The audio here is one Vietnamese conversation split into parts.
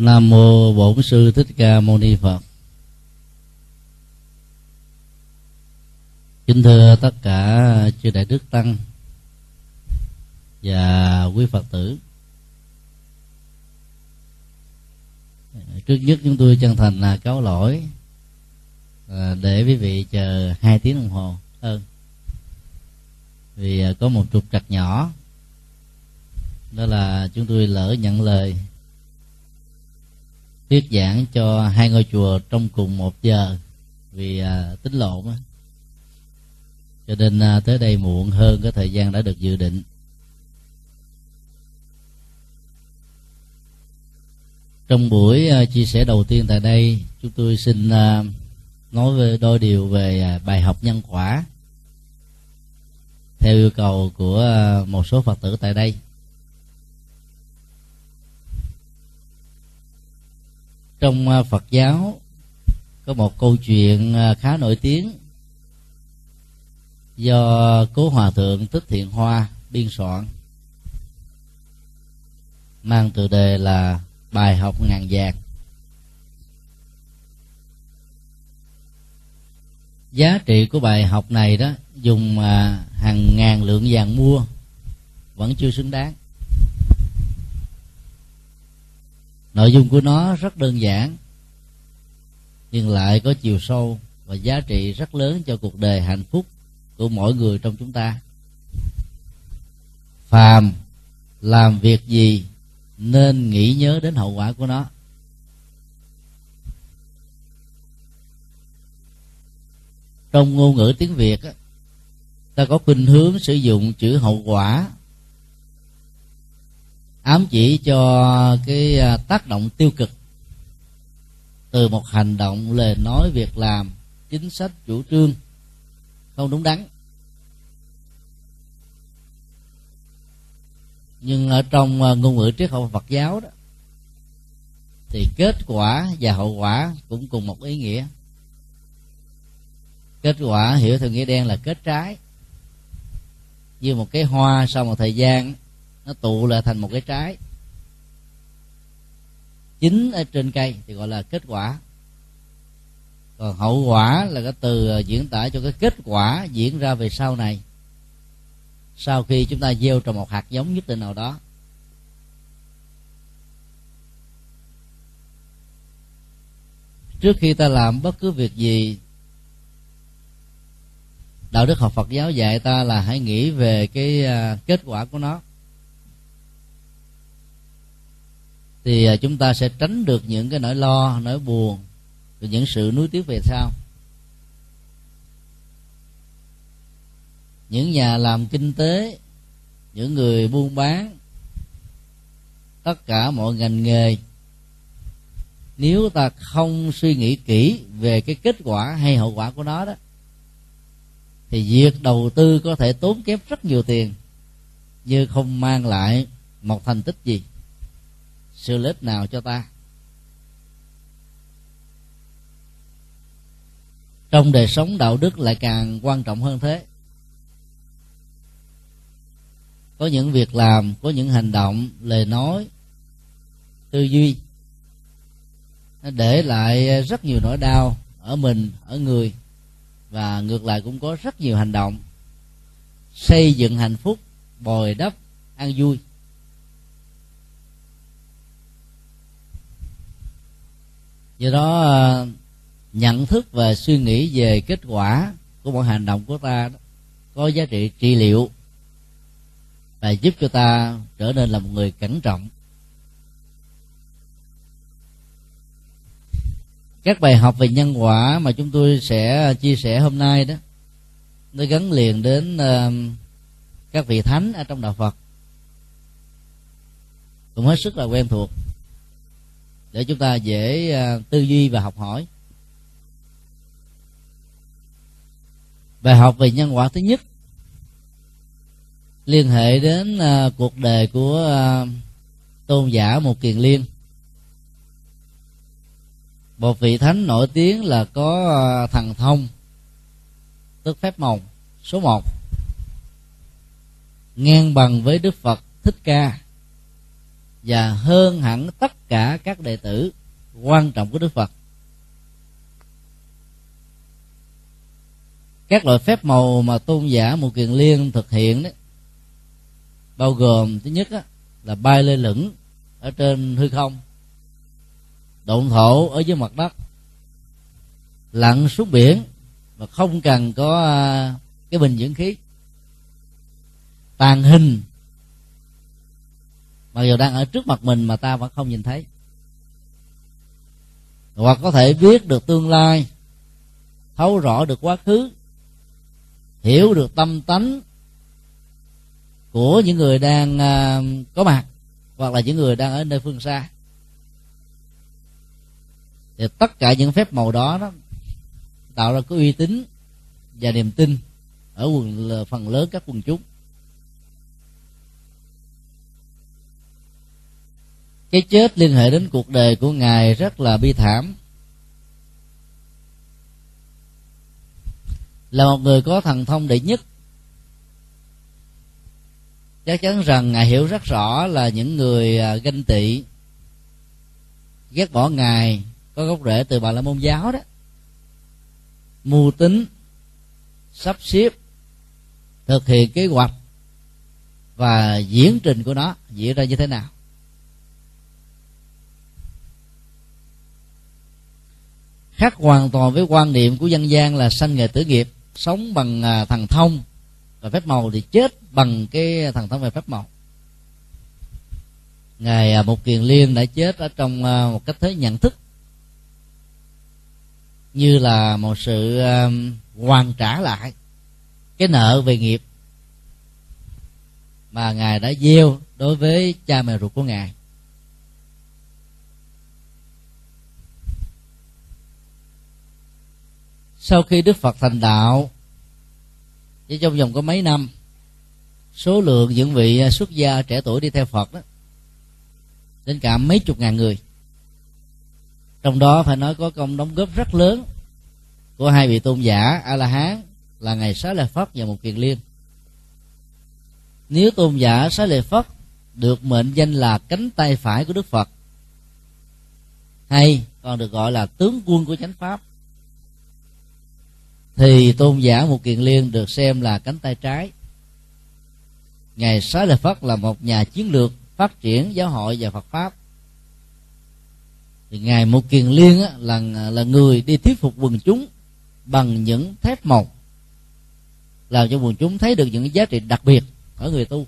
Nam mô Bổn sư Thích Ca Mâu Ni Phật. Kính thưa tất cả chư đại đức tăng và quý Phật tử. Trước nhất chúng tôi chân thành là cáo lỗi à, để quý vị chờ hai tiếng đồng hồ hơn vì à, có một trục trặc nhỏ, đó là chúng tôi lỡ nhận lời thuyết giảng cho hai ngôi chùa trong cùng một giờ vì à, tính lộn á. Cho nên à, tới đây muộn hơn cái thời gian đã được dự định. Trong buổi à, chia sẻ đầu tiên tại đây chúng tôi xin à, nói về đôi điều về à, bài học nhân quả theo yêu cầu của à, một số phật tử tại đây. Trong à, Phật giáo, có một câu chuyện à, khá nổi tiếng do cố hòa thượng thích Thiện Hoa biên soạn, mang tựa đề là bài học ngàn vàng. Giá trị của bài học này đó, dùng à, hàng ngàn lượng vàng mua, vẫn chưa xứng đáng. Nội dung của nó rất đơn giản, nhưng lại có chiều sâu và giá trị rất lớn cho cuộc đời hạnh phúc của mỗi người trong chúng ta. Phàm, làm việc gì nên nghĩ nhớ đến hậu quả của nó? Trong ngôn ngữ tiếng việt ta có khuynh hướng sử dụng chữ hậu quả ám chỉ cho cái à, tác động tiêu cực. Từ một hành động lời nói việc làm chính sách chủ trương không đúng đắn. Nhưng ở trong à, ngôn ngữ triết học Phật giáo đó, thì kết quả và hậu quả cũng cùng một ý nghĩa. Kết quả hiểu theo nghĩa đen là kết trái. Như một cái hoa sau một thời gian nó tụ lại thành một cái trái. Chín ở trên cây thì gọi là kết quả. Còn hậu quả là cái từ à, diễn tả cho cái kết quả diễn ra về sau này. Sau khi chúng ta gieo trồng một hạt giống nhất định nào đó. Trước khi ta làm bất cứ việc gì, đạo đức học Phật giáo dạy ta là hãy nghĩ về cái à, kết quả của nó. Thì à, chúng ta sẽ tránh được những cái nỗi lo, nỗi buồn những sự nuối tiếc về sau. Những nhà làm kinh tế, những người buôn bán, tất cả mọi ngành nghề, nếu ta không suy nghĩ kỹ về cái kết quả hay hậu quả của nó đó, thì việc đầu tư có thể tốn kém rất nhiều tiền như không mang lại một thành tích gì sự lợi ích nào cho ta? Trong đời sống đạo đức lại càng quan trọng hơn thế. Có những việc làm, có những hành động, lời nói, tư duy, nó để lại rất nhiều nỗi đau ở mình, ở người, và ngược lại cũng có rất nhiều hành động. Xây dựng hạnh phúc, bồi đắp, an vui. Do đó ờ, nhận thức và suy nghĩ về kết quả của mọi hành động của ta có giá trị trị liệu và giúp cho ta trở nên là một người cẩn trọng. Các bài học về nhân quả mà chúng tôi sẽ chia sẻ hôm nay đó nó gắn liền đến uh, các vị thánh ở trong đạo phật. Cũng hết sức là quen thuộc để chúng ta dễ à, tư duy và học hỏi. Bài học về nhân quả thứ nhất. Liên hệ đến uh, cuộc đời của uh, tôn giả một kiền liên. Một vị thánh nổi tiếng là có uh, thần thông tức phép màu số một. Ngang bằng với đức phật thích ca và hơn hẳn tất cả các đệ tử quan trọng của đức phật. Các loại phép màu mà tôn giả một kiền liên thực hiện đấy bao gồm thứ nhất á, là bay lơ lửng ở trên hư không độn thổ ở dưới mặt đất lặn xuống biển mà không cần có à, cái bình dưỡng khí tàn hình mặc dù đang ở trước mặt mình mà ta vẫn không nhìn thấy. Hoặc có thể biết được tương lai thấu rõ được quá khứ hiểu được tâm tánh của những người đang uh, có mặt hoặc là những người đang ở nơi phương xa. Thì tất cả những phép màu đó đó tạo ra cái uy tín và niềm tin ở quần phần lớn các quần chúng. Cái chết liên hệ đến cuộc đời của ngài rất là bi thảm. Là một người có thần thông đệ nhất. Chắc chắn rằng ngài hiểu rất rõ là những người à, ganh tị, ghét bỏ ngài có gốc rễ từ bà la môn giáo đó. Mưu tính sắp xếp, thực hiện kế hoạch và diễn trình của nó diễn ra như thế nào. Khác hoàn toàn với quan niệm của dân gian là sanh nghề tử nghiệp, sống bằng à, thần thông và phép màu thì chết bằng cái thần thông về phép màu. Ngài à, một kiền liên đã chết ở trong à, một cách thế nhận thức như là một sự hoàn trả lại cái nợ về nghiệp mà ngài đã gieo đối với cha mẹ ruột của ngài. Sau khi đức phật thành đạo, chỉ trong vòng có mấy năm, số lượng những vị à, xuất gia trẻ tuổi đi theo phật đó, đến cả mấy chục ngàn người. Trong đó phải nói có công đóng góp rất lớn của hai vị tôn giả a la hán là ngày xá lợi phất và một kiền liên. Nếu tôn giả xá lợi phất được mệnh danh là cánh tay phải của đức phật, hay còn được gọi là tướng quân của chánh pháp thì tôn giả một kiền liên được xem là cánh tay trái. Ngài xá lợi phất là một nhà chiến lược phát triển giáo hội và phật pháp. Thì ngài một kiền liên á, là là người đi thuyết phục quần chúng bằng những thép mộc làm cho quần chúng thấy được những giá trị đặc biệt ở người tu.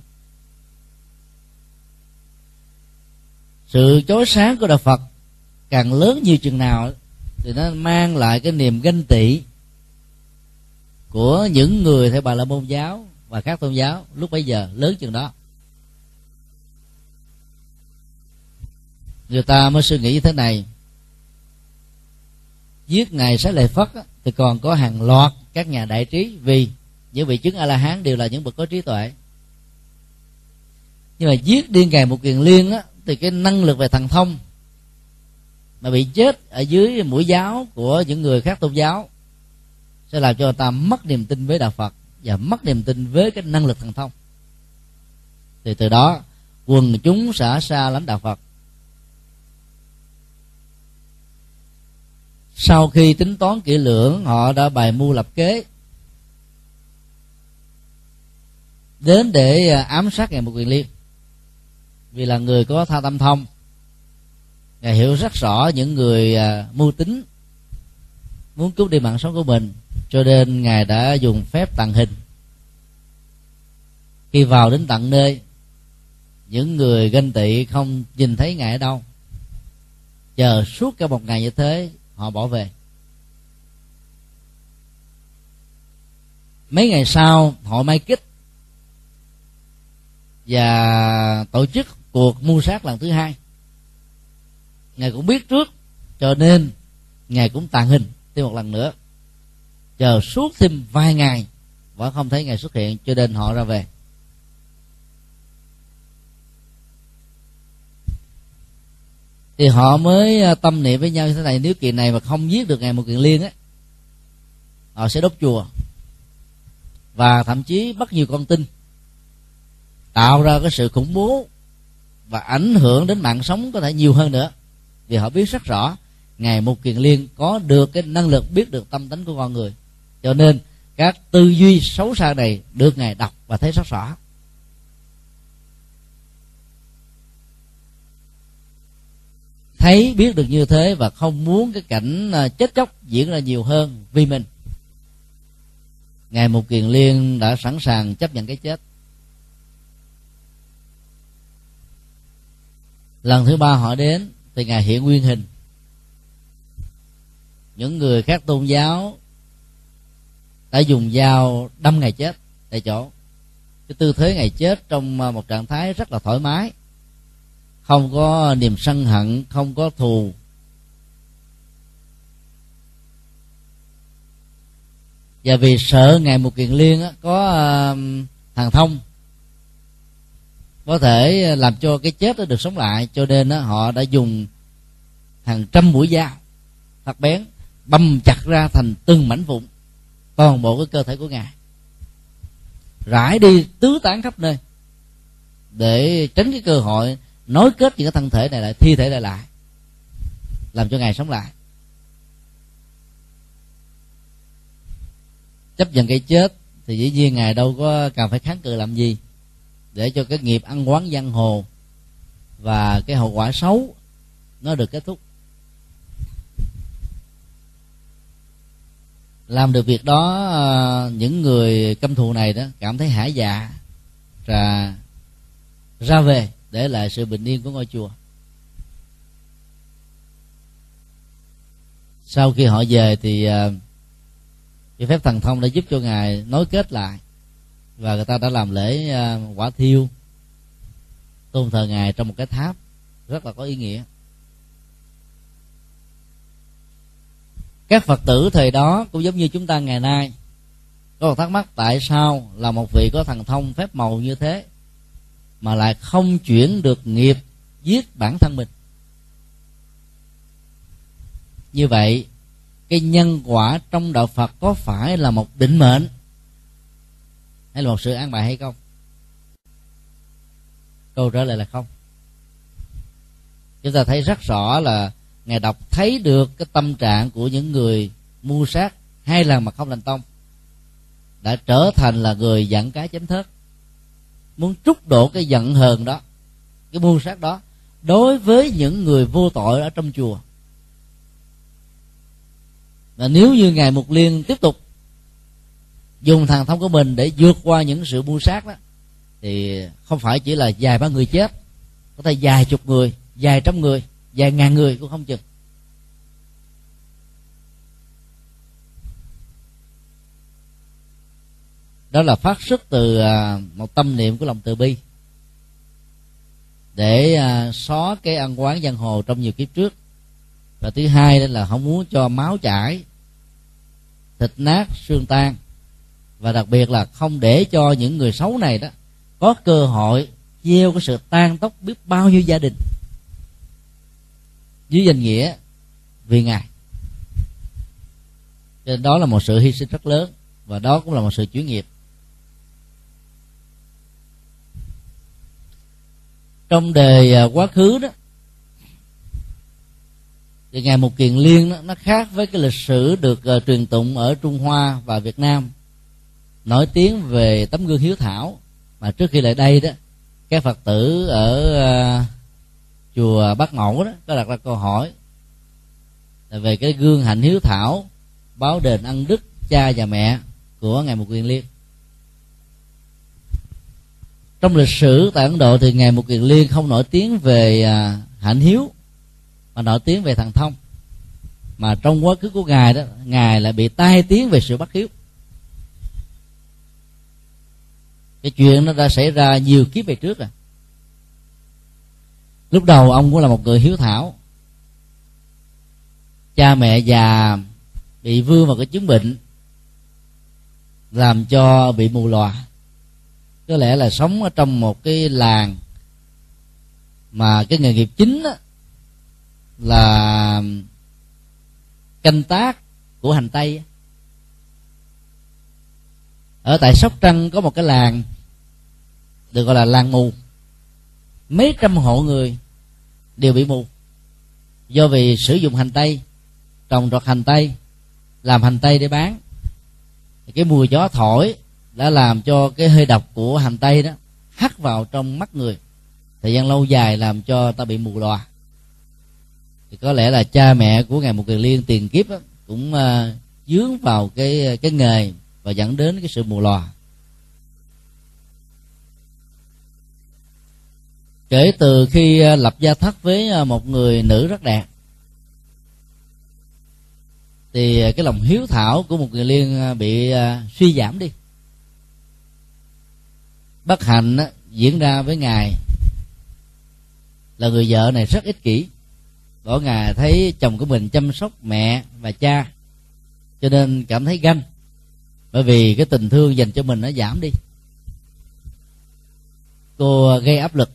Sự chói sáng của đạo phật càng lớn như chừng nào thì nó mang lại cái niềm ganh tị của những người theo bà la môn giáo và các tôn giáo lúc bấy giờ, lớn chừng đó. Người ta mới suy nghĩ như thế này. Giết ngài sẽ lệ phất thì còn có hàng loạt các nhà đại trí, vì những vị chứng a la hán đều là những bậc có trí tuệ. Nhưng mà giết điên ngài một kiền liên á, thì cái năng lực về thần thông mà bị chết ở dưới mũi giáo của những người khác tôn giáo sẽ làm cho người ta mất niềm tin với đạo phật và mất niềm tin với cái năng lực thần thông. Thì từ đó, quần chúng xả xa lãnh đạo phật. Sau khi tính toán kỹ lưỡng, họ đã bày mưu lập kế. Đến để à, ám sát ngài một quyền liên. Vì là người có tha tâm thông, ngài hiểu rất rõ những người à, mưu tính, muốn cứu đi mạng sống của mình cho nên ngài đã dùng phép tàng hình. Khi vào đến tận nơi, những người ganh tị không nhìn thấy ngài ở đâu. Chờ suốt cả một ngày như thế, họ bỏ về. Mấy ngày sau, họ may kích và tổ chức cuộc mua sát lần thứ hai. Ngài cũng biết trước, cho nên ngài cũng tàn hình thêm một lần nữa chờ suốt thêm vài ngày, vẫn không thấy ngài xuất hiện, cho nên họ ra về. Thì họ mới à, tâm niệm với nhau như thế này, nếu kiện này mà không giết được ngài một kiện liên á, họ sẽ đốt chùa. Và thậm chí bắt nhiều con tin, tạo ra cái sự khủng bố và ảnh hưởng đến mạng sống có thể nhiều hơn nữa. Vì họ biết rất rõ, ngài mục kiền liên có được cái năng lực biết được tâm tính của con người cho nên, các tư duy xấu xa này được ngài đọc và thấy rất rõ. Thấy, biết được như thế và không muốn cái cảnh à, chết chóc diễn ra nhiều hơn vì mình. Ngài mục kiền liên đã sẵn sàng chấp nhận cái chết. Lần thứ ba họ đến, thì ngài hiện nguyên hình. Những người khác tôn giáo đã dùng dao đâm ngày chết tại chỗ. Cái tư thế ngày chết trong à, một trạng thái rất là thoải mái. Không có niềm sân hận, không có thù. Và vì sợ ngày một kiền liên có à, thằng thông có thể làm cho cái chết đó được sống lại. Cho nên họ đã dùng hàng trăm mũi dao, thật bén, băm chặt ra thành từng mảnh vụn toàn bộ cái cơ thể của ngài. Rải đi tứ tán khắp nơi để tránh cái cơ hội nối kết những cái thân thể này lại, thi thể lại lại, làm cho ngài sống lại. Chấp nhận cái chết thì dĩ nhiên ngài đâu có cần phải kháng cự làm gì để cho cái nghiệp ăn quán giang hồ và cái hậu quả xấu nó được kết thúc. Làm được việc đó ờ, những người căm thù này đó cảm thấy hả dạ và ra về để lại sự bình yên của ngôi chùa. Sau khi họ về thì ờ, cái phép thần thông đã giúp cho ngài nối kết lại và người ta đã làm lễ ờ, quả thiêu, tôn thờ ngài trong một cái tháp rất là có ý nghĩa. Các phật tử thời đó cũng giống như chúng ta ngày nay, có một thắc mắc tại sao là một vị có thần thông phép màu như thế mà lại không chuyển được nghiệp giết bản thân mình? Như vậy, cái nhân quả trong đạo phật có phải là một định mệnh hay là một sự an bài hay không? Câu trả lời là không. Chúng ta thấy rất rõ là ngài đọc thấy được cái tâm trạng của những người mua sát hai lần mà không thành tông đã trở thành là người giận cái chém thớt. Muốn trút độ cái giận hờn đó, cái mua sát đó, đối với những người vô tội ở trong chùa. Và nếu như ngài mục liên tiếp tục dùng thằng thông của mình để vượt qua những sự mua sát đó, thì không phải chỉ là vài ba người chết, có thể vài chục người, vài trăm người vài ngàn người cũng không chừng. Đó là phát xuất từ à, một tâm niệm của lòng từ bi. Để à, xóa cái ăn quán giang hồ trong nhiều kiếp trước. Và thứ hai đó là không muốn cho máu chảy, thịt nát, xương tan. Và đặc biệt là không để cho những người xấu này đó có cơ hội gieo cái sự tan tóc biết bao nhiêu gia đình dưới danh nghĩa vì ngài. Nên đó là một sự hy sinh rất lớn và đó cũng là một sự chuyển nghiệp. Trong đề à, quá khứ đó thì ngày một kiền liên đó, nó khác với cái lịch sử được uh, truyền tụng ở trung hoa và việt nam nổi tiếng về tấm gương hiếu thảo. Mà trước khi lại đây đó các phật tử ở uh, chùa bát mẫu đó có đặt ra câu hỏi là về cái gương hạnh hiếu thảo báo đền ân đức cha và mẹ của ngài mục quyền liên. Trong lịch sử tại ấn độ thì ngài mục kiền liên không nổi tiếng về à, hạnh hiếu mà nổi tiếng về thần thông. Mà trong quá khứ của ngài đó ngài lại bị tai tiếng về sự bất hiếu. Cái chuyện nó đã xảy ra nhiều kiếp về trước rồi lúc đầu ông cũng là một người hiếu thảo. Cha mẹ già bị vương vào cái chứng bệnh, làm cho bị mù lòa. Có lẽ là sống ở trong một cái làng mà cái nghề nghiệp chính đó là canh tác của hành tây ở tại sóc trăng có một cái làng được gọi là làng mù. Mấy trăm hộ người đều bị mù. Do vì sử dụng hành tây trồng trọt hành tây làm hành tây để bán. Cái mùi gió thổi đã làm cho cái hơi độc của hành tây đó hắt vào trong mắt người. Thời gian lâu dài làm cho ta bị mù lòa. Thì có lẽ là cha mẹ của ngài một kiền liên tiền kiếp đó, cũng uh, dướng vào cái à, cái nghề và dẫn đến cái sự mù lòa. Kể từ khi à, lập gia thất với à, một người nữ rất đẹp. Thì à, cái lòng hiếu thảo của một người liên bị suy giảm đi. Bất hạnh diễn ra với ngài. Là người vợ này rất ích kỷ. Mỗi ngài thấy chồng của mình chăm sóc mẹ và cha, cho nên cảm thấy ganh. Bởi vì cái tình thương dành cho mình nó giảm đi. Cô gây áp lực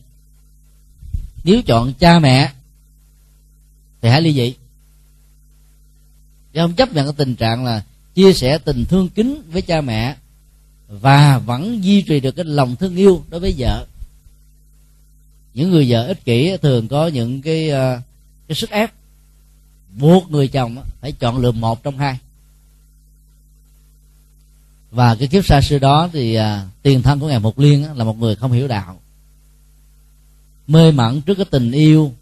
nếu chọn cha mẹ, thì hãy ly dị. Chứ không chấp nhận cái tình trạng là chia sẻ tình thương kính với cha mẹ và vẫn duy trì được cái lòng thương yêu đối với vợ. Những người vợ ích kỷ thường có những cái ờ, cái sức ép. Buộc người chồng phải chọn lựa một trong hai. Và cái kiếp xa xưa đó thì ờ, tiền thân của ngài mục liên là một người không hiểu đạo mê mẩn trước cái tình yêu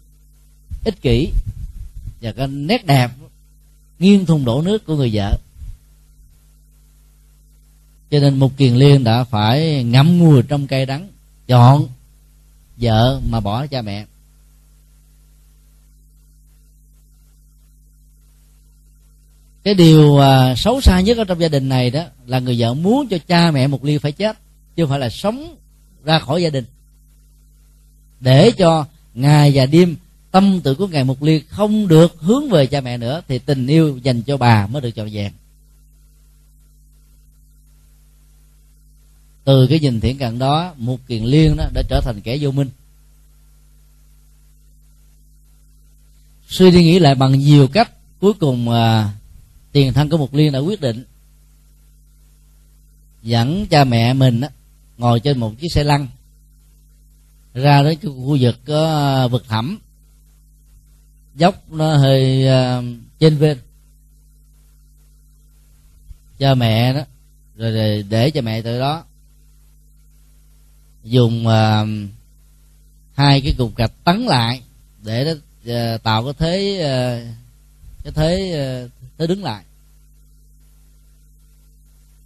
ích kỷ và cái nét đẹp nghiêng thùng đổ nước của người vợ. Cho nên một kiền liên đã phải ngậm ngùi trong cây đắng chọn vợ mà bỏ cha mẹ. Cái điều à, xấu xa nhất ở trong gia đình này đó là người vợ muốn cho cha mẹ một ly phải chết chứ không phải là sống ra khỏi gia đình để cho ngày và đêm tâm tự của ngài mục liên không được hướng về cha mẹ nữa thì tình yêu dành cho bà mới được trọn vẹn. Từ cái nhìn thiện cận đó một kiền liên đó đã trở thành kẻ vô minh. Suy đi nghĩ lại bằng nhiều cách cuối cùng à, tiền thân của một liên đã quyết định dẫn cha mẹ mình á, ngồi trên một chiếc xe lăn ra đến cái khu vực có vực thẳm. Dốc nó hơi ờ, trên bên. Cho mẹ đó. Rồi để cho mẹ từ đó. Dùng uh, hai cái cục gạch tấn lại để nó uh, tạo cái thế uh, cái thế uh, thế đứng lại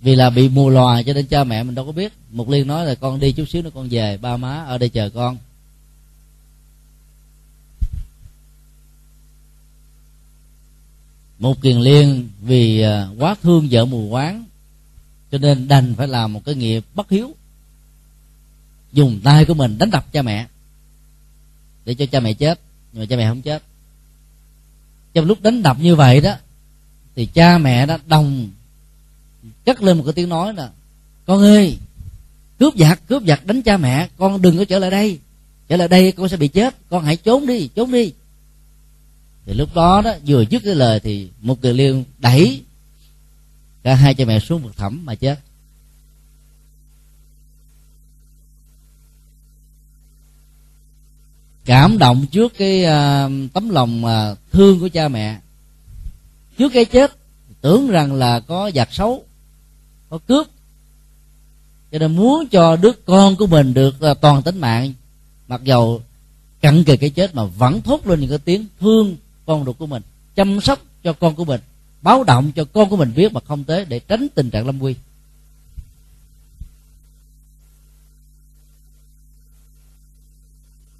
vì là bị mù lòa cho nên cha mẹ mình đâu có biết. Một liên nói là con đi chút xíu nữa con về, ba má ở đây chờ con. Một kiền liên vì à, quá thương vợ mù quáng, cho nên đành phải làm một cái nghiệp bất hiếu. Dùng tay của mình đánh đập cha mẹ, để cho cha mẹ chết, nhưng mà cha mẹ không chết. Trong lúc đánh đập như vậy đó, thì cha mẹ đã đồng cất lên một cái tiếng nói là con ơi cướp giặc cướp giặc đánh cha mẹ con đừng có trở lại đây. Trở lại đây con sẽ bị chết con hãy trốn đi trốn đi. Thì lúc đó đó vừa dứt cái lời thì một người liên đẩy cả hai cha mẹ xuống vực thẳm mà chết. Cảm động trước cái uh, tấm lòng uh, thương của cha mẹ. Trước cái chết tưởng rằng là có giặc xấu có cướp cho nên muốn cho đứa con của mình được à, toàn tính mạng, mặc dầu cận kề cái chết mà vẫn thốt lên những cái tiếng thương con ruột của mình, chăm sóc cho con của mình, báo động cho con của mình biết mà không tới để tránh tình trạng lâm nguy.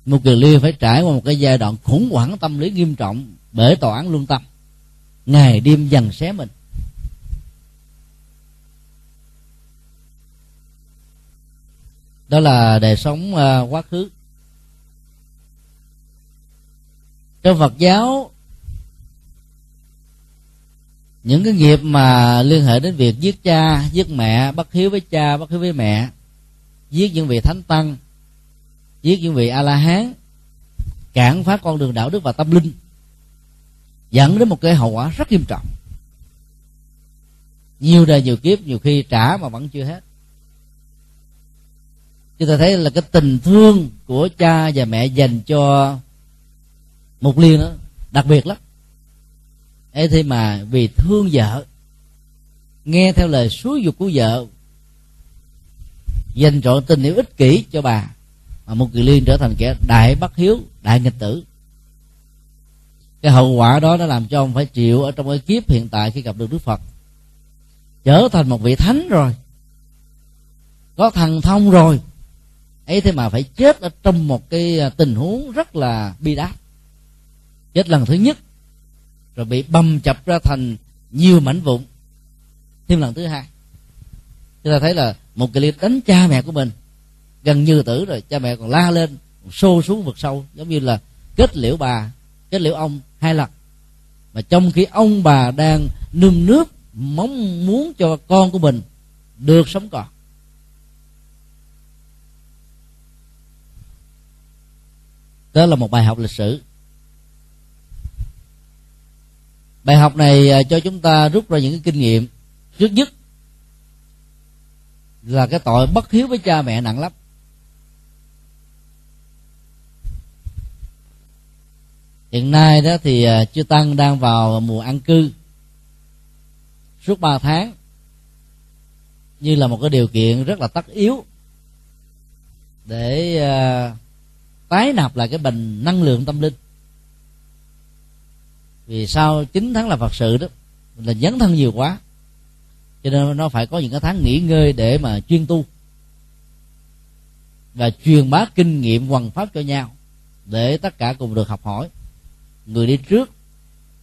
Một người liên phải trải qua một cái giai đoạn khủng hoảng tâm lý nghiêm trọng bởi tòa án lương tâm. Ngày đêm dần xé mình. Đó là đời sống uh, quá khứ. Trong phật giáo những cái nghiệp mà liên hệ đến việc giết cha giết mẹ bất hiếu với cha bất hiếu với mẹ giết những vị thánh tăng giết những vị a la hán cản phá con đường đạo đức và tâm linh dẫn đến một cái hậu quả rất nghiêm trọng. Nhiều đời nhiều kiếp nhiều khi trả mà vẫn chưa hết chúng ta thấy là cái tình thương của cha và mẹ dành cho một liên đó đặc biệt lắm. Ấy thế mà vì thương vợ, nghe theo lời xúi dục của vợ, dành trọn tình yêu ích kỷ cho bà, mà một kỳ liên trở thành kẻ đại bất hiếu, đại nghịch tử. Cái hậu quả đó đã làm cho ông phải chịu ở trong cái kiếp hiện tại khi gặp được đức phật. Trở thành một vị thánh rồi, có thần thông rồi ấy thế mà phải chết ở trong một cái à, tình huống rất là bi đát. Chết lần thứ nhất, rồi bị bầm chập ra thành nhiều mảnh vụn, thêm lần thứ hai. Chúng ta thấy là một cái liệt đánh cha mẹ của mình, gần như tử rồi, cha mẹ còn la lên xô xuống vực sâu, giống như là kết liễu bà, kết liễu ông hai lần. Mà trong khi ông bà đang nương nước mong muốn cho con của mình được sống còn đó là một bài học lịch sử. Bài học này à, cho chúng ta rút ra những cái kinh nghiệm. Trước nhất là cái tội bất hiếu với cha mẹ nặng lắm. Hiện nay đó thì à, chư tăng đang vào mùa an cư. Suốt ba tháng, như là một cái điều kiện rất là tất yếu để à, tái nạp lại cái bình năng lượng tâm linh. Vì sau 9 tháng là phật sự đó là dấn thân nhiều quá. Cho nên nó phải có những cái tháng nghỉ ngơi để mà chuyên tu. Và truyền bá kinh nghiệm hoằng pháp cho nhau, để tất cả cùng được học hỏi. Người đi trước,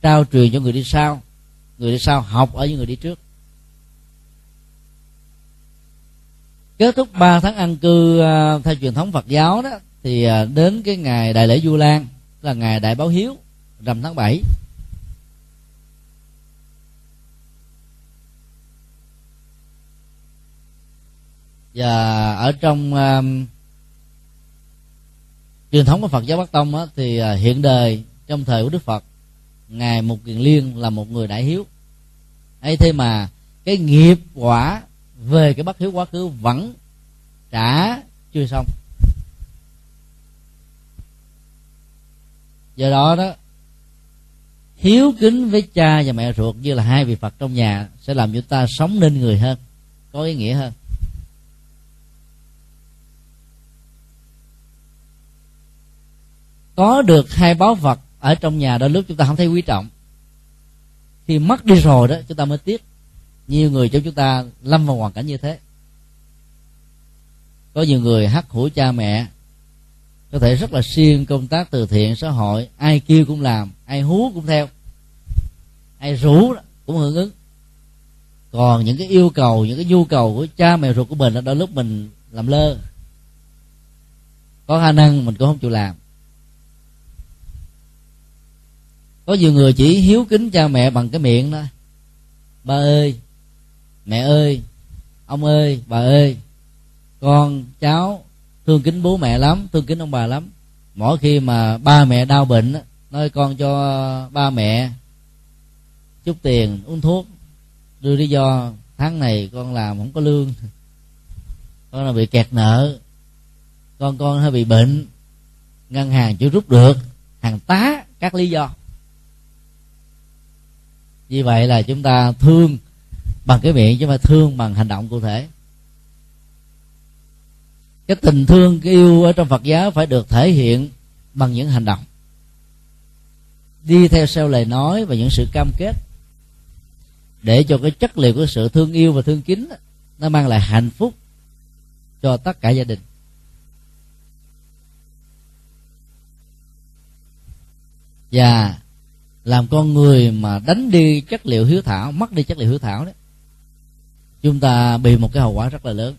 trao truyền cho người đi sau. Người đi sau học ở những người đi trước. Kết thúc 3 tháng ăn cư à, theo truyền thống Phật giáo đó thì à, đến cái ngày đại lễ Du Lan là ngày đại báo hiếu rằm tháng 7 và ở trong um, truyền thống của Phật giáo Bắc Tông á, thì uh, hiện đời trong thời của Đức Phật ngài Mục Kiền Liên là một người đại hiếu. Ấy thế mà cái nghiệp quả về cái bất hiếu quá khứ vẫn trả chưa xong. Do đó đó, hiếu kính với cha và mẹ ruột như là hai vị phật trong nhà sẽ làm chúng ta sống nên người hơn, có ý nghĩa hơn. Có được hai báo vật ở trong nhà đôi lúc chúng ta không thấy quý trọng. Khi mất đi rồi đó, chúng ta mới tiếc. Nhiều người trong chúng ta lâm vào hoàn cảnh như thế. Có nhiều người hắt hủi cha mẹ có thể rất là siêng công tác từ thiện xã hội. Ai kêu cũng làm, ai hú cũng theo. Ai rủ cũng hưởng ứng. Còn những cái yêu cầu, những cái nhu cầu của cha mẹ ruột của mình là đôi lúc mình làm lơ. Có khả năng mình cũng không chịu làm. Có nhiều người chỉ hiếu kính cha mẹ bằng cái miệng đó. Ba ơi, mẹ ơi, ông ơi, bà ơi, con, cháu thương kính bố mẹ lắm, thương kính ông bà lắm. Mỗi khi mà ba mẹ đau bệnh nói con cho ba mẹ chút tiền uống thuốc, đưa lý do tháng này con làm không có lương. Con là bị kẹt nợ. Con con hơi bị bệnh, ngân hàng chưa rút được, hàng tá các lý do. Vì vậy là chúng ta thương bằng cái miệng, chứ mà thương bằng hành động cụ thể cái tình thương, cái yêu ở trong phật giáo phải được thể hiện bằng những hành động. Đi theo sau lời nói và những sự cam kết để cho cái chất liệu của sự thương yêu và thương kính nó mang lại hạnh phúc cho tất cả gia đình. Và làm con người mà đánh đi chất liệu hiếu thảo, mất đi chất liệu hiếu thảo đấy chúng ta bị một cái hậu quả rất là lớn.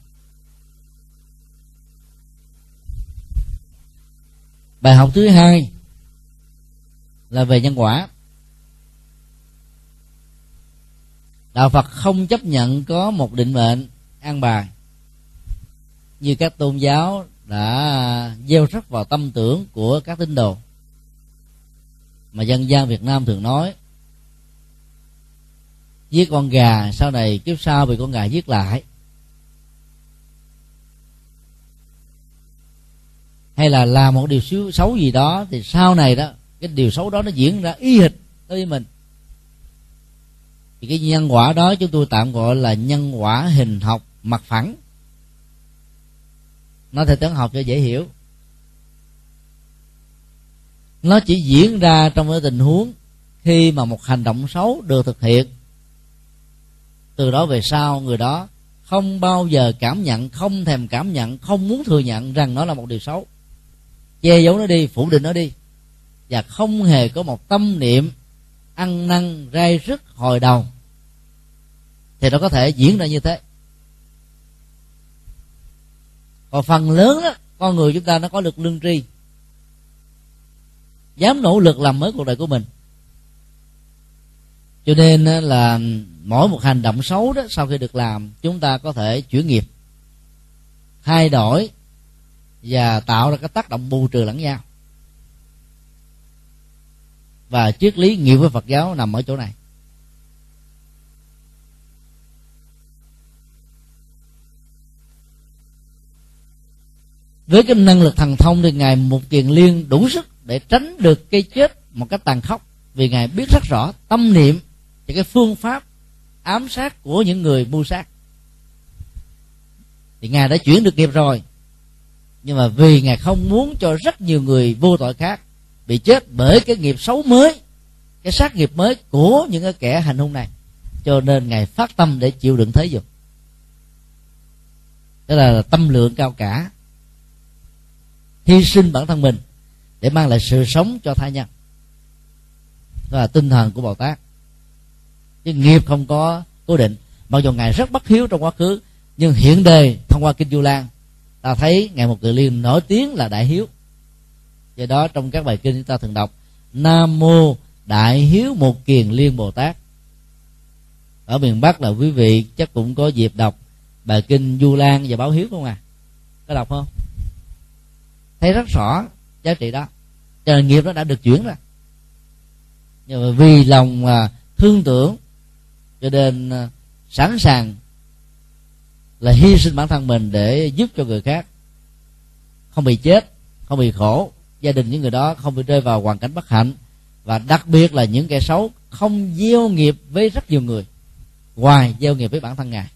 Bài học thứ hai là về nhân quả. Đạo phật không chấp nhận có một định mệnh an bài. Như các tôn giáo đã gieo rắc vào tâm tưởng của các tín đồ. Mà dân gian việt nam thường nói, giết con gà, sau này kiếp sau bị con gà giết lại. Hay là làm một điều xấu, xấu gì đó thì sau này đó cái điều xấu đó nó diễn ra y hệt đối với mình. Thì cái nhân quả đó chúng tôi tạm gọi là nhân quả hình học mặt phẳng. Nó theo tiếng học cho dễ hiểu. Nó chỉ diễn ra trong cái tình huống khi mà một hành động xấu được thực hiện. Từ đó về sau người đó không bao giờ cảm nhận không thèm cảm nhận không muốn thừa nhận rằng nó là một điều xấu che giấu nó đi phủ định nó đi. Và không hề có một tâm niệm ăn năn rai rứt hồi đầu. Thì nó có thể diễn ra như thế. Còn phần lớn đó, con người chúng ta nó có lực lương tri. Dám nỗ lực làm mới cuộc đời của mình. Cho nên là mỗi một hành động xấu đó sau khi được làm chúng ta có thể chuyển nghiệp. Thay đổi và tạo ra cái tác động bù trừ lẫn nhau. Và triết lý nghiệp với Phật giáo nằm ở chỗ này. Với cái năng lực thần thông thì ngài một kiền liên đủ sức để tránh được cái chết một cách tàn khốc. Vì ngài biết rất rõ tâm niệm và cái phương pháp ám sát của những người mưu sát. Thì ngài đã chuyển được nghiệp rồi nhưng mà vì ngài không muốn cho rất nhiều người vô tội khác, bị chết bởi cái nghiệp xấu mới, cái sát nghiệp mới của những cái kẻ hành hung này. Cho nên ngài phát tâm để chịu đựng thế dục. Đó là tâm lượng cao cả. Hy sinh bản thân mình để mang lại sự sống cho tha nhân. Đó là tinh thần của bồ tát. Chứ nghiệp không có cố định. Mặc dù ngài rất bất hiếu trong quá khứ, nhưng hiện đề thông qua kinh du lan ta thấy ngài một cự liên nổi tiếng là đại hiếu. Do đó trong các bài kinh chúng ta thường đọc, nam mô đại hiếu một kiền liên bồ tát. Ở miền bắc là quý vị chắc cũng có dịp đọc bài kinh du lan và báo hiếu không à? Có đọc không? Thấy rất rõ giá trị đó. Cho nên nghiệp nó đã được chuyển ra nhưng mà vì lòng à, thương tưởng cho nên à, sẵn sàng là hy sinh bản thân mình để giúp cho người khác. Không bị chết, không bị khổ. Gia đình những người đó không bị rơi vào hoàn cảnh bất hạnh. Và đặc biệt là những kẻ xấu không gieo nghiệp với rất nhiều người, ngoài gieo nghiệp với bản thân ngài.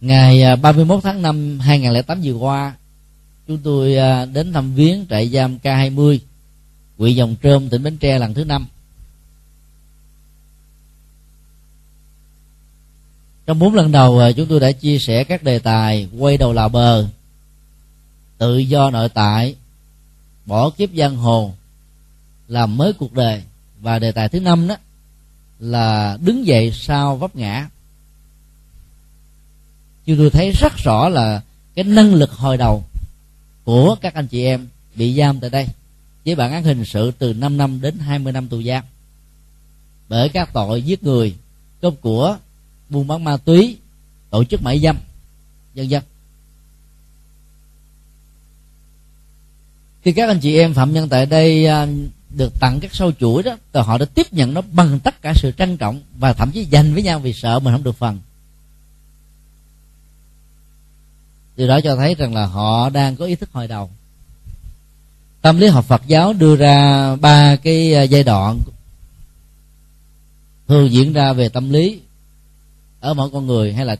Ngày à, 31 tháng 5 2008 vừa qua, chúng tôi à, đến thăm viếng trại giam K20 huyện Dòng Trơm tỉnh Bến Tre lần thứ năm. Trong bốn lần đầu à, chúng tôi đã chia sẻ các đề tài, quay đầu là bờ, tự do nội tại, bỏ kiếp giang hồ, làm mới cuộc đời. Và đề tài thứ năm đó là đứng dậy sau vấp ngã. Chúng tôi thấy rất rõ là cái năng lực hồi đầu của các anh chị em bị giam tại đây, với bản án hình sự từ 5 năm đến 20 năm tù giam. Bởi các tội giết người, cướp của buôn bán ma túy, tổ chức mại dâm, vân vân. Khi các anh chị em phạm nhân tại đây à, được tặng các sâu chuỗi đó, thì họ đã tiếp nhận nó bằng tất cả sự trân trọng và thậm chí dành với nhau vì sợ mình không được phần. Điều đó cho thấy rằng là họ đang có ý thức hồi đầu. Tâm lý học phật giáo đưa ra ba cái à, giai đoạn thường diễn ra về tâm lý ở mỗi con người hay là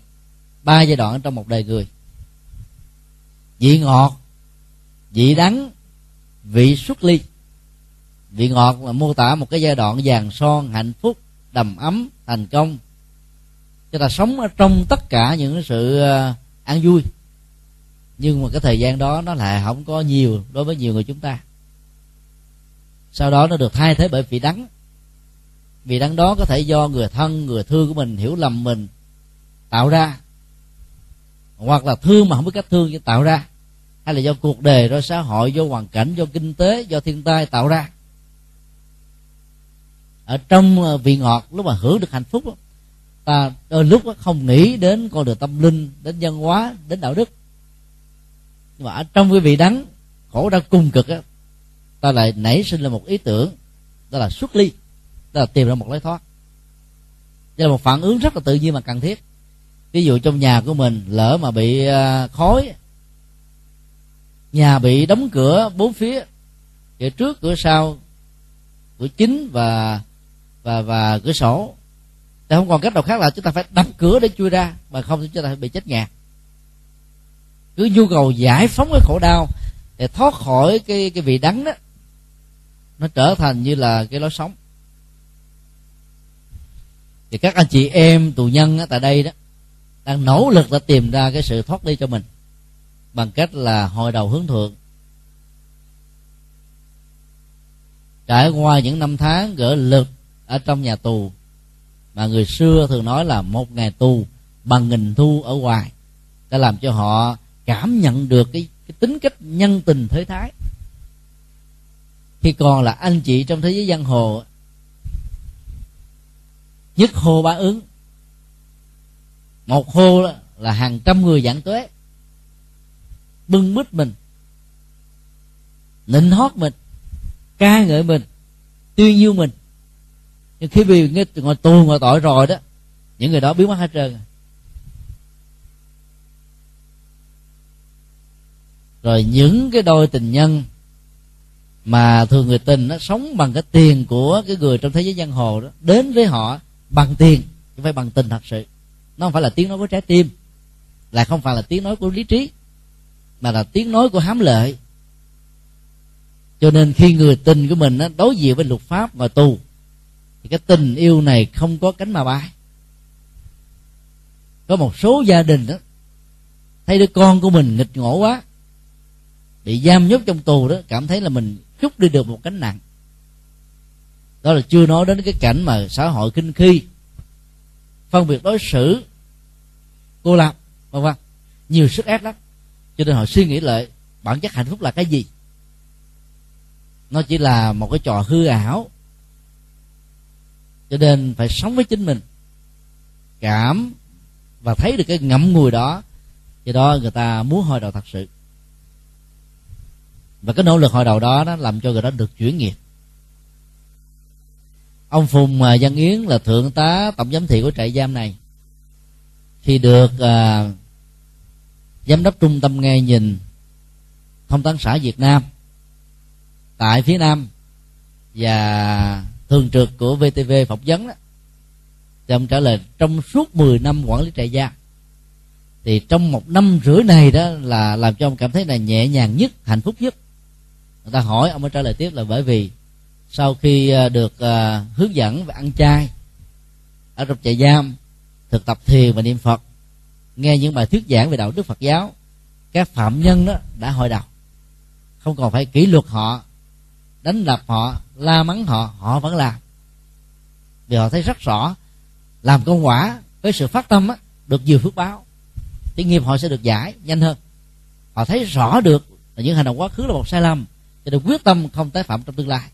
ba giai đoạn trong một đời người? Vị ngọt, vị đắng, vị xuất ly. Vị ngọt là mô tả một cái giai đoạn vàng son, hạnh phúc, đầm ấm, thành công. Chúng ta sống ở trong tất cả những sự ờ, an vui. Nhưng mà cái thời gian đó nó lại không có nhiều đối với nhiều người chúng ta. Sau đó nó được thay thế bởi vị đắng. Vị đắng đó có thể do người thân, người thương của mình hiểu lầm mình tạo ra. Hoặc là thương mà không biết cách thương chứ tạo ra. Hay là do cuộc đời, do xã hội, do hoàn cảnh, do kinh tế, do thiên tai tạo ra. Ở trong ờ, vị ngọt, lúc mà hưởng được hạnh phúc ta đôi lúc không nghĩ đến con đường tâm linh, đến văn hóa, đến đạo đức. Nhưng mà ở trong cái vị đắng, khổ đau cung cực á, ta lại nảy sinh ra một ý tưởng, đó là xuất ly. Đó là tìm ra một lối thoát. Đây là một phản ứng rất là tự nhiên mà cần thiết ví dụ trong nhà của mình lỡ mà bị à, khói, nhà bị đóng cửa bốn phía cửa trước, cửa sau, cửa chính và và và cửa sổ, ta không còn cách nào khác là chúng ta phải đập cửa để chui ra, mà không thì chúng ta bị chết ngạt. Cứ nhu cầu giải phóng cái khổ đau để thoát khỏi cái cái vị đắng đó, nó trở thành như là cái lối sống. Thì các anh chị em tù nhân tại đây đó đang nỗ lực để tìm ra cái sự thoát đi cho mình. Bằng cách là hồi đầu hướng thượng. Trải qua những năm tháng gỡ lực ở trong nhà tù mà người xưa thường nói là một ngày tù bằng nghìn thu ở ngoài đã làm cho họ cảm nhận được cái, cái tính cách nhân tình thế thái. Khi còn là anh chị trong thế giới giang hồ nhất hô ba ứng một hô là hàng trăm người giảng tuế. Bưng bít mình. Nịnh hót mình. Ca ngợi mình. Tuyên dương mình. Nhưng khi bị nghe ngồi tù ngồi tội rồi đó, những người đó biến mất hết trơn. Rồi những cái đôi tình nhân mà thường người tình nó sống bằng cái tiền của cái người trong thế giới giang hồ đó, đến với họ bằng tiền, chứ phải bằng tình thật sự nó không phải là tiếng nói của trái tim là không phải là tiếng nói của lý trí, mà là tiếng nói của hám lợi. Cho nên khi người tình của mình đối diện với luật pháp và tù, thì cái tình yêu này không có cánh mà bay. Có một số gia đình đó thấy đứa con của mình nghịch ngộ quá, bị giam nhốt trong tù đó, cảm thấy là mình chút đi được một cánh nặng. Đó là chưa nói đến cái cảnh mà xã hội kinh khi phân biệt đối xử, cô lập, vân vân. Nhiều sức ép lắm. Cho nên họ suy nghĩ lại, bản chất hạnh phúc là cái gì? Nó chỉ là một cái trò hư ảo. Cho nên phải sống với chính mình, cảm và thấy được cái ngậm ngùi đó. Do đó người ta muốn hồi đầu thật sự. Và cái nỗ lực hồi đầu đó, nó làm cho người đó được chuyển nghiệp ông phùng à, văn yến là thượng tá tổng giám thị của trại giam này. Khi được uh, giám đốc trung tâm nghe nhìn thông tấn xã việt nam tại phía nam và thường trực của vtv phỏng vấn đó thì ông trả lời trong suốt 10 năm quản lý trại giam thì trong một năm rưỡi này đó là làm cho ông cảm thấy là nhẹ nhàng nhất hạnh phúc nhất. Người ta hỏi ông mới trả lời tiếp là bởi vì sau khi ờ, được ờ, hướng dẫn về ăn chay ở trong trại giam thực tập thiền và niệm phật nghe những bài thuyết giảng về đạo đức phật giáo các phạm nhân đó đã hội đầu không còn phải kỷ luật họ đánh đập họ la mắng họ họ vẫn làm. Vì họ thấy rất rõ làm công quả với sự phát tâm á, được nhiều phước báo. Thì nghiệp họ sẽ được giải nhanh hơn. Họ thấy rõ được là những hành động quá khứ là một sai lầm cho nên quyết tâm không tái phạm trong tương lai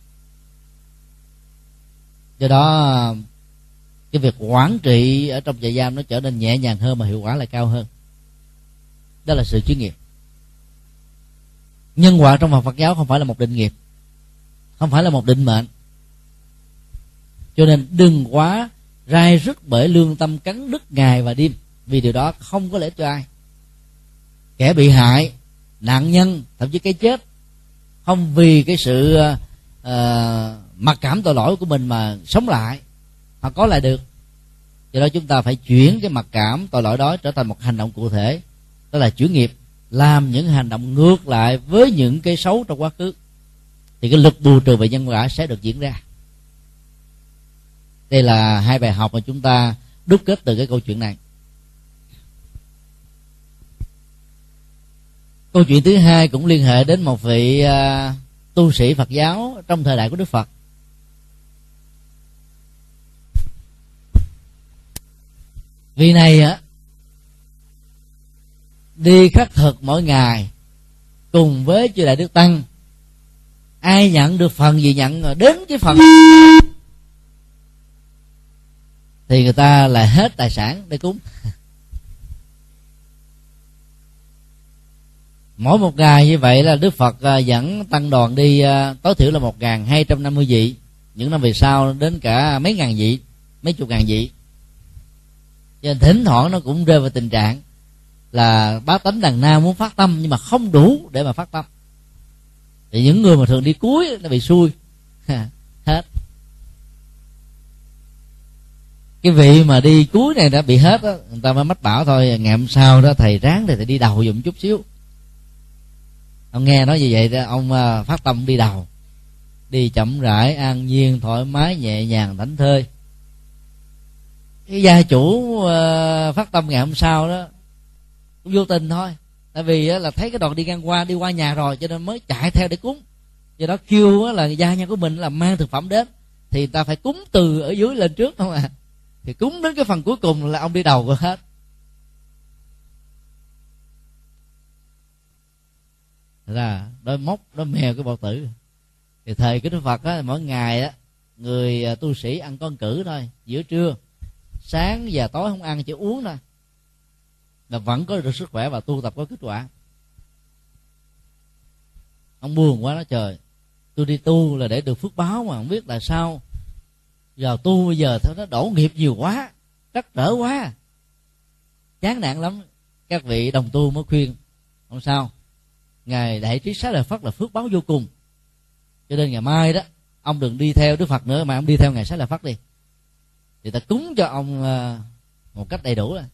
do đó cái việc quản trị ở trong trại giam nó trở nên nhẹ nhàng hơn mà hiệu quả lại cao hơn. Đó là sự chuyên nghiệp. Nhân quả trong Phật giáo không phải là một định nghiệp không phải là một định mệnh. Cho nên đừng quá rai rứt bởi lương tâm cắn đứt ngày và đêm vì điều đó không có lẽ cho ai. Kẻ bị hại nạn nhân thậm chí cái chết không vì cái sự uh, mặc cảm tội lỗi của mình mà sống lại mà có lại được. Do đó chúng ta phải chuyển cái mặc cảm tội lỗi đó trở thành một hành động cụ thể. Đó là chuyển nghiệp làm những hành động ngược lại với những cái xấu trong quá khứ. Thì cái lực bù trừ về nhân quả sẽ được diễn ra. Đây là hai bài học mà chúng ta đúc kết từ cái câu chuyện này. Câu chuyện thứ hai cũng liên hệ đến một vị uh, tu sĩ phật giáo trong thời đại của đức phật. Vị này á, đi khắc thực mỗi ngày cùng với chư đại đức tăng. Ai nhận được phần gì nhận, đến cái phần thì người ta lại hết tài sản để cúng. Mỗi một ngày như vậy là đức phật à, dẫn tăng đoàn đi à, tối thiểu là một ngàn hai trăm năm mươi vị. Những năm về sau đến cả mấy ngàn vị, mấy chục ngàn vị cho nên thỉnh thoảng nó cũng rơi vào tình trạng là bá tánh đàn nam muốn phát tâm nhưng mà không đủ để mà phát tâm. Thì những người mà thường đi cuối nó bị xui. Hết. Cái vị mà đi cuối này đã bị hết đó, người ta mới mách bảo thôi ngày hôm sau đó thầy ráng thì thầy đi đầu dùm chút xíu. Ông nghe nói như vậy đó ông à, phát tâm đi đầu. Đi chậm rãi an nhiên thoải mái nhẹ nhàng thảnh thơi cái gia chủ ờ, phát tâm ngày hôm sau đó, cũng vô tình thôi. Tại vì là thấy cái đoàn đi ngang qua, đi qua nhà rồi, cho nên mới chạy theo để cúng. Do đó kêu là gia nhân của mình là mang thực phẩm đến, thì ta phải cúng từ ở dưới lên trước không à. Thì cúng đến cái phần cuối cùng là ông đi đầu rồi hết. Là đôi móc, đôi mèo cái bào tử. Thì thời cái đức phật á, mỗi ngày á, người à, tu sĩ ăn con cử thôi, giữa trưa sáng và tối không ăn, chỉ uống thôi. Là vẫn có được sức khỏe và tu tập có kết quả. Ông buồn quá nó trời. Tôi đi tu là để được phước báo mà không biết là sao. Giờ tu bây giờ nó đổ nghiệp nhiều quá, trắc trở quá. Chán nản lắm. Các vị đồng tu mới khuyên, không sao. Ngài đại trí xá lợi phất là phước báo vô cùng. Cho nên ngày mai đó, ông đừng đi theo đức phật nữa, mà ông đi theo ngài xá lợi phất đi thì ta cúng cho ông ờ, một cách đầy đủ rồi.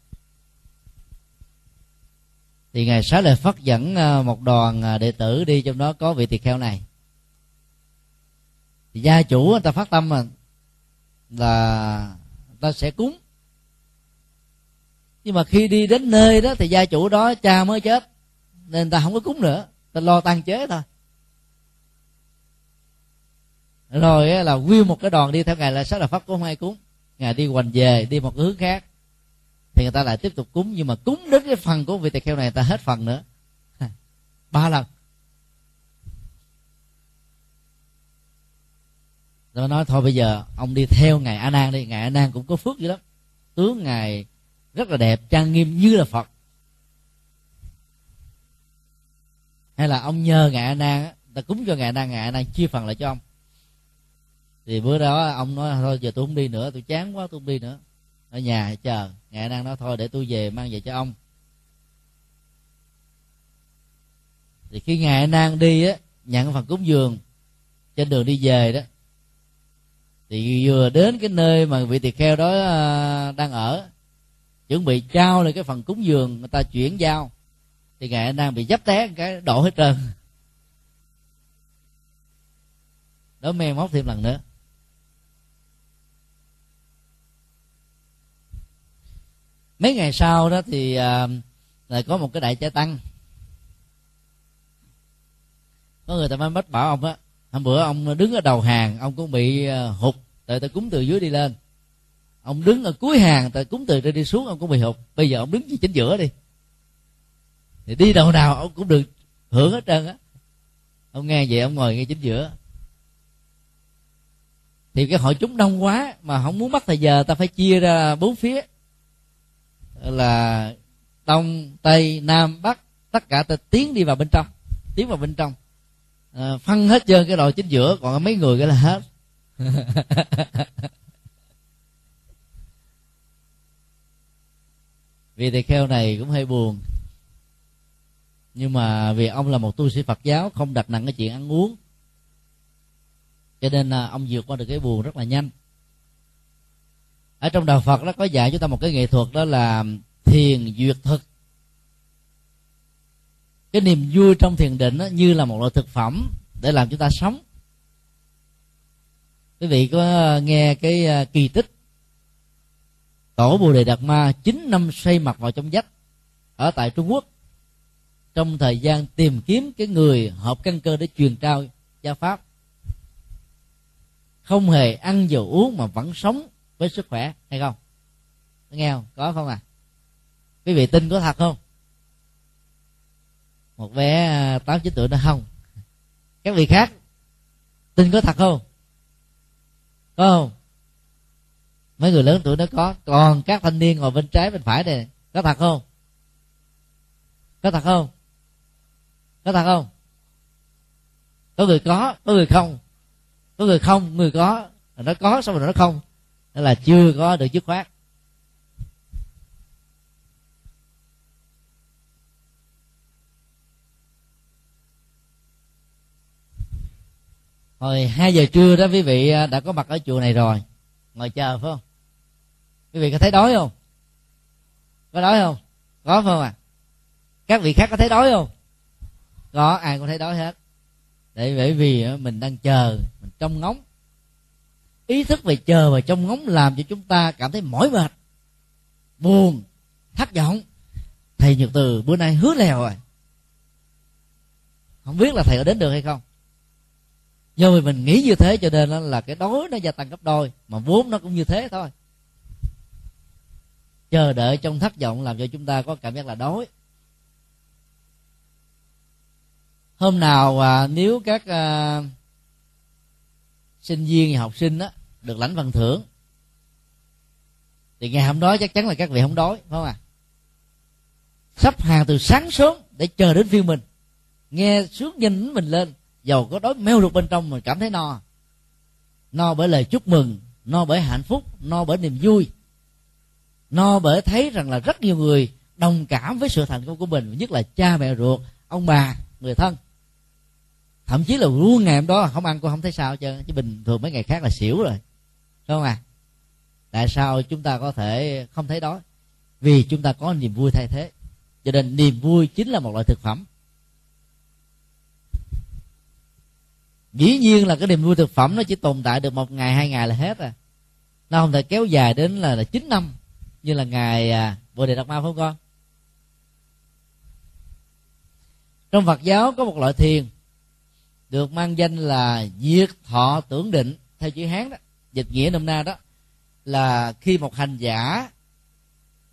Thì ngài xá lợi phất dẫn ờ, một đoàn ờ, đệ tử đi trong đó có vị tỳ kheo này. Thì gia chủ người ta phát tâm mà là ta sẽ cúng. Nhưng mà khi đi đến nơi đó thì gia chủ đó, cha mới chết, nên ta không có cúng nữa. Ta lo tăng chế thôi. Rồi là nguyên một cái đoàn đi theo ngài là sáu là pháp cũng không ai cúng ngài đi hoành về, đi một hướng khác, thì người ta lại tiếp tục cúng. Nhưng mà cúng đến cái phần của vị tỳ kheo này, người ta hết phần nữa. Ba lần. Nó nói, thôi bây giờ ông đi theo ngài a nan đi. Ngài a nan cũng có phước dữ lắm. Tướng ngài rất là đẹp, trang nghiêm như là phật. Hay là ông nhờ ngài a nan ta cúng cho ngài a nan, ngài a nan chia phần lại cho ông thì bữa đó ông nói, thôi giờ tôi không đi nữa, tôi chán quá, tôi không đi nữa. Ở nhà chờ ngài đang nói, thôi để tôi về mang về cho ông. Thì khi ngài đang đi á, nhận phần cúng dường trên đường đi về đó, thì vừa đến cái nơi mà vị tỳ kheo đó à, đang ở, chuẩn bị trao lại cái phần cúng dường người ta chuyển giao, thì ngài đang bị dấp té cái, đổ hết trơn. Đó men móc thêm lần nữa. Mấy ngày sau đó thì à, lại có một cái đại cha tăng. Có người ta mới bắt bảo ông á hôm bữa ông đứng ở đầu hàng ông cũng bị à, hụt tại ta cúng từ dưới đi lên. Ông đứng ở cuối hàng tại cúng từ trên đi xuống ông cũng bị hụt. Bây giờ ông đứng chính giữa đi. Thì đi đâu nào ông cũng được hưởng hết trơn á. Ông nghe vậy ông ngồi ngay chính giữa. Thì cái hội chúng đông quá mà không muốn mất thời giờ ta phải chia ra bốn phía là đông tây nam bắc tất cả ta tiến đi vào bên trong tiến vào bên trong. À, phân hết trơn cái đội chính giữa còn mấy người cái là hết. Vì thầy kheo này cũng hơi buồn. Nhưng mà vì ông là một tu sĩ phật giáo không đặt nặng cái chuyện ăn uống. Cho nên là ông vượt qua được cái buồn rất là nhanh ở trong đạo phật nó có dạy chúng ta một cái nghệ thuật đó là thiền duyệt thực. Cái niềm vui trong thiền định đó, như là một loại thực phẩm để làm chúng ta sống. Quý vị có nghe cái à, kỳ tích tổ bồ đề đạt ma chín năm xây mặt vào trong vách ở tại trung quốc. Trong thời gian tìm kiếm cái người hợp căn cơ để truyền trao gia pháp. Không hề ăn dầu uống mà vẫn sống với sức khỏe hay không? Nghe không? Có không à? Quý vị tin có thật không? Một bé à, tám, chín tuổi nó không các vị khác tin có thật không? Có không? Mấy người lớn tuổi nó có. Còn các thanh niên ngồi bên trái, bên phải này, có thật không? Có thật không? Có thật không? Có người có có người không? Có người không, người có. Nó có, xong rồi nó không tức là chưa có được dứt khoát. Hồi hai giờ trưa đó quý vị à, đã có mặt ở chùa này rồi. Ngồi chờ, phải không? Quý vị có thấy đói không? Có đói không? Có, phải không à các vị khác có thấy đói không? Có, ai cũng thấy đói hết. Để, bởi vì à, mình đang chờ, mình trông ngóng ý thức về chờ và trông ngóng làm cho chúng ta cảm thấy mỏi mệt buồn thất vọng. Thầy nhật từ bữa nay hứa lèo rồi. Không biết là thầy có đến được hay không. Do vì mình nghĩ như thế cho nên là cái đói nó gia tăng gấp đôi mà vốn nó cũng như thế thôi. Chờ đợi trong thất vọng làm cho chúng ta có cảm giác là đói. Hôm nào à, nếu các à, sinh viên và học sinh á, được lãnh phần thưởng. Thì ngày hôm đó chắc chắn là các vị không đói, phải không à sắp hàng từ sáng sớm để chờ đến phiên mình. Nghe sướng nhìn mình lên dầu có đói meo được bên trong mình cảm thấy no. No bởi lời chúc mừng, no bởi hạnh phúc, no bởi niềm vui. No bởi thấy rằng là rất nhiều người đồng cảm với sự thành công của mình, nhất là cha mẹ ruột, ông bà, người thân. Thậm chí là luôn ngày hôm đó, không ăn cũng không thấy sao chứ chứ bình thường mấy ngày khác là xỉu rồi đúng không à tại sao chúng ta có thể không thấy đói vì chúng ta có niềm vui thay thế. Cho nên niềm vui chính là một loại thực phẩm. Dĩ nhiên là cái niềm vui thực phẩm nó chỉ tồn tại được một ngày hai ngày là hết à. Nó không thể kéo dài đến là, là 9 năm như là ngày à, bồ đề đạt ma phải không con. Trong phật giáo có một loại thiền được mang danh là diệt thọ tưởng định theo chữ hán đó dịch nghĩa nôm na đó, là khi một hành giả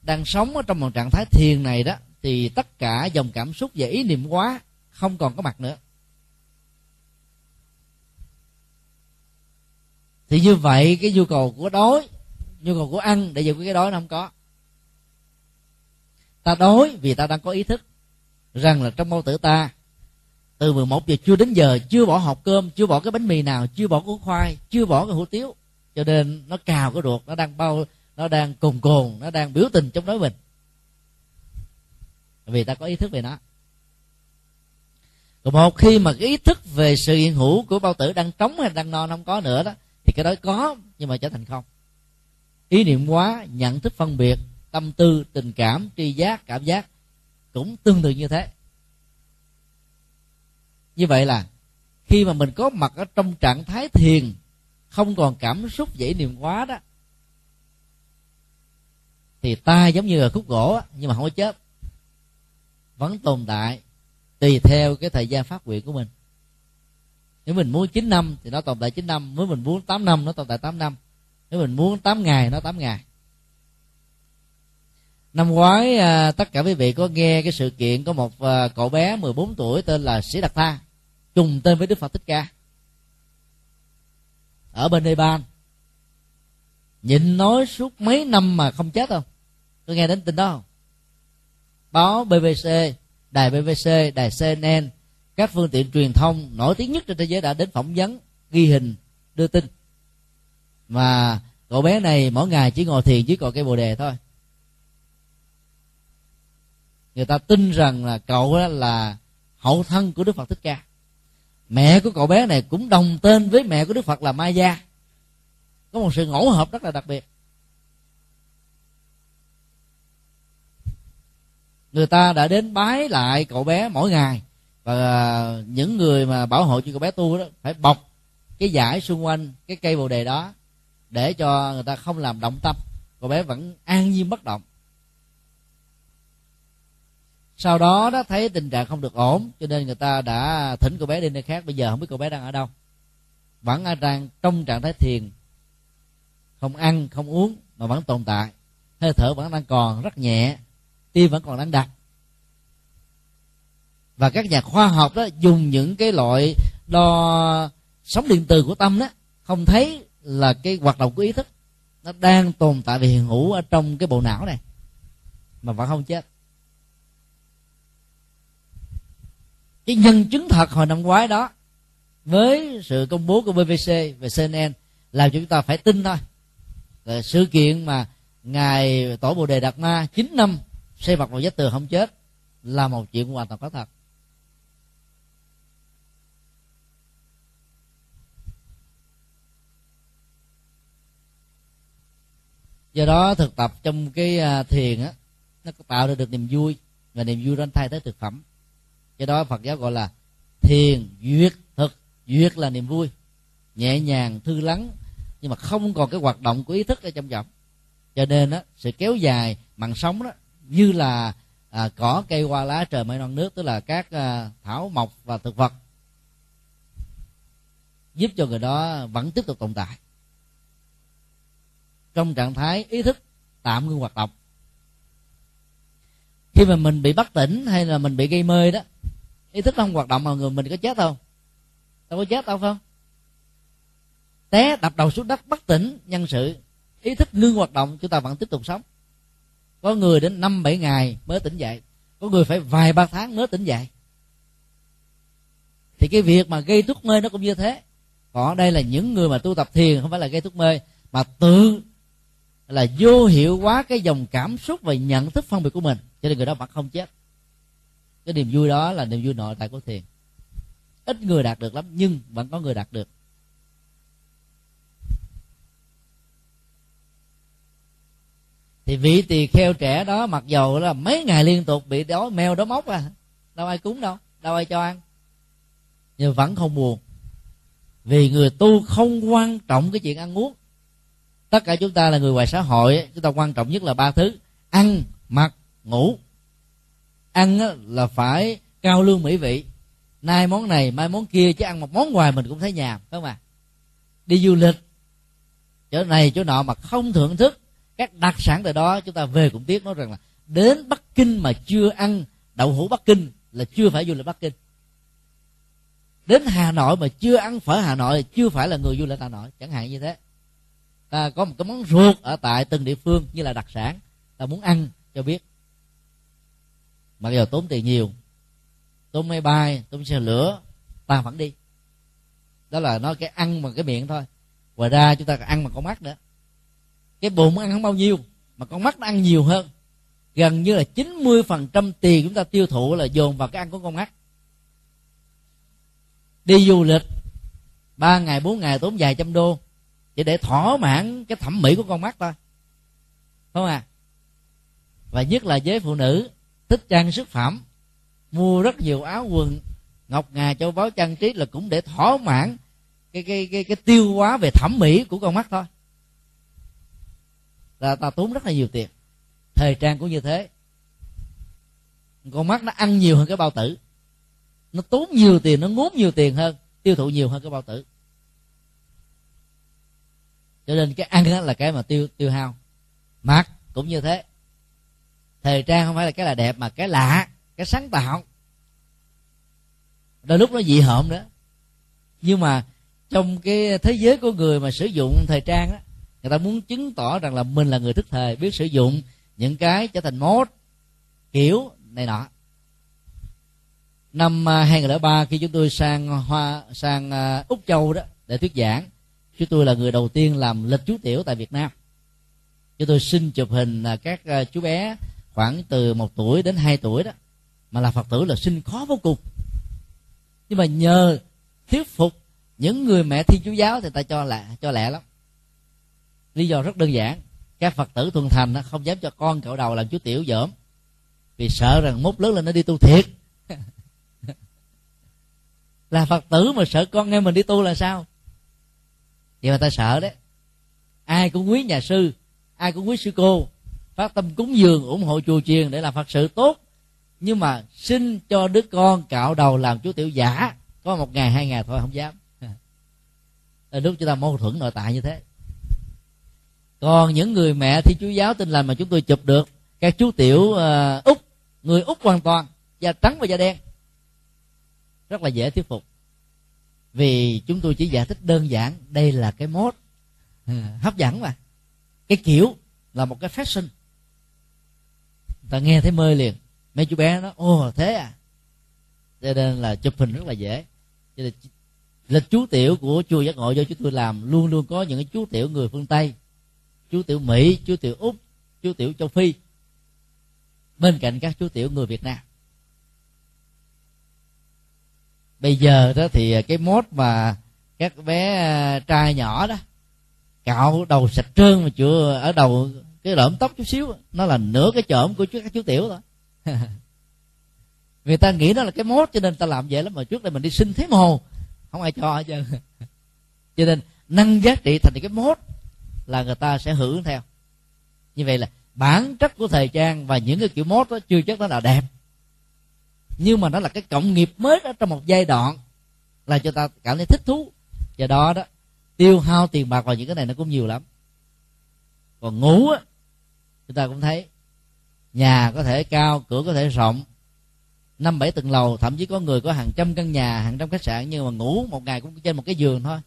đang sống ở trong một trạng thái thiền này đó, thì tất cả dòng cảm xúc và ý niệm quá không còn có mặt nữa. Thì như vậy cái nhu cầu của đói, nhu cầu của ăn để giải quyết cái đói nó không có. Ta đói vì ta đang có ý thức rằng là trong mâu tử ta, từ 11 giờ chưa đến giờ chưa bỏ hộp cơm, chưa bỏ cái bánh mì nào, chưa bỏ củ khoai, chưa bỏ cái hủ tiếu cho nên nó cào cái ruột, nó đang bao, nó đang cồn cồn nó đang biểu tình chống đối mình. Vì ta có ý thức về nó. Còn một khi mà cái ý thức về sự hiện hữu của bao tử đang trống hay đang non không có nữa đó, thì cái đó có, nhưng mà trở thành không. Ý niệm quá nhận thức phân biệt, tâm tư, tình cảm, tri giác, cảm giác cũng tương tự như thế. Như vậy là khi mà mình có mặt ở trong trạng thái thiền không còn cảm xúc dễ niềm quá đó thì ta giống như là khúc gỗ nhưng mà không có chết vẫn tồn tại tùy theo cái thời gian phát nguyện của mình. Nếu mình muốn 9 năm thì nó tồn tại 9 năm nếu mình muốn 8 năm nó tồn tại 8 năm nếu mình muốn 8 ngày nó 8 ngày. Năm ngoái à, tất cả quý vị có nghe cái sự kiện có một à, cậu bé 14 tuổi tên là sĩ đạt tha trùng tên với đức phật thích ca ở bên Nepal. Nhịn nói suốt mấy năm mà không chết không? Có nghe đến tin đó không? Báo BBC đài BBC đài CNN các phương tiện truyền thông nổi tiếng nhất trên thế giới đã đến phỏng vấn, ghi hình, đưa tin. Mà cậu bé này mỗi ngày chỉ ngồi thiền dưới cội cây bồ đề thôi. Người ta tin rằng là cậu đó là hậu thân của đức phật thích ca mẹ của cậu bé này cũng đồng tên với mẹ của đức phật là maya. Gia có một sự ngẫu hợp rất là đặc biệt. Người ta đã đến bái lại cậu bé mỗi ngày. Và à, những người mà bảo hộ cho cậu bé tu đó phải bọc cái giải xung quanh cái cây bồ đề đó để cho người ta không làm động tâm. Cậu bé vẫn an nhiên bất động sau đó đó thấy tình trạng không được ổn, cho nên người ta đã thỉnh cô bé đi nơi khác. Bây giờ không biết cô bé đang ở đâu. Vẫn ở đang trong trạng thái thiền. Không ăn, không uống, mà vẫn tồn tại. Hơi thở vẫn đang còn rất nhẹ, tim vẫn còn đang đặt. Và các nhà khoa học đó dùng những cái loại đo sóng điện từ của tâm đó, không thấy là cái hoạt động của ý thức nó đang tồn tại về hiện hữu ở trong cái bộ não này, mà vẫn không chết. cái nhân chứng thật hồi năm ngoái đó, với sự công bố của BBC và CNN làm cho chúng ta phải tin thôi. Rồi sự kiện mà ngài tổ bồ đề đạt ma 9 năm xây vật một vách tường không chết là một chuyện hoàn toàn có thật. Do đó thực tập trong cái à, thiền á, nó tạo ra được niềm vui và niềm vui đó thay tới thực phẩm do đó phật giáo gọi là thiền duyệt thực. Duyệt là niềm vui nhẹ nhàng thư lắng nhưng mà không còn cái hoạt động của ý thức ở trong vọng cho nên đó, sự kéo dài mạng sống đó như là à, cỏ cây hoa lá trời mây non nước tức là các à, thảo mộc và thực vật giúp cho người đó vẫn tiếp tục tồn tại. Trong trạng thái ý thức tạm ngưng hoạt động khi mà mình bị bất tỉnh hay là mình bị gây mê đó, ý thức không hoạt động mà người mình có chết không đâu có chết đâu không? Té đập đầu xuống đất bất tỉnh, nhân sự, ý thức ngưng hoạt động, chúng ta vẫn tiếp tục sống. Có người đến năm, bảy ngày mới tỉnh dậy, có người phải vài ba tháng mới tỉnh dậy. Thì cái việc mà gây thuốc mê nó cũng như thế. Còn đây là những người mà tu tập thiền, không phải là gây thuốc mê, mà tự là vô hiệu hóa cái dòng cảm xúc và nhận thức phân biệt của mình cho nên người đó vẫn không chết. Cái niềm vui đó là niềm vui nội tại của thiền. Ít người đạt được lắm, nhưng vẫn có người đạt được. Thì vị tỳ kheo trẻ đó mặc dầu là mấy ngày liên tục bị đói mèo đó móc à đâu ai cúng đâu đâu ai cho ăn. Nhưng vẫn không buồn. Vì người tu không quan trọng cái chuyện ăn uống. Tất cả chúng ta là người ngoài xã hội, chúng ta quan trọng nhất là ba thứ. Ăn, mặc ngủ. Ăn là phải cao lương mỹ vị. Nay món này, mai món kia, chứ ăn một món hoài mình cũng thấy nhàm, phải không ạ? Đi du lịch. Chỗ này, chỗ nọ mà không thưởng thức các đặc sản từ đó, chúng ta về cũng tiếc nói rằng là đến bắc kinh mà chưa ăn đậu hũ bắc kinh là chưa phải du lịch bắc kinh. Đến hà nội mà chưa ăn phở hà nội, chưa phải là người du lịch hà nội, chẳng hạn như thế. Ta có một cái món ruột ở tại từng địa phương như là đặc sản, ta muốn ăn cho biết mặc dù tốn tiền nhiều. Tốn máy bay, tốn xe lửa ta vẫn đi. Đó là nó cái ăn bằng cái miệng thôi. Ngoài ra chúng ta còn ăn bằng con mắt nữa. Cái bụng ăn không bao nhiêu, mà con mắt nó ăn nhiều hơn. Gần như là 90% tiền chúng ta tiêu thụ là dồn vào cái ăn của con mắt. Đi du lịch, ba ngày, bốn ngày tốn vài trăm đô chỉ để thỏa mãn cái thẩm mỹ của con mắt thôi. Không à và nhất là với phụ nữ thích trang sức phẩm. Mua rất nhiều áo quần. Ngọc ngà, châu báu, trang trí là cũng để thỏa mãn cái cái cái cái tiêu hóa về thẩm mỹ của con mắt thôi. Là ta tốn rất là nhiều tiền. Thời trang cũng như thế. Con mắt nó ăn nhiều hơn cái bao tử. Nó tốn nhiều tiền, nó ngốn nhiều tiền hơn, tiêu thụ nhiều hơn cái bao tử. Cho nên cái ăn là cái mà tiêu tiêu hao. Mặt cũng như thế thời trang không phải là cái là đẹp mà cái lạ, cái sáng tạo. Đôi lúc nó dị hợm nữa. Nhưng mà trong cái thế giới của người mà sử dụng thời trang á, người ta muốn chứng tỏ rằng là mình là người thức thời, biết sử dụng những cái trở thành mốt, kiểu này nọ. Năm à, 2003 khi chúng tôi sang hoa, sang à, úc châu đó, để thuyết giảng, chúng tôi là người đầu tiên làm lịch chú tiểu tại việt nam. Chúng tôi xin chụp hình à, các chú bé khoảng từ một tuổi đến 2 tuổi đó, mà là phật tử là sinh khó vô cùng. Nhưng mà nhờ thuyết phục những người mẹ thiên chúa giáo thì ta cho lẹ cho lẹ lắm. Lý do rất đơn giản, các phật tử thuần thành không dám cho con cậu đầu làm chú tiểu dởm, vì sợ rằng mốt lớn lên nó đi tu thiệt. Là phật tử mà sợ con nghe mình đi tu là sao? Vậy mà ta sợ đấy. Ai cũng quý nhà sư, ai cũng quý sư cô phát tâm cúng dường ủng hộ chùa chiền để làm phật sự tốt. Nhưng mà xin cho đứa con cạo đầu làm chú tiểu giả. Có một ngày hai ngày thôi không dám. Lúc chúng ta mâu thuẫn nội tại như thế. Còn những người mẹ thi chú giáo tin lành mà chúng tôi chụp được các chú tiểu uh, úc người úc hoàn toàn da trắng và da đen. Rất là dễ thuyết phục. Vì chúng tôi chỉ giải thích đơn giản đây là cái mốt. Hấp dẫn mà. Cái kiểu là một cái fashion ta nghe thấy mê liền. Mấy chú bé nó ô thế à? Cho nên là chụp hình rất là dễ. Cho nên lịch chú tiểu của chùa giác ngộ do chúng tôi làm, luôn luôn có những cái chú tiểu người phương tây, chú tiểu mỹ, chú tiểu úc, chú tiểu châu phi. Bên cạnh các chú tiểu người việt nam. Bây giờ đó thì cái mốt mà các bé trai nhỏ đó, cạo đầu sạch trơn mà chưa ở đầu cái lõm tóc chút xíu nó là nửa cái chởm của các chú tiểu thôi. Người ta nghĩ nó là cái mốt cho nên ta làm vậy lắm mà trước đây mình đi xin thế mồ. Không ai cho hết trơn. Cho nên nâng giá trị thành cái mốt là người ta sẽ hưởng theo. Như vậy là bản chất của thời trang và những cái kiểu mốt đó chưa chắc nó là đẹp. Nhưng mà nó là cái cộng nghiệp mới ở trong một giai đoạn là cho ta cảm thấy thích thú. Do đó đó tiêu hao tiền bạc vào những cái này nó cũng nhiều lắm. Còn ngủ á chúng ta cũng thấy, nhà có thể cao, cửa có thể rộng. Năm bảy tầng lầu, thậm chí có người có hàng trăm căn nhà, hàng trăm khách sạn, nhưng mà ngủ một ngày cũng trên một cái giường thôi.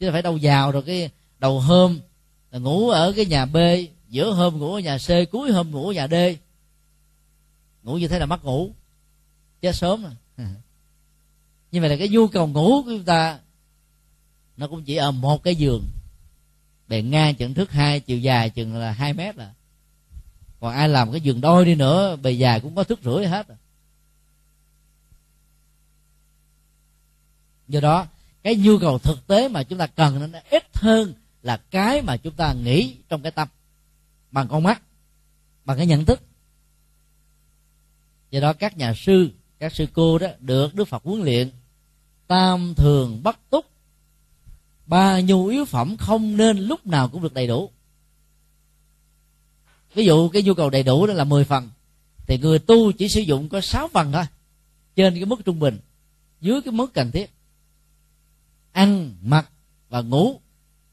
Chứ phải đâu giàu rồi cái đầu hôm, ngủ ở cái nhà b, giữa hôm ngủ ở nhà c, cuối hôm ngủ ở nhà d. Ngủ như thế là mất ngủ. Chết sớm rồi. Như vậy là cái nhu cầu ngủ của chúng ta, nó cũng chỉ ở một cái giường. Bề ngang chừng thước hai, chiều dài chừng là hai mét là còn ai làm cái giường đôi đi nữa, bề dài cũng có thước rưỡi hết do đó, cái nhu cầu thực tế mà chúng ta cần nó ít hơn là cái mà chúng ta nghĩ trong cái tâm, bằng con mắt, bằng cái nhận thức. Do đó, các nhà sư, các sư cô đó được đức phật huấn luyện, tam thường bất túc. Ba nhu yếu phẩm không nên lúc nào cũng được đầy đủ ví dụ cái nhu cầu đầy đủ đó là 10 phần, thì người tu chỉ sử dụng có 6 phần thôi, trên cái mức trung bình, dưới cái mức cần thiết. Ăn, mặc và ngủ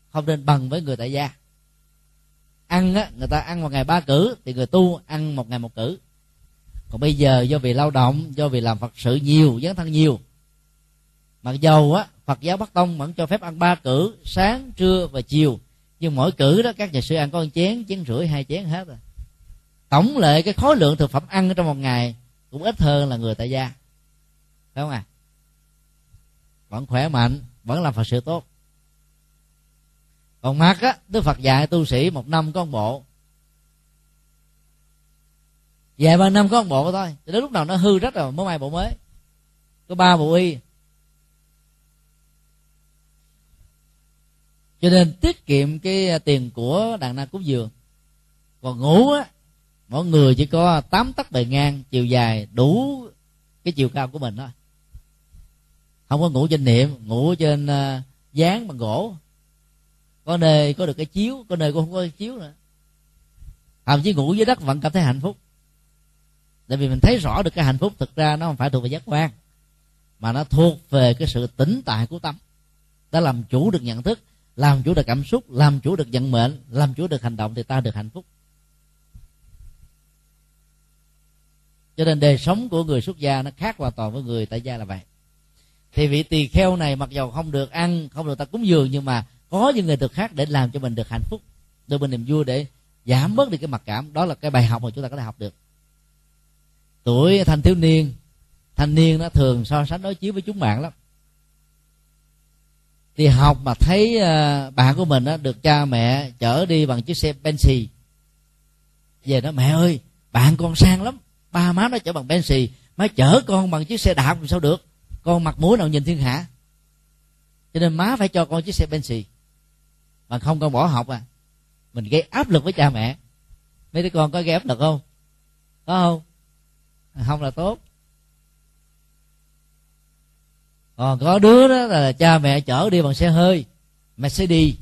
không nên bằng với người tại gia. Ăn á, người ta ăn một ngày ba cử, thì người tu ăn một ngày một cử. Còn bây giờ do vì lao động, do vì làm phật sự nhiều, dấn thân nhiều, mặc dầu á, phật giáo bắc tông vẫn cho phép ăn ba cử, sáng, trưa và chiều nhưng mỗi cử đó, các nhà sư ăn có một chén chén rưỡi, hai chén hết rồi. Tổng lệ cái khối lượng thực phẩm ăn trong một ngày cũng ít hơn là người tại gia. Phải không à vẫn khỏe mạnh, vẫn làm phật sự tốt. Còn mắt á, đức phật dạy tu sĩ một năm có một bộ. Vài ba năm có một bộ thôi. Đến lúc nào nó hư rất rồi, mới may bộ mới. Có ba bộ y. cho nên tiết kiệm cái à, tiền của đàn na cúng dường còn ngủ á mỗi người chỉ có tám tấc bề ngang chiều dài đủ cái chiều cao của mình thôi. Không có ngủ trên niệm ngủ trên à, uh, dán bằng gỗ. Có nơi có được cái chiếu có nơi cũng không có cái chiếu nữa. Thậm chí ngủ dưới đất vẫn cảm thấy hạnh phúc. Tại vì mình thấy rõ được cái hạnh phúc thực ra nó không phải thuộc về giác quan mà nó thuộc về cái sự tĩnh tại của tâm. Đã làm chủ được nhận thức làm chủ được cảm xúc, làm chủ được vận mệnh, làm chủ được hành động thì ta được hạnh phúc. Cho nên đời sống của người xuất gia nó khác hoàn toàn với người tại gia là vậy. Thì vị tỳ kheo này mặc dầu không được ăn, không được ta cúng dường, nhưng mà có những người được khác để làm cho mình được hạnh phúc. Được mình niềm vui để giảm bớt đi cái mặc cảm. Đó là cái bài học mà chúng ta có thể học được. Tuổi thanh thiếu niên, thanh niên nó thường so sánh đối chiếu với chúng bạn lắm thì học mà thấy ờ, uh, bạn của mình đó, được cha mẹ chở đi bằng chiếc xe Bentley về nó mẹ ơi bạn con sang lắm ba má nó chở bằng Bentley má chở con bằng chiếc xe đạp làm sao được? Con mặt mũi nào nhìn thiên hạ? Cho nên má phải cho con chiếc xe Bentley mà không con bỏ học à. Mình gây áp lực với cha mẹ. Mấy đứa con có gây áp lực không? Có không? Không là tốt. Còn có đứa đó là cha mẹ chở đi bằng xe hơi, Mercedes,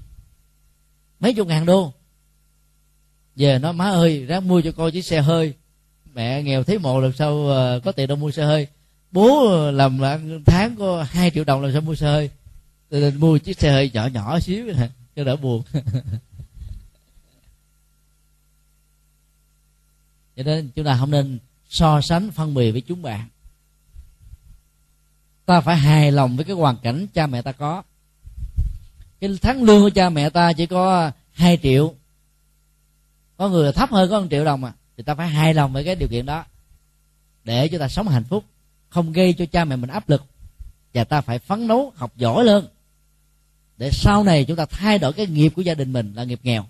mấy chục ngàn đô. Về nó má ơi, ráng mua cho con chiếc xe hơi. Mẹ nghèo thấy mộ làm sao ờ, có tiền đâu mua xe hơi. Bố làm tháng có hai triệu đồng làm sao mua xe hơi. Nên mua chiếc xe hơi nhỏ nhỏ xíu, cho đỡ buồn. Cho nên chúng ta không nên so sánh phân biệt với chúng bạn ta phải hài lòng với cái hoàn cảnh cha mẹ ta có. Cái tháng lương của cha mẹ ta chỉ có 2 triệu. Có người thấp hơn có 1 triệu đồng mà. Thì ta phải hài lòng với cái điều kiện đó. Để cho ta sống hạnh phúc. Không gây cho cha mẹ mình áp lực. Và ta phải phấn đấu, học giỏi lên. Để sau này chúng ta thay đổi cái nghiệp của gia đình mình là nghiệp nghèo.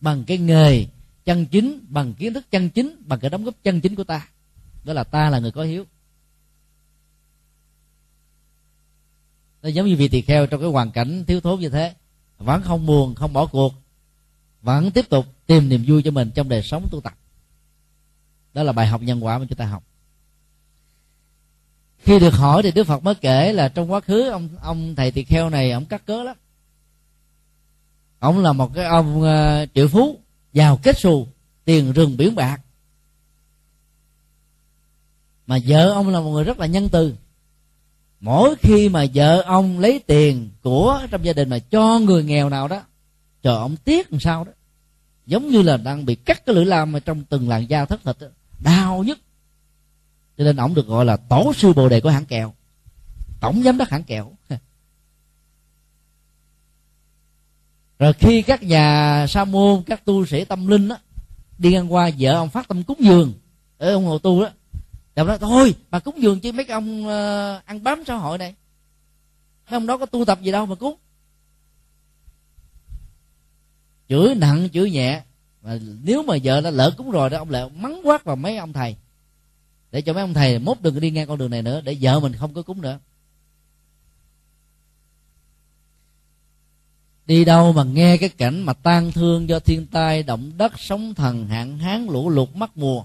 Bằng cái nghề chân chính, bằng kiến thức chân chính, bằng cái đóng góp chân chính của ta. Đó là ta là người có hiếu. Nó giống như vị tỳ kheo trong cái hoàn cảnh thiếu thốn như thế. Vẫn không buồn không bỏ cuộc. Vẫn tiếp tục tìm niềm vui cho mình trong đời sống tu tập. Đó là bài học nhân quả mà chúng ta học. Khi được hỏi thì đức phật mới kể là trong quá khứ ông ông thầy tỳ kheo này ông cắt cớ lắm. Ông là một cái ông uh, triệu phú giàu kết xù tiền rừng biển bạc. Mà vợ ông là một người rất là nhân từ mỗi khi mà vợ ông lấy tiền của trong gia đình mà cho người nghèo nào đó chờ ông tiếc làm sao đó. Giống như là đang bị cắt cái lưỡi lam mà trong từng làn da thất thịt đó. đau nhất. Cho nên ông được gọi là tổ sư bồ đề của hãng kẹo. Tổng giám đốc hãng kẹo. Rồi khi các nhà sa môn các tu sĩ tâm linh đó, đi ngang qua vợ ông phát tâm cúng dường ở ông hồ tu đó ông nói thôi bà cúng dường chứ mấy cái ông uh, ăn bám xã hội này? Mấy ông đó có tu tập gì đâu mà cúng. Chửi nặng chửi nhẹ mà nếu mà vợ đã lỡ cúng rồi đó ông lại mắng quát vào mấy ông thầy. Để cho mấy ông thầy mốt đừng đi ngang con đường này nữa để vợ mình không có cúng nữa. Đi đâu mà nghe cái cảnh mà tan thương do thiên tai động đất sóng thần hạn hán lũ lụt mất mùa?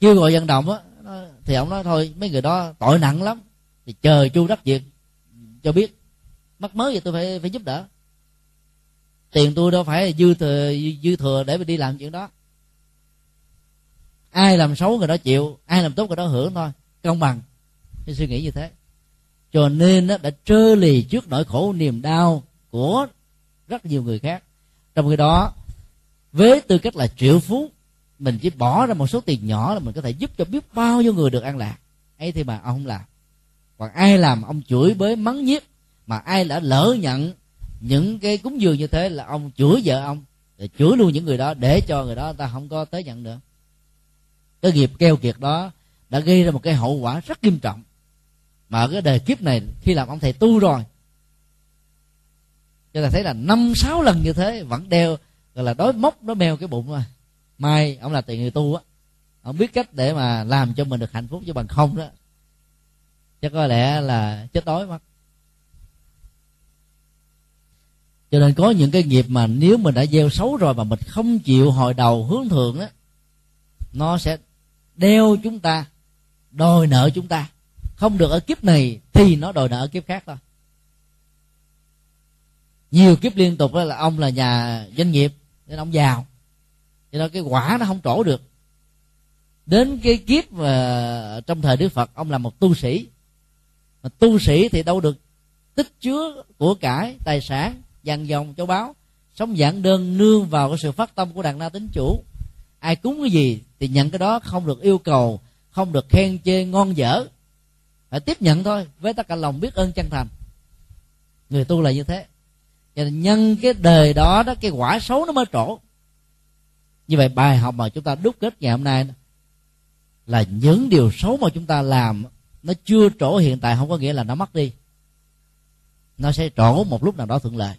Chưa gọi vận động á thì ông nói thôi, mấy người đó tội nặng lắm, thì chờ chu đắc diệt cho biết. Mắc mới vậy tôi phải phải giúp đỡ. Tiền tôi đâu phải dư thừa dư thừa để mà đi làm chuyện đó. Ai làm xấu người đó chịu, ai làm tốt người đó hưởng thôi công bằng. Cái suy nghĩ như thế. Cho nên nó đã trơ lì trước nỗi khổ niềm đau của rất nhiều người khác. Trong khi đó với tư cách là triệu phú mình chỉ bỏ ra một số tiền nhỏ là mình có thể giúp cho biết bao nhiêu người được an lạc. Ấy thì mà ông không làm. Còn ai làm ông chửi bới mắng nhiếc, mà ai đã lỡ nhận những cái cúng dường như thế là ông chửi vợ ông, rồi chửi luôn những người đó để cho người đó ta không có tới nhận nữa. Cái nghiệp keo kiệt đó đã gây ra một cái hậu quả rất nghiêm trọng. Mà ở cái đời kiếp này khi làm ông thầy tu rồi, cho ta thấy là năm sáu lần như thế vẫn đeo, gọi là đói móc nó mèo cái bụng rồi mai ông là tiền người tu á. Ông biết cách để mà làm cho mình được hạnh phúc chứ bằng không đó. Chắc có lẽ là chết đói mất. Cho nên có những cái nghiệp mà nếu mình đã gieo xấu rồi mà mình không chịu hồi đầu hướng thượng á, nó sẽ đeo chúng ta, đòi nợ chúng ta. Không được ở kiếp này thì nó đòi nợ ở kiếp khác thôi. Nhiều kiếp liên tục đó là ông là nhà doanh nghiệp, nên ông giàu cho nên cái quả nó không trổ được. Đến cái kiếp mà trong thời đức phật, ông là một tu sĩ. Mà tu sĩ thì đâu được tích chứa của cải, tài sản dàn dòng, châu báu. Sống giản đơn nương vào cái sự phát tâm của đàn na tính chủ. Ai cúng cái gì thì nhận cái đó, không được yêu cầu, không được khen chê ngon dở. Phải tiếp nhận thôi, với tất cả lòng biết ơn chân thành. Người tu là như thế. Cho nên nhân cái đời đó đó, cái quả xấu nó mới trổ như vậy bài học mà chúng ta đúc kết ngày hôm nay là những điều xấu mà chúng ta làm, nó chưa trổ hiện tại, không có nghĩa là nó mất đi. Nó sẽ trổ một lúc nào đó thuận lợi,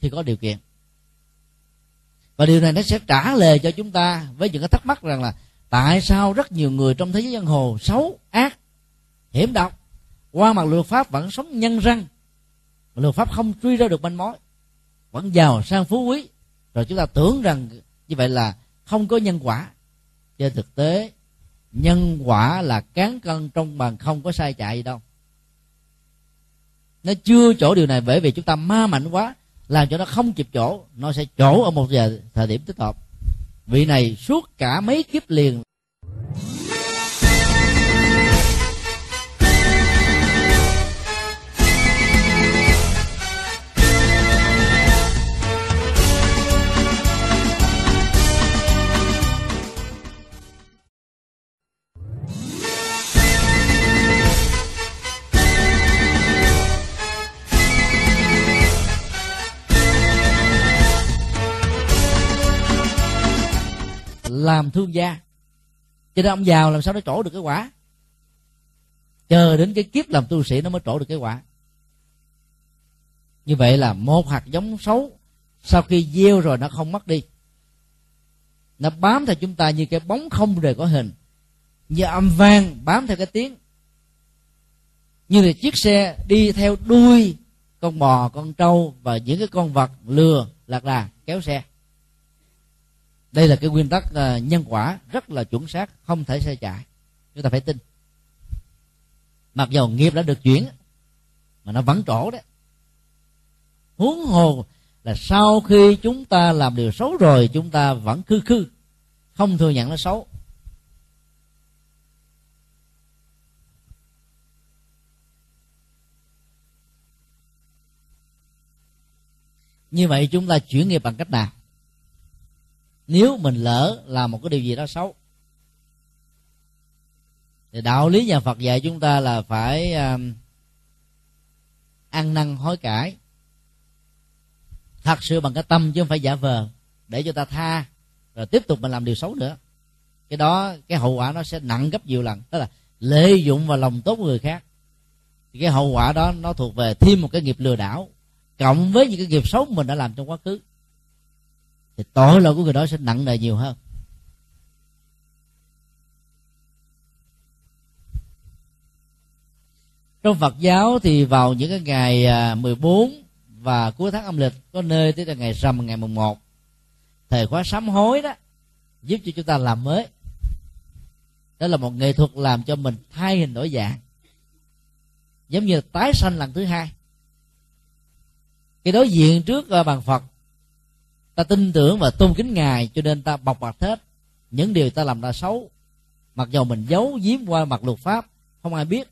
khi có điều kiện. Và điều này nó sẽ trả lời cho chúng ta với những cái thắc mắc rằng là tại sao rất nhiều người trong thế giới giang hồ xấu, ác, hiểm độc, qua mặt luật pháp vẫn sống nhân răng, luật pháp không truy ra được manh mối, vẫn giàu sang phú quý. Rồi chúng ta tưởng rằng như vậy là không có nhân quả. Trên thực tế, nhân quả là cán cân trong bằng không có sai chạy gì đâu. Nó chưa chỗ điều này bởi vì chúng ta ma mạnh quá, làm cho nó không kịp chỗ, nó sẽ chỗ ở một giờ, thời điểm thích hợp. Vị này suốt cả mấy kiếp liền làm thương gia. Cho nên ông giàu làm sao nó trổ được cái quả? Chờ đến cái kiếp làm tu sĩ nó mới trổ được cái quả. Như vậy là một hạt giống xấu, sau khi gieo rồi nó không mất đi. Nó bám theo chúng ta như cái bóng không rời có hình. Như âm vang bám theo cái tiếng. Như là chiếc xe đi theo đuôi con bò, con trâu và những cái con vật lừa lạc đà kéo xe đây là cái nguyên tắc à, nhân quả rất là chuẩn xác, không thể sai chạy chúng ta phải tin. Mặc dầu nghiệp đã được chuyển, mà nó vẫn trổ đấy huống hồ là sau khi chúng ta làm điều xấu rồi, chúng ta vẫn khư khư, không thừa nhận nó xấu. Như vậy chúng ta chuyển nghiệp bằng cách nào? Nếu mình lỡ làm một cái điều gì đó xấu thì đạo lý nhà Phật dạy chúng ta là phải um, ăn năn hối cải. Thật sự bằng cái tâm chứ không phải giả vờ để cho ta tha rồi tiếp tục mình làm điều xấu nữa. Cái đó cái hậu quả nó sẽ nặng gấp nhiều lần. Tức là lợi dụng vào lòng tốt của người khác. Thì cái hậu quả đó nó thuộc về thêm một cái nghiệp lừa đảo cộng với những cái nghiệp xấu mình đã làm trong quá khứ thì tội lỗi của người đó sẽ nặng nề nhiều hơn. Trong Phật giáo thì vào những cái ngày à, 14 và cuối tháng âm lịch, có nơi tới là ngày rằm, ngày mùng 1 thời khóa sám hối đó, giúp cho chúng ta làm mới. Đó là một nghệ thuật làm cho mình thay hình đổi dạng, giống như tái sanh lần thứ hai. Cái đối diện trước à, bàn phật ta tin tưởng và tôn kính ngài, cho nên ta bộc bạch hết. Những điều ta làm là xấu, mặc dầu mình giấu giếm qua mặt luật pháp, không ai biết.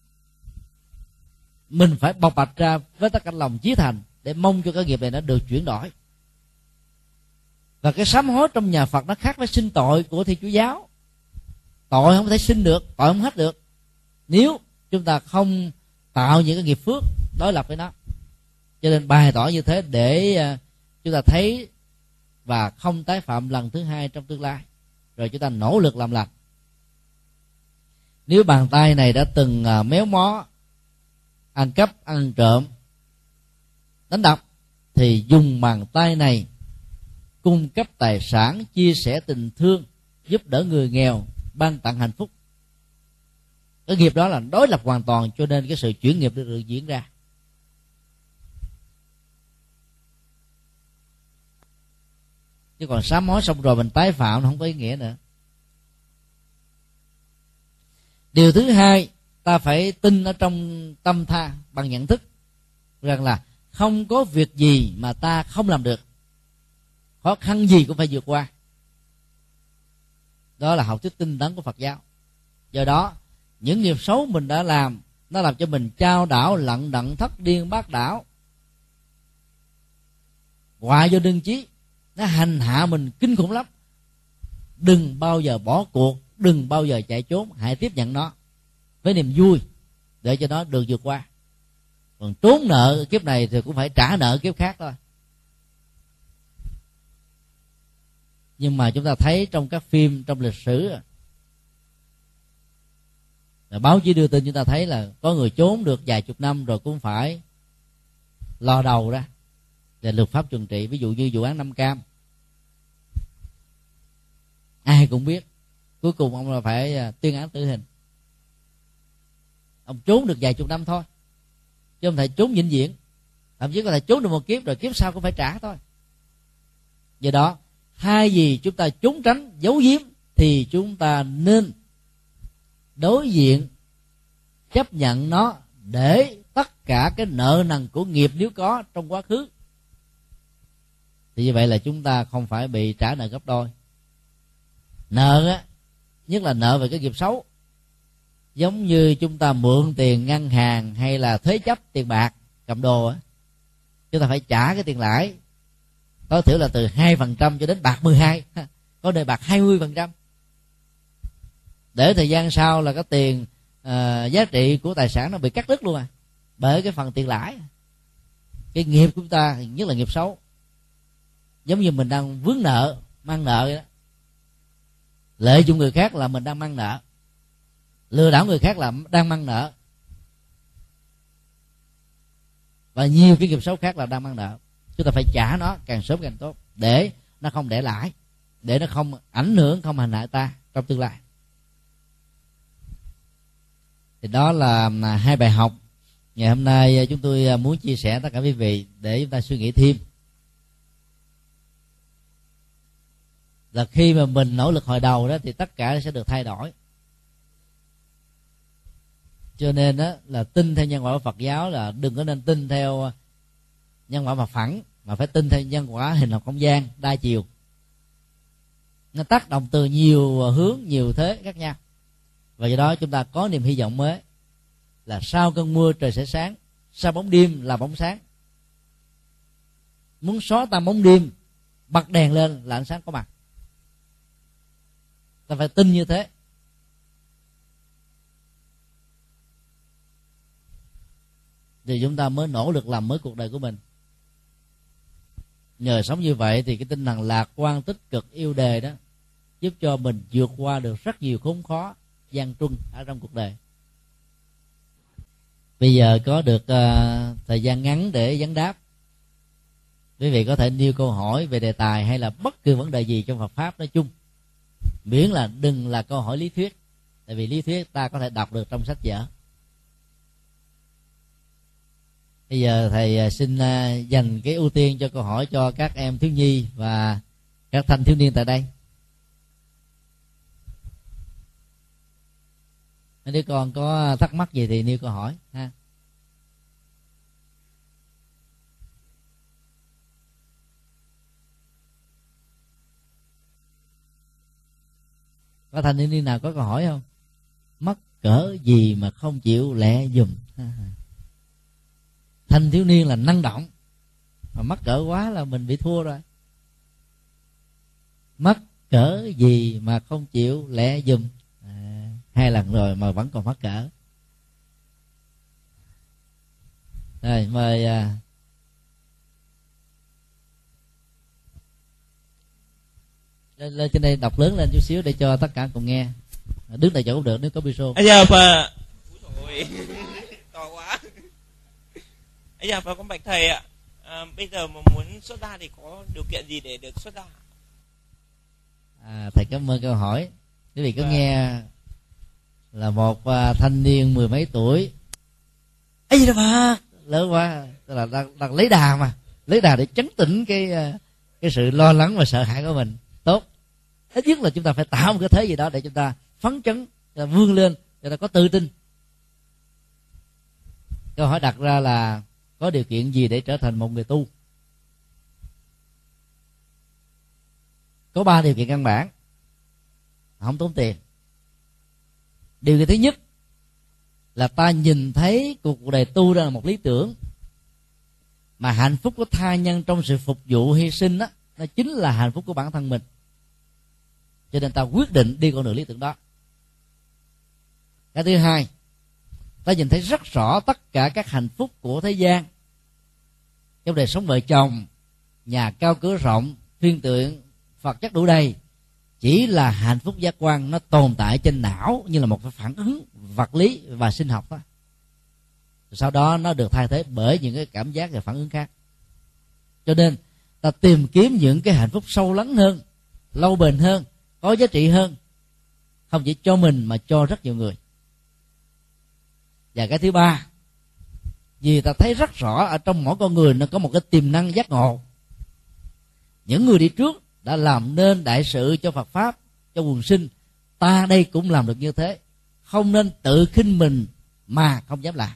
Mình phải bộc bạch ra với tất cả lòng chí thành để mong cho cái nghiệp này nó được chuyển đổi. Và cái sám hối trong nhà Phật nó khác với sinh tội của thi chúa giáo. Tội không thể sinh được, tội không hết được. Nếu chúng ta không tạo những cái nghiệp phước, đối lập với nó. Cho nên bài tỏ như thế để à, chúng ta thấy và không tái phạm lần thứ hai trong tương lai. Rồi chúng ta nỗ lực làm lành. Nếu bàn tay này đã từng à, méo mó ăn cắp ăn trộm đánh đập thì dùng bàn tay này cung cấp tài sản chia sẻ tình thương giúp đỡ người nghèo ban tặng hạnh phúc. Cái nghiệp đó là đối lập hoàn toàn cho nên cái sự chuyển nghiệp được, được diễn ra. Chứ còn sám hối xong rồi mình tái phạm nó không có ý nghĩa nữa. Điều thứ hai, ta phải tin ở trong tâm tha bằng nhận thức rằng là không có việc gì mà ta không làm được. Khó khăn gì cũng phải vượt qua. Đó là học thuyết tinh tấn của phật giáo. Do đó, những nghiệp xấu mình đã làm, nó làm cho mình trao đảo, lận đận, thất điên, bác đảo. Hoại vô đương chí nó hành hạ mình kinh khủng lắm. Đừng bao giờ bỏ cuộc, đừng bao giờ chạy trốn, hãy tiếp nhận nó với niềm vui để cho nó được vượt qua. Còn trốn nợ kiếp này thì cũng phải trả nợ kiếp khác thôi. Nhưng mà chúng ta thấy trong các phim, trong lịch sử là báo chí đưa tin chúng ta thấy là có người trốn được vài chục năm rồi cũng phải lo đầu ra về luật pháp trừng trị, ví dụ như vụ án năm cam. Ai cũng biết, cuối cùng ông là phải à, tuyên án tử hình. Ông trốn được vài chục năm thôi, chứ không thể trốn vĩnh viễn. Thậm chí có thể trốn được một kiếp, rồi kiếp sau cũng phải trả thôi. Do đó hai gì chúng ta trốn tránh giấu giếm, thì chúng ta nên đối diện, chấp nhận nó để tất cả cái nợ nần của nghiệp nếu có trong quá khứ thì như vậy là chúng ta không phải bị trả nợ gấp đôi. Nợ á nhất là nợ về cái nghiệp xấu. Giống như chúng ta mượn tiền ngân hàng hay là thế chấp tiền bạc cầm đồ á chúng ta phải trả cái tiền lãi. Tối thiểu là từ hai phần trăm cho đến bạc 12 có nơi bạc 20 phần trăm. Để thời gian sau là cái tiền uh, giá trị của tài sản nó bị cắt đứt luôn à. Bởi cái phần tiền lãi. Cái nghiệp của chúng ta nhất là nghiệp xấu giống như mình đang vướng nợ, mang nợ vậy đó. Lợi dụng người khác là mình đang mang nợ. Lừa đảo người khác là đang mang nợ. Và nhiều cái nghiệp xấu khác là đang mang nợ. Chúng ta phải trả nó càng sớm càng tốt, để nó không để lãi để nó không ảnh hưởng, không hành hại ta trong tương lai. Thì đó là à, hai bài học. Ngày hôm nay à, chúng tôi à, muốn chia sẻ tất cả quý vị để chúng ta suy nghĩ thêm. Là khi mà mình nỗ lực hồi đầu đó thì tất cả sẽ được thay đổi. Cho nên đó là tin theo nhân quả của Phật giáo là đừng có nên tin theo nhân quả mặt phẳng, mà phải tin theo nhân quả hình học không gian, đa chiều. Nó tác động từ nhiều hướng, nhiều thế khác nhau. Và do đó chúng ta có niềm hy vọng mới là sau cơn mưa trời sẽ sáng, sau bóng đêm là bóng sáng. Muốn xóa tan bóng đêm, bật đèn lên là ánh sáng có mặt ta phải tin như thế. Thì chúng ta mới nỗ lực làm mới cuộc đời của mình. Nhờ sống như vậy thì cái tinh thần lạc quan tích cực yêu đề đó giúp cho mình vượt qua được rất nhiều khốn khó gian truân ở trong cuộc đời. Bây giờ có được uh, thời gian ngắn để vấn đáp. Quý vị có thể nêu câu hỏi về đề tài hay là bất cứ vấn đề gì trong Phật pháp nói chung miễn là đừng là câu hỏi lý thuyết. Tại vì lý thuyết ta có thể đọc được trong sách vở. Bây giờ thầy à, xin à, dành cái ưu tiên cho câu hỏi cho các em thiếu nhi và các thanh thiếu niên tại đây. Nếu con có thắc mắc gì thì nêu câu hỏi, ha. Có thanh niên nào có câu hỏi không? Mất cỡ gì mà không chịu lẹ dùm? Thanh thiếu niên là năng động. Mà mắc cỡ quá là mình bị thua rồi. Mất cỡ gì mà không chịu lẹ dùm? À, hai lần rồi mà vẫn còn mắc cỡ. Rồi mời à, lên, lên trên đây đọc lớn lên chút xíu để cho tất cả cùng nghe. Đứng tại chỗ cũng được nếu có micro bây giờ và to quá. Bây giờ và con bạch thầy ạ à, bây giờ mà muốn xuất gia thì có điều kiện gì để được xuất gia? À, thầy cảm ơn câu hỏi. Quý vị có à. nghe là một uh, thanh niên mười mấy tuổi. Ấy gì đó mà lớn quá là đang, đang lấy đà mà. Lấy đà để chấn tĩnh cái cái sự lo lắng và sợ hãi của mình ít nhất là chúng ta phải tạo một cái thế gì đó để chúng ta phấn chấn ta vươn lên cho ta có tự tin. Câu hỏi đặt ra là có điều kiện gì để trở thành một người tu? Có ba điều kiện căn bản. Không tốn tiền. Điều kiện thứ nhất là ta nhìn thấy cuộc đời tu ra là một lý tưởng, mà hạnh phúc của tha nhân trong sự phục vụ hy sinh đó nó chính là hạnh phúc của bản thân mình cho nên ta quyết định đi con đường lý tưởng đó. Cái thứ hai, ta nhìn thấy rất rõ tất cả các hạnh phúc của thế gian. Trong đời sống vợ chồng, nhà cao cửa rộng, thiên tượng, phật chất đủ đầy. Chỉ là hạnh phúc giác quan nó tồn tại trên não như là một phản ứng vật lý và sinh học đó sau đó nó được thay thế bởi những cái cảm giác và phản ứng khác. Cho nên ta tìm kiếm những cái hạnh phúc sâu lắng hơn, lâu bền hơn có giá trị hơn. Không chỉ cho mình mà cho rất nhiều người. Và cái thứ ba, vì ta thấy rất rõ ở trong mỗi con người nó có một cái tiềm năng giác ngộ. Những người đi trước đã làm nên đại sự cho Phật pháp, cho quần sinh. Ta đây cũng làm được như thế. Không nên tự khinh mình mà không dám làm.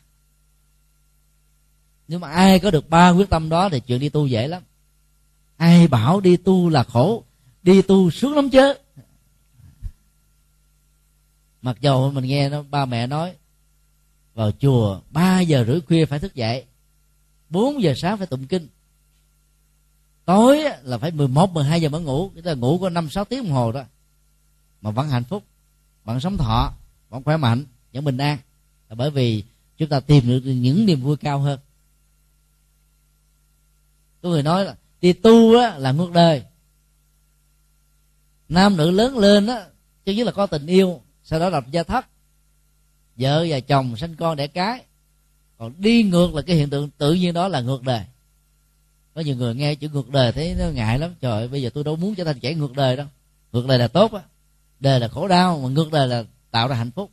Nhưng mà ai có được ba quyết tâm đó thì chuyện đi tu dễ lắm. Ai bảo đi tu là khổ, đi tu sướng lắm chứ mặc dầu mình nghe nó ba mẹ nói vào chùa 3 giờ rưỡi khuya phải thức dậy 4 giờ sáng phải tụng kinh. Tối là phải 11, 12 giờ mới ngủ cái là ngủ có 5, 6 tiếng đồng hồ đó. Mà vẫn hạnh phúc Vẫn sống thọ Vẫn khỏe mạnh Vẫn bình an. Là Bởi vì chúng ta tìm được những niềm vui cao hơn. Có người nói là Đi tu á, là ngược đời. Nam nữ lớn lên á Chứ nhất là có tình yêu sau đó lập gia thất. Vợ và chồng sinh con đẻ cái. Còn đi ngược là cái hiện tượng tự nhiên đó là ngược đời. Có nhiều người nghe chữ ngược đời thấy nó ngại lắm. Trời ơi, bây giờ tôi đâu muốn trở thành kẻ ngược đời đâu. Ngược đời là tốt á. Đời là khổ đau mà ngược đời là tạo ra hạnh phúc.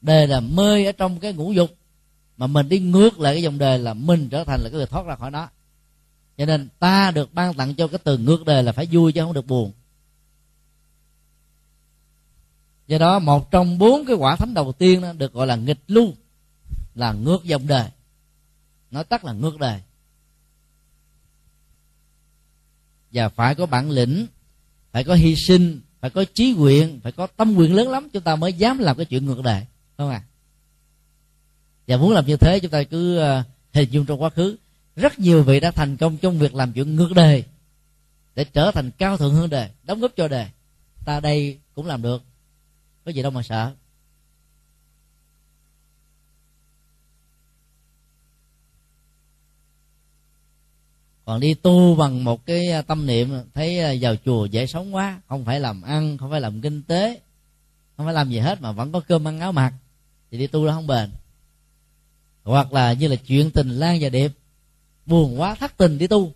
Đời là mê ở trong cái ngũ dục mà mình đi ngược lại cái dòng đời là mình trở thành là cái người thoát ra khỏi nó. Cho nên ta được ban tặng cho cái từ ngược đời là phải vui chứ không được buồn do đó, một trong bốn cái quả thánh đầu tiên đó được gọi là nghịch lưu là ngược dòng đời. Nói tắt là ngược đời. Và phải có bản lĩnh, phải có hy sinh, phải có trí nguyện, phải có tâm nguyện lớn lắm, chúng ta mới dám làm cái chuyện ngược đời không à và muốn làm như thế, chúng ta cứ ờ, hình dung trong quá khứ. Rất nhiều vị đã thành công trong việc làm chuyện ngược đời, để trở thành cao thượng hơn đời, đóng góp cho đời. Ta đây cũng làm được có gì đâu mà sợ. Còn đi tu bằng một cái à, tâm niệm, thấy à, vào chùa dễ sống quá, không phải làm ăn, không phải làm kinh tế, không phải làm gì hết mà vẫn có cơm ăn áo mặc, thì đi tu nó không bền. Hoặc là như là chuyện tình lan và điệp, buồn quá thất tình đi tu.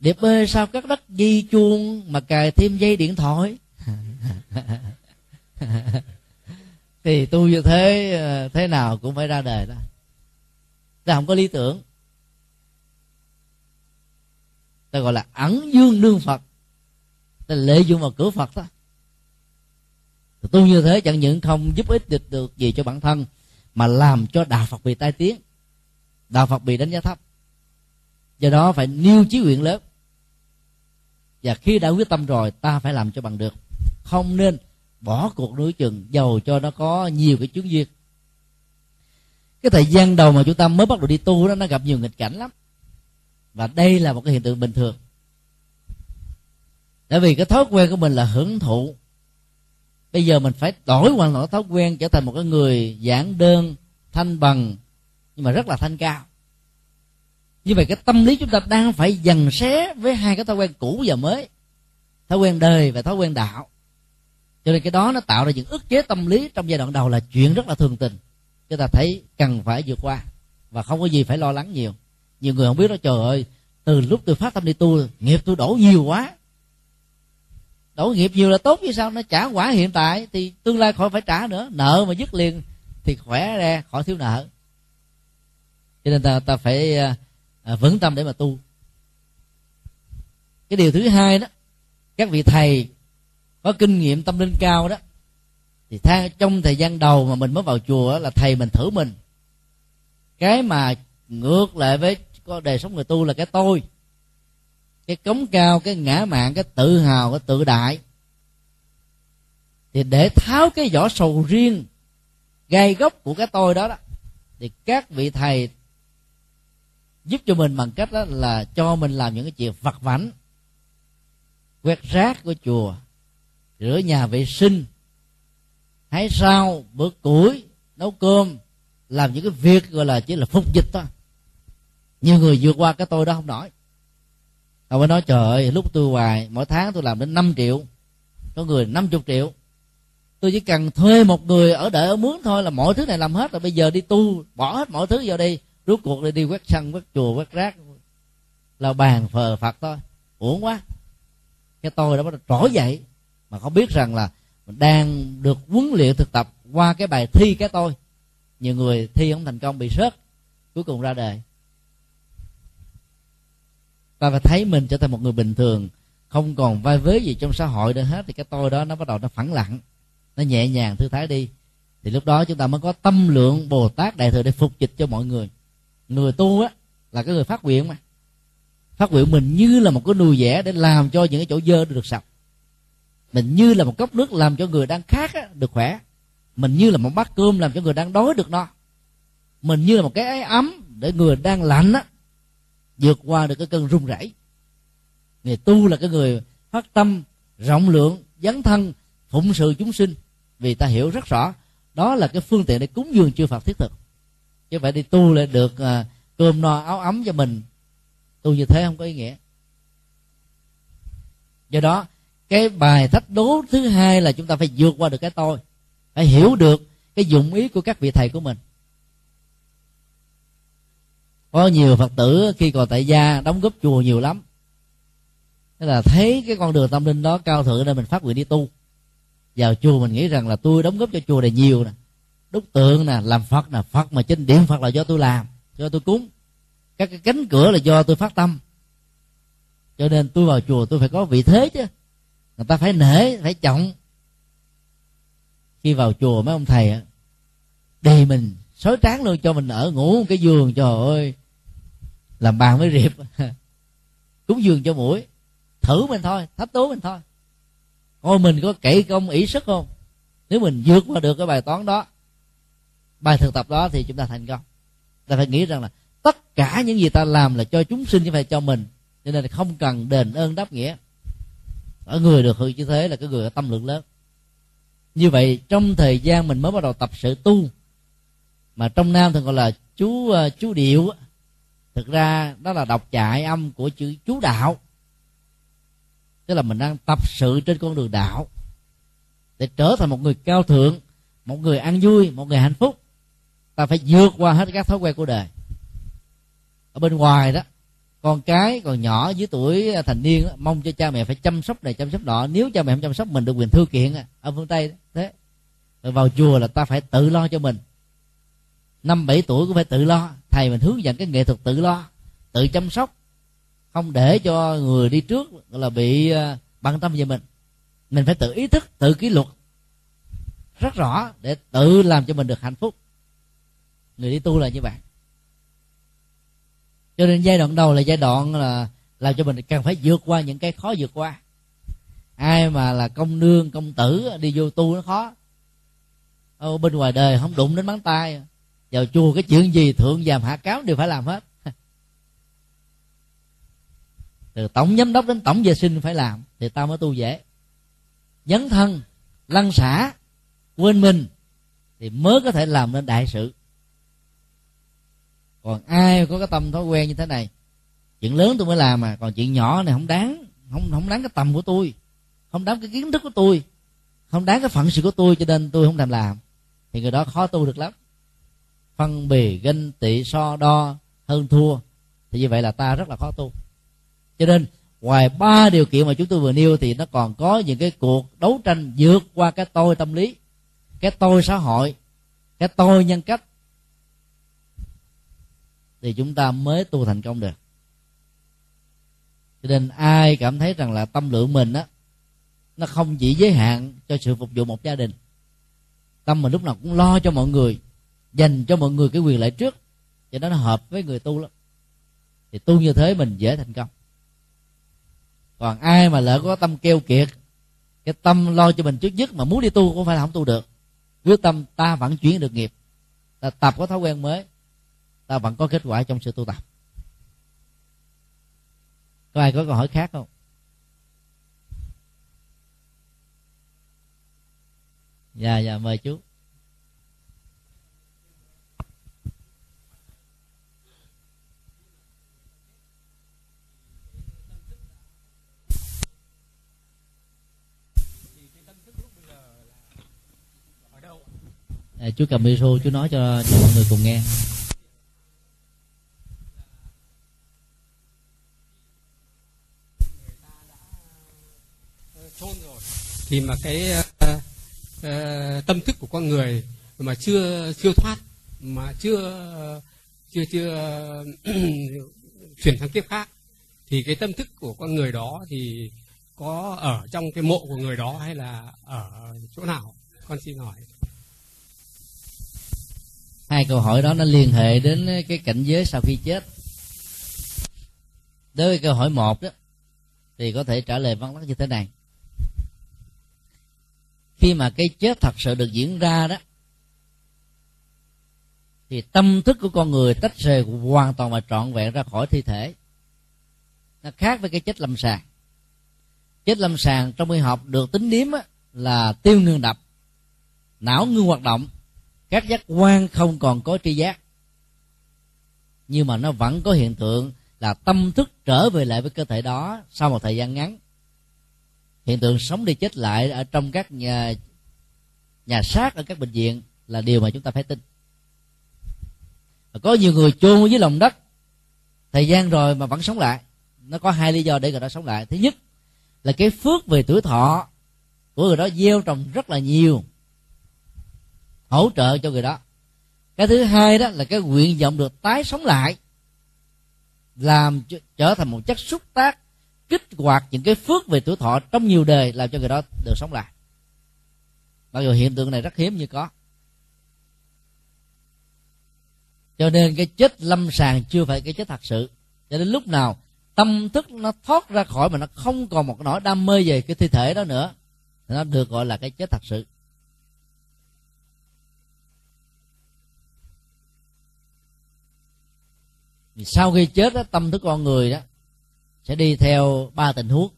Điệp ơi, sao các đất di chuông mà cài thêm dây điện thoại? thì tu như thế ờ, thế nào cũng phải ra đời đó. Ta không có lý tưởng. Ta gọi là ẩn dương đương phật. Ta lệ dụng vào cửa phật đó. Tu như thế chẳng những không giúp ích được, được gì cho bản thân mà làm cho đạo phật bị tai tiếng. Đạo phật bị đánh giá thấp. Do đó phải nêu chí nguyện lớn. Và khi đã quyết tâm rồi ta phải làm cho bằng được. Không nên bỏ cuộc đối chừng, dầu cho nó có nhiều cái chuyến duyên. Cái thời gian đầu mà chúng ta mới bắt đầu đi tu đó, nó gặp nhiều nghịch cảnh lắm. Và đây là một cái hiện tượng bình thường. Tại vì cái thói quen của mình là hưởng thụ. Bây giờ mình phải đổi hoàn toàn thói quen, trở thành một cái người giản đơn, thanh bằng, nhưng mà rất là thanh cao. Như vậy cái tâm lý chúng ta đang phải dần xé với hai cái thói quen cũ và mới. Thói quen đời và thói quen đạo cho nên cái đó nó tạo ra những ức chế tâm lý trong giai đoạn đầu là chuyện rất là thường tình. Chúng ta thấy cần phải vượt qua và không có gì phải lo lắng nhiều. Nhiều người không biết đó trời ơi từ lúc tôi phát tâm đi tu nghiệp tôi đổ nhiều quá. Đổ nghiệp nhiều là tốt chứ sao? Nó trả quả hiện tại thì tương lai khỏi phải trả nữa. Nợ mà dứt liền thì khỏe ra khỏi thiếu nợ. Cho nên ta ta phải à, à, vững tâm để mà tu. Cái điều thứ hai đó các vị thầy có kinh nghiệm tâm linh cao đó. Thì tha, trong thời gian đầu mà mình mới vào chùa là thầy mình thử mình. Cái mà ngược lại với có đời sống người tu là cái tôi. Cái cống cao cái ngã mạng cái tự hào cái tự đại. Thì để tháo cái vỏ sầu riêng gai gốc của cái tôi đó, đó thì các vị thầy giúp cho mình bằng cách đó là cho mình làm những cái chuyện vặt vảnh quét rác của chùa rửa nhà vệ sinh. Hái rau, bữa củi, nấu cơm. Làm những cái việc gọi là chỉ là phục dịch thôi. Nhiều người vượt qua cái tôi đó không nổi. Ông mới nói, trời ơi, lúc tôi hoài, mỗi tháng tôi làm đến 5 triệu, có người 50 triệu. Tôi chỉ cần thuê một người ở đợi, ở mướn thôi là mọi thứ này làm hết rồi. Bây giờ đi tu, bỏ hết mọi thứ vào đi rút cuộc đi đi quét sân, quét chùa, quét rác. Là bàn phờ phật thôi. Uổng quá. Cái tôi đó bắt đầu trỗi dậy mà không biết rằng là mình đang được huấn luyện thực tập qua cái bài thi cái tôi. Nhiều người thi không thành công, bị rớt. Cuối cùng ra đời ta phải thấy mình trở thành một người bình thường, không còn vai vế gì trong xã hội nữa hết, thì cái tôi đó nó bắt đầu nó phẳng lặng, nó nhẹ nhàng, thư thái đi. Thì lúc đó chúng ta mới có tâm lượng bồ tát đại thừa để phục dịch cho mọi người. Người tu á, là cái người phát nguyện mà. Phát nguyện mình như là một cái nuôi dẻ để làm cho những cái chỗ dơ được sạch mình như là một cốc nước làm cho người đang khát á, được khỏe. Mình như là một bát cơm làm cho người đang đói được no. Mình như là một cái ái ấm để người đang lạnh á vượt qua được cái cơn run rẩy. Người tu là cái người phát tâm rộng lượng dấn thân phụng sự chúng sinh. Vì ta hiểu rất rõ đó là cái phương tiện để cúng dường chư Phật thiết thực. Chứ phải đi tu lại được à, cơm no áo ấm cho mình. Tu như thế không có ý nghĩa. Do đó cái bài thách đố thứ hai là chúng ta phải vượt qua được cái tôi. Phải hiểu được cái dụng ý của các vị thầy của mình. Có nhiều phật tử khi còn tại gia đóng góp chùa nhiều lắm. Thế là thấy cái con đường tâm linh đó cao thượng nên mình phát nguyện đi tu. Vào chùa mình nghĩ rằng là tôi đóng góp cho chùa này nhiều nè. Đúc tượng nè, làm phật nè, phật mà trên điện phật là do tôi làm, do tôi cúng. Các cái cánh cửa là do tôi phát tâm. Cho nên tôi vào chùa tôi phải có vị thế chứ người ta phải nể, phải trọng. Khi vào chùa mấy ông thầy đề mình, sói tráng luôn cho mình ở ngủ một cái giường, trời ơi. Làm bàn với riệp cúng giường cho mũi. Thử mình thôi, thách tố mình thôi. Coi mình có kỹ công ý sức không? Nếu mình vượt qua được cái bài toán đó, bài thực tập đó thì chúng ta thành công. Ta phải nghĩ rằng là tất cả những gì ta làm là cho chúng sinh chứ phải cho mình. Cho nên là không cần đền ơn đáp nghĩa ở người được hưởng như thế là cái người có tâm lượng lớn. Như vậy, trong thời gian mình mới bắt đầu tập sự tu, mà trong nam thường gọi là chú ờ, chú điệu thực ra đó là đọc chạy âm của chữ chú đạo. Tức là mình đang tập sự trên con đường đạo để trở thành một người cao thượng, một người ăn vui, một người hạnh phúc. Ta phải vượt qua hết các thói quen của đời. Ở bên ngoài đó con cái còn nhỏ dưới tuổi à, thành niên đó, mong cho cha mẹ phải chăm sóc này chăm sóc nọ. Nếu cha mẹ không chăm sóc mình được quyền thư kiện ở phương tây đó. thế rồi vào chùa là ta phải tự lo cho mình. Năm bảy tuổi cũng phải tự lo. Thầy mình hướng dẫn cái nghệ thuật tự lo tự chăm sóc. Không để cho người đi trước là bị à, bận tâm về mình. Mình phải tự ý thức tự kỷ luật rất rõ để tự làm cho mình được hạnh phúc. Người đi tu là như vậy cho nên giai đoạn đầu là giai đoạn là làm cho mình cần phải vượt qua những cái khó vượt qua. Ai mà là công nương, công tử, đi vô tu nó khó. Ở bên ngoài đời không đụng đến mắng tay vào chùa cái chuyện gì thượng giảm hạ cáo đều phải làm hết. Từ tổng giám đốc đến tổng vệ sinh phải làm, thì tao mới tu dễ. Dấn thân lăn xả, quên mình, thì mới có thể làm nên đại sự còn ai có cái tâm thói quen như thế này? Chuyện lớn tôi mới làm mà, còn chuyện nhỏ này không đáng. Không không đáng cái tầm của tôi. Không đáng cái kiến thức của tôi. Không đáng cái phận sự của tôi, cho nên tôi không thèm làm. Thì người đó khó tu được lắm. Phân bì, ganh, tị, so, đo, hơn, thua. Thì như vậy là ta rất là khó tu. Cho nên, ngoài ba điều kiện mà chúng tôi vừa nêu thì nó còn có những cái cuộc đấu tranh vượt qua cái tôi tâm lý, cái tôi xã hội, cái tôi nhân cách thì chúng ta mới tu thành công được. Cho nên ai cảm thấy rằng là tâm lượng mình á, nó không chỉ giới hạn cho sự phục vụ một gia đình, tâm mình lúc nào cũng lo cho mọi người, dành cho mọi người cái quyền lợi trước, cho nó hợp với người tu lắm. Thì tu như thế mình dễ thành công. Còn ai mà lỡ có tâm keo kiệt, cái tâm lo cho mình trước nhất mà muốn đi tu cũng phải là không tu được. Quyết tâm ta vẫn chuyển được nghiệp, ta tập có thói quen mới ta vẫn có kết quả trong sự tu tập. Có ai có câu hỏi khác không? Dạ dạ mời chú. À, chú cầm micro chú nói cho cho mọi người cùng nghe. Thì mà cái uh, uh, tâm thức của con người mà chưa chưa thoát mà chưa chưa chưa chuyển sang kiếp khác thì cái tâm thức của con người đó thì có ở trong cái mộ của người đó hay là ở chỗ nào? Con xin hỏi. Hai câu hỏi đó nó liên hệ đến cái cảnh giới sau khi chết. Đối với câu hỏi một đó thì có thể trả lời vắn tắt như thế này khi mà cái chết thật sự được diễn ra đó, thì tâm thức của con người tách rời hoàn toàn và trọn vẹn ra khỏi thi thể. Nó khác với cái chết lâm sàng. Chết lâm sàng trong y học được tính điếm là tiêu ngưng đập, não ngưng hoạt động, các giác quan không còn có tri giác. Nhưng mà nó vẫn có hiện tượng là tâm thức trở về lại với cơ thể đó sau một thời gian ngắn hiện tượng sống đi chết lại ở trong các nhà nhà xác ở các bệnh viện là điều mà chúng ta phải tin. Có nhiều người chôn dưới lòng đất. Thời gian rồi mà vẫn sống lại. Nó có hai lý do để người đó sống lại. Thứ nhất là cái phước về tuổi thọ của người đó gieo trồng rất là nhiều, hỗ trợ cho người đó. Cái thứ hai đó là cái nguyện vọng được tái sống lại, làm trở thành một chất xúc tác kích hoạt những cái phước về tuổi thọ trong nhiều đời làm cho người đó được sống lại. Mặc dù hiện tượng này rất hiếm như có. Cho nên cái chết lâm sàng chưa phải cái chết thật sự. Cho đến lúc nào tâm thức nó thoát ra khỏi mà nó không còn một nỗi đam mê về cái thi thể đó nữa thì nó được gọi là cái chết thật sự. Sau khi chết đó, tâm thức con người đó sẽ đi theo ba tình huống.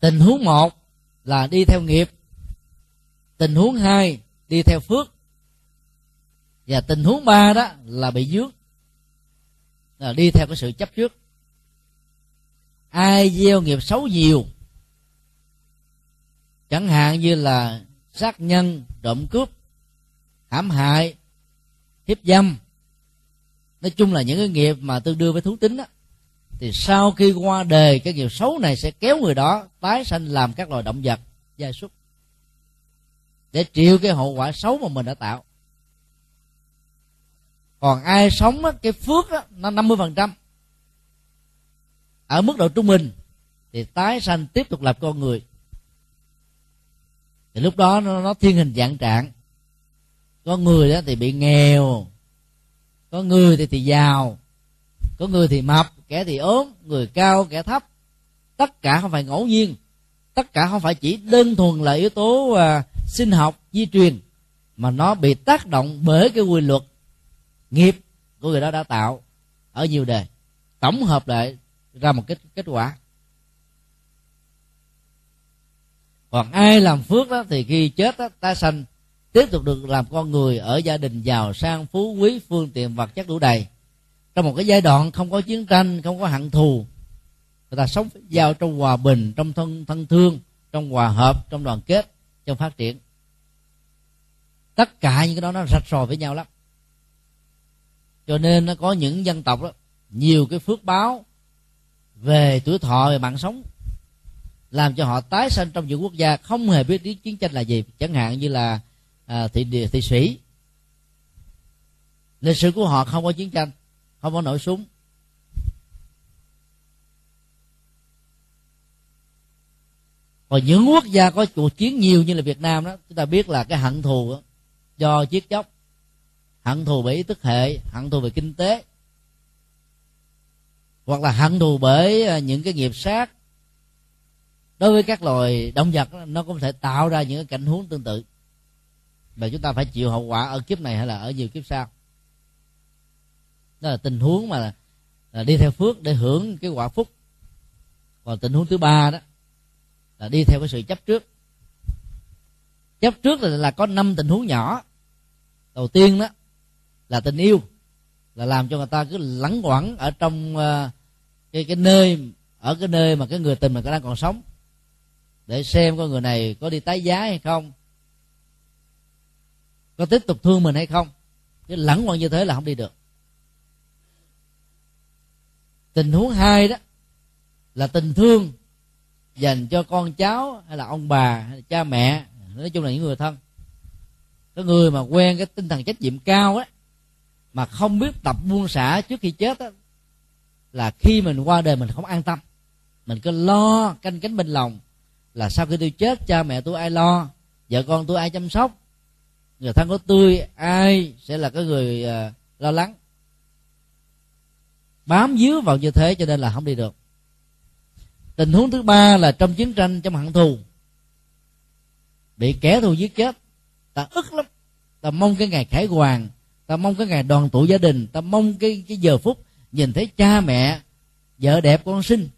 Tình huống một là đi theo nghiệp. Tình huống hai đi theo phước. Và tình huống ba đó là bị dướng là đi theo cái sự chấp trước. Ai gieo nghiệp xấu nhiều chẳng hạn như là sát nhân trộm cướp hãm hại hiếp dâm nói chung là những cái nghiệp mà tương đương với thú tính đó, thì sau khi qua đời cái nghiệp xấu này sẽ kéo người đó tái sanh làm các loài động vật gia súc để chịu cái hậu quả xấu mà mình đã tạo. Còn ai sống á, cái phước á, nó năm mươi phần trăm. Ở mức độ trung bình thì tái sanh tiếp tục làm con người. Thì lúc đó nó, nó thiên hình dạng trạng. Có người đó thì bị nghèo có người thì thì giàu có người thì mập kẻ thì ốm người cao kẻ thấp. Tất cả không phải ngẫu nhiên. Tất cả không phải chỉ đơn thuần là yếu tố uh, sinh học di truyền mà nó bị tác động bởi cái quy luật nghiệp của người đó đã tạo ở nhiều đề tổng hợp lại ra một kết kết quả. Còn ai làm phước đó thì khi chết đó, ta sanh tiếp tục được làm con người ở gia đình giàu sang phú quý phương tiện vật chất đủ đầy trong một cái giai đoạn không có chiến tranh không có hận thù người ta sống giao trong hòa bình trong thân thân thương trong hòa hợp trong đoàn kết trong phát triển. Tất cả những cái đó nó rạch ròi với nhau lắm. Cho nên nó có những dân tộc đó nhiều cái phước báo về tuổi thọ về mạng sống làm cho họ tái sanh trong những quốc gia không hề biết đến chiến tranh là gì chẳng hạn như là à, thị thị sĩ. Lịch sử của họ không có chiến tranh không có nổi súng. Còn những quốc gia có cuộc chiến nhiều như là Việt Nam đó chúng ta biết là cái hận thù đó, do giết chóc hận thù bởi ý thức hệ hận thù về kinh tế hoặc là hận thù bởi à, những cái nghiệp sát. Đối với các loài động vật nó cũng thể tạo ra những cái cảnh huống tương tự. Và chúng ta phải chịu hậu quả ở kiếp này hay là ở nhiều kiếp sau đó là tình huống mà là đi theo phước để hưởng cái quả phúc. Còn tình huống thứ ba đó là đi theo cái sự chấp trước. Chấp trước là, là có năm tình huống nhỏ. Đầu tiên đó là tình yêu là làm cho người ta cứ lẳng quẩn ở trong uh, cái cái nơi ở cái nơi mà cái người tình mình đang còn sống. Để xem con người này có đi tái giá hay không có tiếp tục thương mình hay không. Chứ lẳng quẩn như thế là không đi được tình huống hai đó là tình thương dành cho con cháu hay là ông bà hay là cha mẹ nói chung là những người thân. Cái người mà quen cái tinh thần trách nhiệm cao á mà không biết tập buông xả trước khi chết á là khi mình qua đời mình không an tâm. Mình cứ lo canh cánh bên lòng là sau khi tôi chết cha mẹ tôi ai lo vợ con tôi ai chăm sóc người thân của tôi ai sẽ là cái người uh, lo lắng bám víu vào như thế cho nên là không đi được. Tình huống thứ ba là trong chiến tranh, trong hận thù, bị kẻ thù giết chết, ta ức lắm. Ta mong cái ngày khải hoàn ta mong cái ngày đoàn tụ gia đình, ta mong cái cái giờ phút nhìn thấy cha mẹ, vợ đẹp con sinh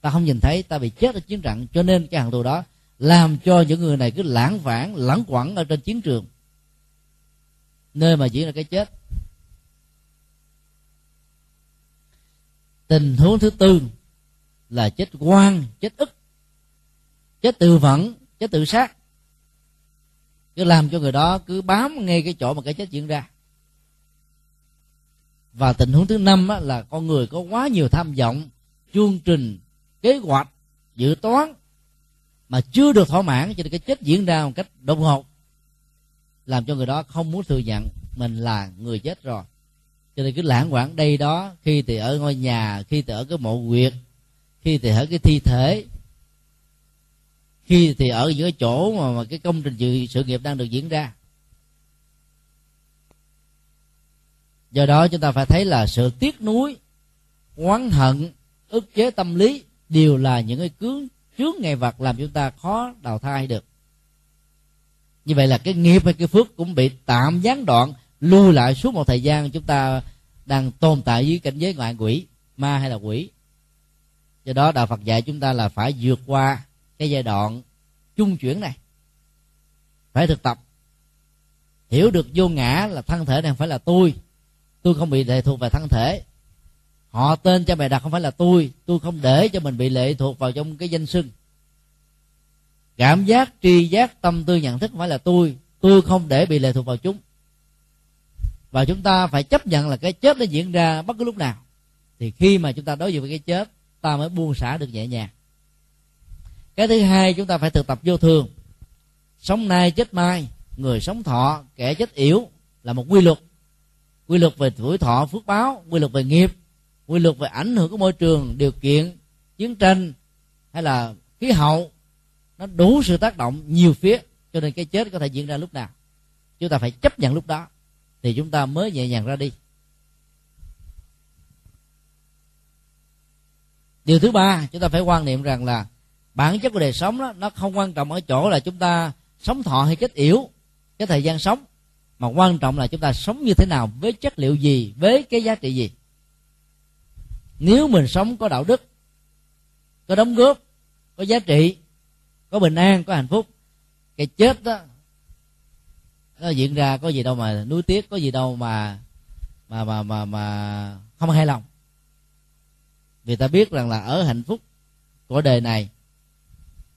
ta không nhìn thấy, ta bị chết ở chiến trận. Cho nên cái hận thù đó làm cho những người này cứ lãng vãng lãng quẩn ở trên chiến trường. Nơi mà diễn ra cái chết. Tình huống thứ tư là chết quan chết ức chết tự vẫn chết tự sát. Cứ làm cho người đó cứ bám ngay cái chỗ mà cái chết diễn ra. Và tình huống thứ năm á, là con người có quá nhiều tham vọng chương trình kế hoạch dự toán mà chưa được thỏa mãn cho nên cái chết diễn ra một cách đột ngột làm cho người đó không muốn thừa nhận mình là người chết rồi cho nên cứ lãng quảng đây đó khi thì ở ngôi nhà khi thì ở cái mộ quyệt khi thì ở cái thi thể khi thì ở những cái chỗ mà, mà cái công trình sự, sự nghiệp đang được diễn ra. Do đó chúng ta phải thấy là sự tiếc nuối oán hận ức chế tâm lý đều là những cái cướng trước ngày vật làm chúng ta khó đào thai được. Như vậy là cái nghiệp hay cái phước cũng bị tạm gián đoạn lưu lại suốt một thời gian chúng ta đang tồn tại dưới cảnh giới ngoại quỷ, ma hay là quỷ. Do đó đạo phật dạy chúng ta là phải vượt qua cái giai đoạn trung chuyển này. Phải thực tập. Hiểu được vô ngã là thân thể này không phải là tôi. Tôi không bị lệ thuộc vào thân thể. Họ tên cho mày đặt không phải là tôi. Tôi không để cho mình bị lệ thuộc vào trong cái danh xưng. Cảm giác, tri giác, tâm tư, nhận thức không phải là tôi. Tôi không để bị lệ thuộc vào chúng và chúng ta phải chấp nhận là cái chết nó diễn ra bất cứ lúc nào. Thì khi mà chúng ta đối diện với cái chết, ta mới buông xả được nhẹ nhàng. Cái thứ hai, chúng ta phải thực tập vô thường. Sống nay chết mai, người sống thọ, kẻ chết yểu là một quy luật. Quy luật về tuổi thọ, phước báo, quy luật về nghiệp, quy luật về ảnh hưởng của môi trường, điều kiện, chiến tranh hay là khí hậu, nó đủ sự tác động nhiều phía, cho nên cái chết có thể diễn ra lúc nào. Chúng ta phải chấp nhận lúc đó thì chúng ta mới nhẹ nhàng ra đi. Điều thứ ba, chúng ta phải quan niệm rằng là bản chất của đời sống đó, nó không quan trọng ở chỗ là chúng ta sống thọ hay chết yểu cái thời gian sống, mà quan trọng là chúng ta sống như thế nào, với chất liệu gì, với cái giá trị gì. Nếu mình sống có đạo đức, có đóng góp, có giá trị, có bình an, có hạnh phúc, cái chết đó nó diễn ra có gì đâu mà nuối tiếc, có gì đâu mà mà mà mà mà không hài lòng. Vì ta biết rằng là ở hạnh phúc của đời này,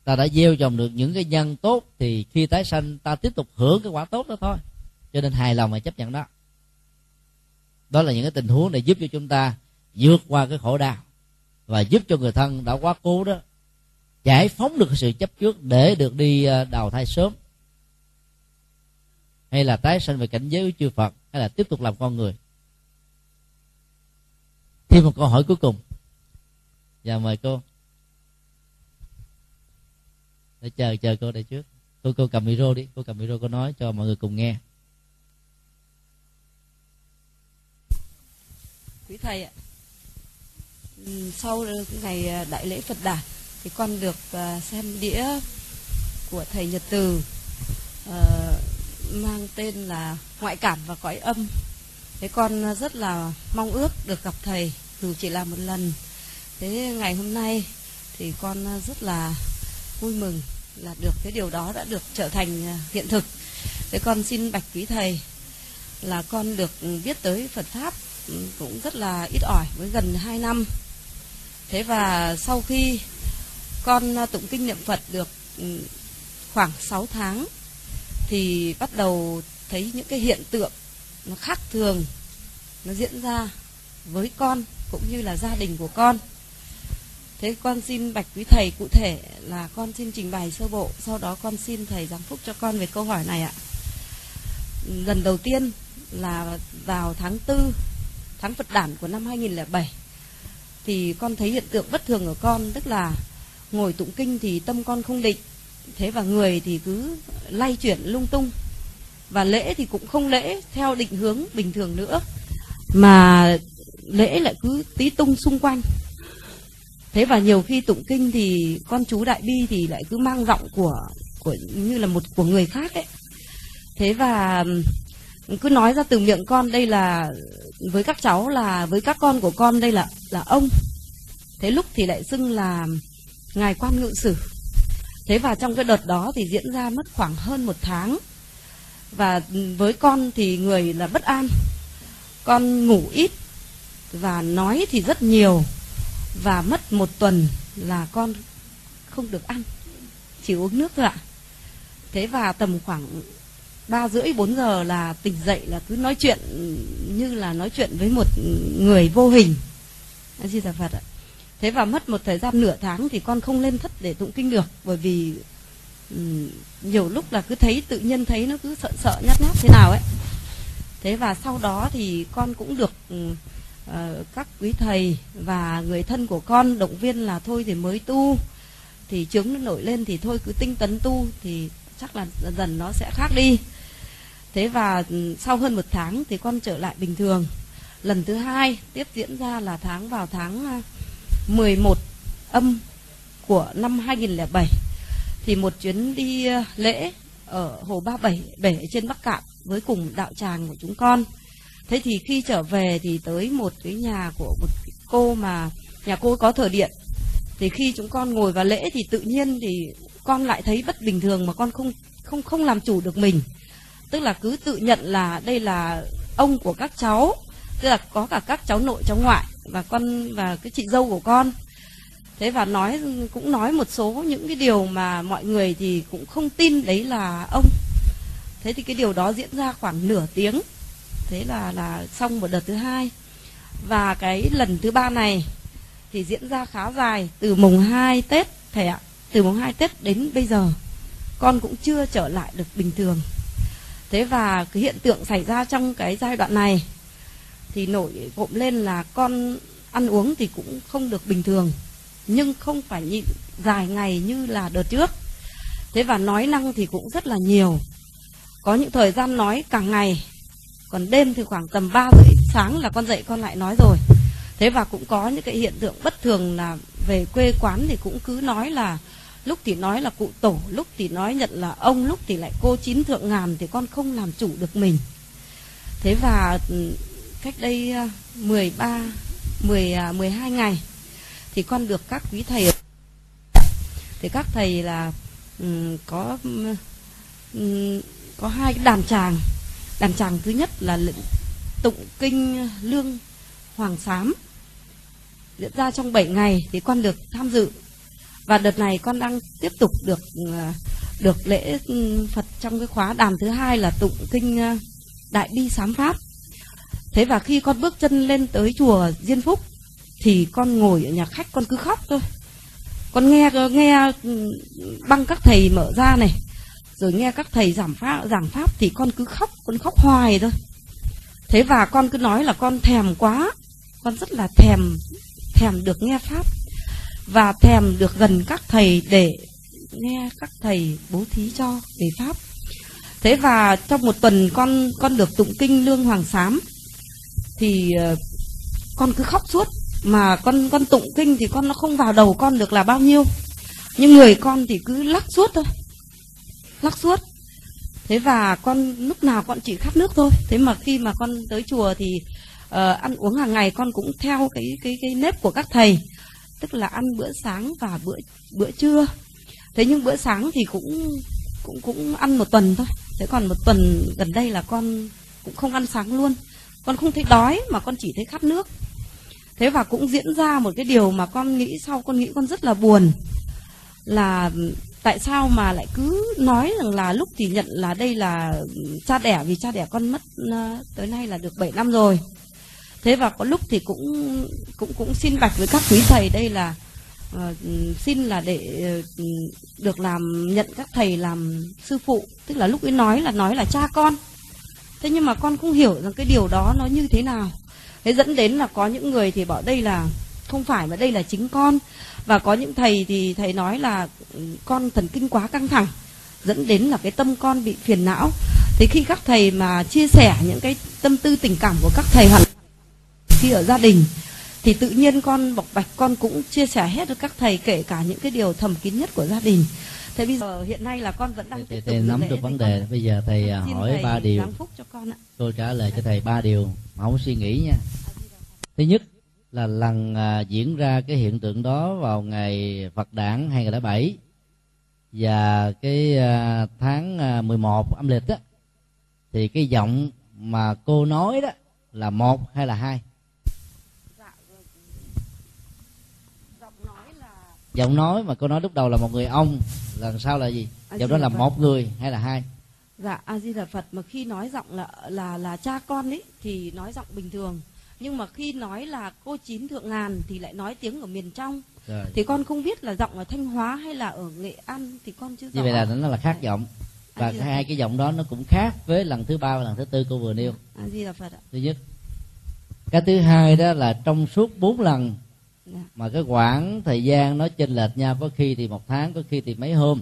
ta đã gieo trồng được những cái nhân tốt, thì khi tái sanh ta tiếp tục hưởng cái quả tốt đó thôi. Cho nên hài lòng và chấp nhận đó. Đó là những cái tình huống để giúp cho chúng ta vượt qua cái khổ đau và giúp cho người thân đã quá cố đó giải phóng được sự chấp trước để được đi ờ, đào thai sớm hay là tái sanh về cảnh giới của chư Phật, hay là tiếp tục làm con người? Thêm một câu hỏi cuối cùng. Dạ mời cô. Để chờ chờ cô đây trước. Cô cô cầm micro đi. Cô cầm micro, cô nói cho mọi người cùng nghe. Quý thầy ạ sau ngày à, đại lễ Phật đản thì con được à, xem đĩa của thầy Nhật Từ à, mang tên là ngoại cảm và cõi âm. Thế con rất là mong ước được gặp thầy, dù chỉ là một lần. Thế ngày hôm nay thì con rất là vui mừng là được cái điều đó đã được trở thành à, hiện thực. Thế con xin bạch quý thầy là con được biết tới Phật pháp ừ, cũng rất là ít ỏi với gần 2 năm. Thế và sau khi con tụng kinh niệm Phật được ừ, khoảng 6 tháng thì bắt đầu thấy những cái hiện tượng nó khác thường, nó diễn ra với con cũng như là gia đình của con. Thế con xin bạch quý thầy cụ thể là con xin trình bày sơ bộ, sau đó con xin thầy giáng phúc cho con về câu hỏi này ạ. Lần đầu tiên là vào tháng tư, tháng Phật đản của năm 2007 thì con thấy hiện tượng bất thường ở con, tức là ngồi tụng kinh thì tâm con không định thế và người thì cứ lay chuyển lung tung. Và lễ thì cũng không lễ theo định hướng bình thường nữa, mà lễ lại cứ tí tung xung quanh. Thế và nhiều khi tụng kinh thì con chú đại bi thì lại cứ mang giọng của của như là một của người khác ấy. Thế và cứ nói ra từ miệng con, đây là với các cháu, là với các con của con, đây là là ông. Thế lúc thì lại xưng là ngài quan ngự sử thế và trong cái đợt đó thì diễn ra mất khoảng hơn một tháng. Và với con thì người là bất an. Con ngủ ít và nói thì rất nhiều. Và mất một tuần là con không được ăn, chỉ uống nước thôi ạ. Thế và tầm khoảng ba rưỡi, bốn giờ là tỉnh dậy là cứ nói chuyện như là nói chuyện với một người vô hình. Di đà phật ạ thế và mất một thời gian nửa tháng thì con không lên thất để tụng kinh được bởi vì um, nhiều lúc là cứ thấy tự nhiên thấy nó cứ sợ sợ nhát nhát thế nào ấy. Thế và sau đó thì con cũng được uh, các quý thầy và người thân của con động viên là thôi thì mới tu. Thì chứng nó nổi lên thì thôi cứ tinh tấn tu thì chắc là dần dần nó sẽ khác đi. Thế và ừ, sau hơn một tháng thì con trở lại bình thường. Lần thứ hai tiếp diễn ra là tháng vào tháng 11 âm của năm 2007 thì một chuyến đi ờ, lễ ở hồ Ba Bảy bể trên Bắc Cạn với cùng đạo tràng của chúng con. Thế thì khi trở về thì tới một cái nhà của một cô mà, nhà cô có thờ điện. Thì khi chúng con ngồi vào lễ thì tự nhiên thì con lại thấy bất bình thường mà con không không không làm chủ được mình. Tức là cứ tự nhận là đây là ông của các cháu tức là có cả các cháu nội, cháu ngoại và con, và cái chị dâu của con. Thế và nói, cũng nói một số những cái điều mà mọi người thì cũng không tin đấy là ông. Thế thì cái điều đó diễn ra khoảng nửa tiếng. Thế là là xong một đợt thứ hai. Và cái lần thứ ba này thì diễn ra khá dài, từ mùng 2 Tết, thầy ạ, từ mùng 2 Tết đến bây giờ. Con cũng chưa trở lại được bình thường. Thế và cái hiện tượng xảy ra trong cái giai đoạn này thì nổi cộm lên là con ăn uống thì cũng không được bình thường, nhưng không phải nhịn dài ngày như là đợt trước. Thế và nói năng thì cũng rất là nhiều. Có những thời gian nói cả ngày, còn đêm thì khoảng tầm ba rưỡi sáng là con dậy con lại nói rồi. Thế và cũng có những cái hiện tượng bất thường là về quê quán thì cũng cứ nói là lúc thì nói là cụ tổ, lúc thì nói nhận là ông, lúc thì lại cô chín thượng ngàn thì con không làm chủ được mình. Thế và ừ, cách đây 13 10 12 ngày thì con được các quý thầy thì các thầy là um, có um, có hai cái đàn tràng đàn tràng thứ nhất là tụng kinh lương hoàng sám. Diễn ra trong 7 ngày thì con được tham dự. Và đợt này con đang tiếp tục được ờ, được lễ ừ, Phật trong cái khóa đàn thứ hai là tụng kinh ờ, đại bi sám pháp thế và khi con bước chân lên tới chùa Diên Phúc, thì con ngồi ở nhà khách, con cứ khóc thôi. Con nghe nghe, băng các thầy mở ra này, rồi nghe các thầy giảng pháp giảng pháp thì con cứ khóc, con khóc hoài thôi. Thế và con cứ nói là con thèm quá, con rất là thèm thèm được nghe pháp và thèm được gần các thầy để nghe các thầy bố thí cho về pháp. Thế và trong một tuần con con được tụng kinh lương hoàng sám thì ờ, con cứ khóc suốt. Mà con con tụng kinh thì con nó không vào đầu con được là bao nhiêu. Nhưng người con thì cứ lắc suốt thôi. Lắc suốt. Thế và con lúc nào con chỉ khát nước thôi. Thế mà khi mà con tới chùa thì uh, ăn uống hàng ngày con cũng theo cái cái cái nếp của các thầy. Tức là ăn bữa sáng và bữa bữa trưa. Thế nhưng bữa sáng thì cũng cũng cũng ăn một tuần thôi. Thế còn một tuần gần đây là con cũng không ăn sáng luôn con không thấy đói mà con chỉ thấy khát nước. Thế và cũng diễn ra một cái điều mà con nghĩ sau con nghĩ con rất là buồn. Là tại sao mà lại cứ nói rằng là lúc thì nhận là đây là cha đẻ vì cha đẻ con mất ờ, tới nay là được 7 năm rồi. Thế và có lúc thì cũng cũng cũng xin bạch với các quý thầy đây là uh, xin là để uh, được làm nhận các thầy làm sư phụ. Tức là lúc ấy nói là nói là cha con thế nhưng mà con không hiểu rằng cái điều đó nó như thế nào. Thế dẫn đến là có những người thì bảo đây là không phải mà đây là chính con. Và có những thầy thì thầy nói là ừ, con thần kinh quá căng thẳng, dẫn đến là cái tâm con bị phiền não. Thế khi các thầy mà chia sẻ những cái tâm tư tình cảm của các thầy hoặc khi ở gia đình, thì tự nhiên con bộc bạch, con cũng chia sẻ hết với các thầy, kể cả những cái điều thầm kín nhất của gia đình thế bây giờ hiện nay là con vẫn đang thầy, tiếp thầy, nắm lễ được vấn con đề. Bây giờ thầy à, hỏi ba điều. giáng phúc cho con ạ. Tôi trả lời cho thầy ba điều mà không suy nghĩ nha. Thứ nhất là lần à, diễn ra cái hiện tượng đó vào ngày Phật đản 2007 và cái à, tháng à, 11 âm lịch đó thì cái giọng mà cô nói đó là một hay là hai? Dạ giọng nói là giọng nói mà cô nói lúc đầu là một người ông lần sau là gì A giọng đó là Phật. một người hay là hai Dạ A Di Đà Phật mà khi nói giọng là là là cha con ấy thì nói giọng bình thường. Nhưng mà khi nói là cô chín thượng ngàn thì lại nói tiếng ở miền trong. Rồi. thì con không biết là giọng ở thanh hóa hay là ở nghệ an thì con chưa rõ như vậy là nó là khác giọng và Đà hai cái giọng đó nó cũng khác với lần thứ ba và lần thứ tư cô vừa nêu a di đà phật ạ thứ nhất cái thứ hai đó là trong suốt bốn lần dạ. Mà cái quãng thời gian nó chênh lệch nhau có khi thì một tháng có khi thì mấy hôm.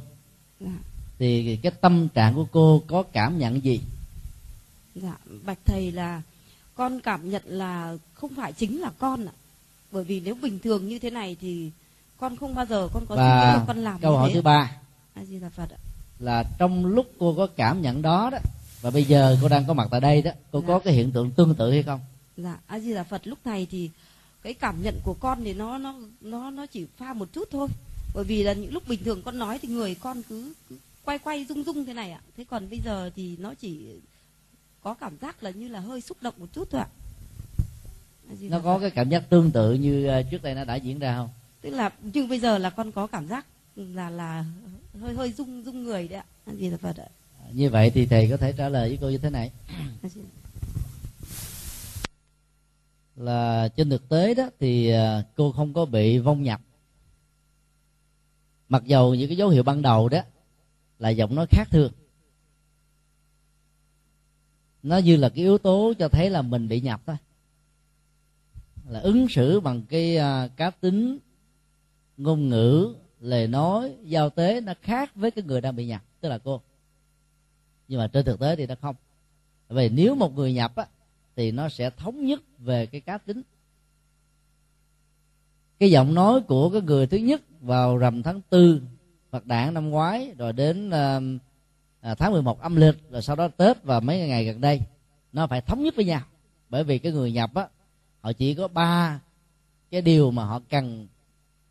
Dạ. Thì cái tâm trạng của cô có cảm nhận gì? Dạ bạch thầy là con cảm nhận là không phải chính là con ạ. Bởi vì nếu bình thường như thế này thì con không bao giờ con có suy nghĩ và là con làm câu hỏi thứ ba. A di đà phật ạ. Là trong lúc cô có cảm nhận đó đó và bây giờ cô đang có mặt tại đây đó cô Dạ. có cái hiện tượng tương tự hay không? Dạ a di đà phật lúc này thì cái cảm nhận của con thì nó nó nó nó chỉ pha một chút thôi. Bởi vì là những lúc bình thường con nói thì người con cứ, cứ quay quay rung rung thế này ạ. Thế còn bây giờ thì nó chỉ có cảm giác là như là hơi xúc động một chút thôi ạ. Nó có cái cảm giác tương tự như ờ, trước đây nó đã diễn ra không? Tức là nhưng bây giờ là con có cảm giác là là hơi hơi rung rung người đấy ạ. Di đà phật ạ? Như vậy thì thầy có thể trả lời với cô như thế này là trên thực tế đó thì à, cô không có bị vong nhập. Mặc dầu những cái dấu hiệu ban đầu đó là giọng nói khác thường. Nó như là cái yếu tố cho thấy là mình bị nhập thôi. Là ứng xử bằng cái à, cá tính, ngôn ngữ, lời nói, giao tế nó khác với cái người đang bị nhập, tức là cô. Nhưng mà trên thực tế thì nó không. Vì nếu một người nhập á thì nó sẽ thống nhất về cái cá tính. Cái giọng nói của cái người thứ nhất vào rằm tháng tư Phật đản năm ngoái rồi đến à, tháng 11 âm lịch rồi sau đó Tết và mấy ngày gần đây nó phải thống nhất với nhau. Bởi vì cái người nhập á họ chỉ có ba cái điều mà họ cần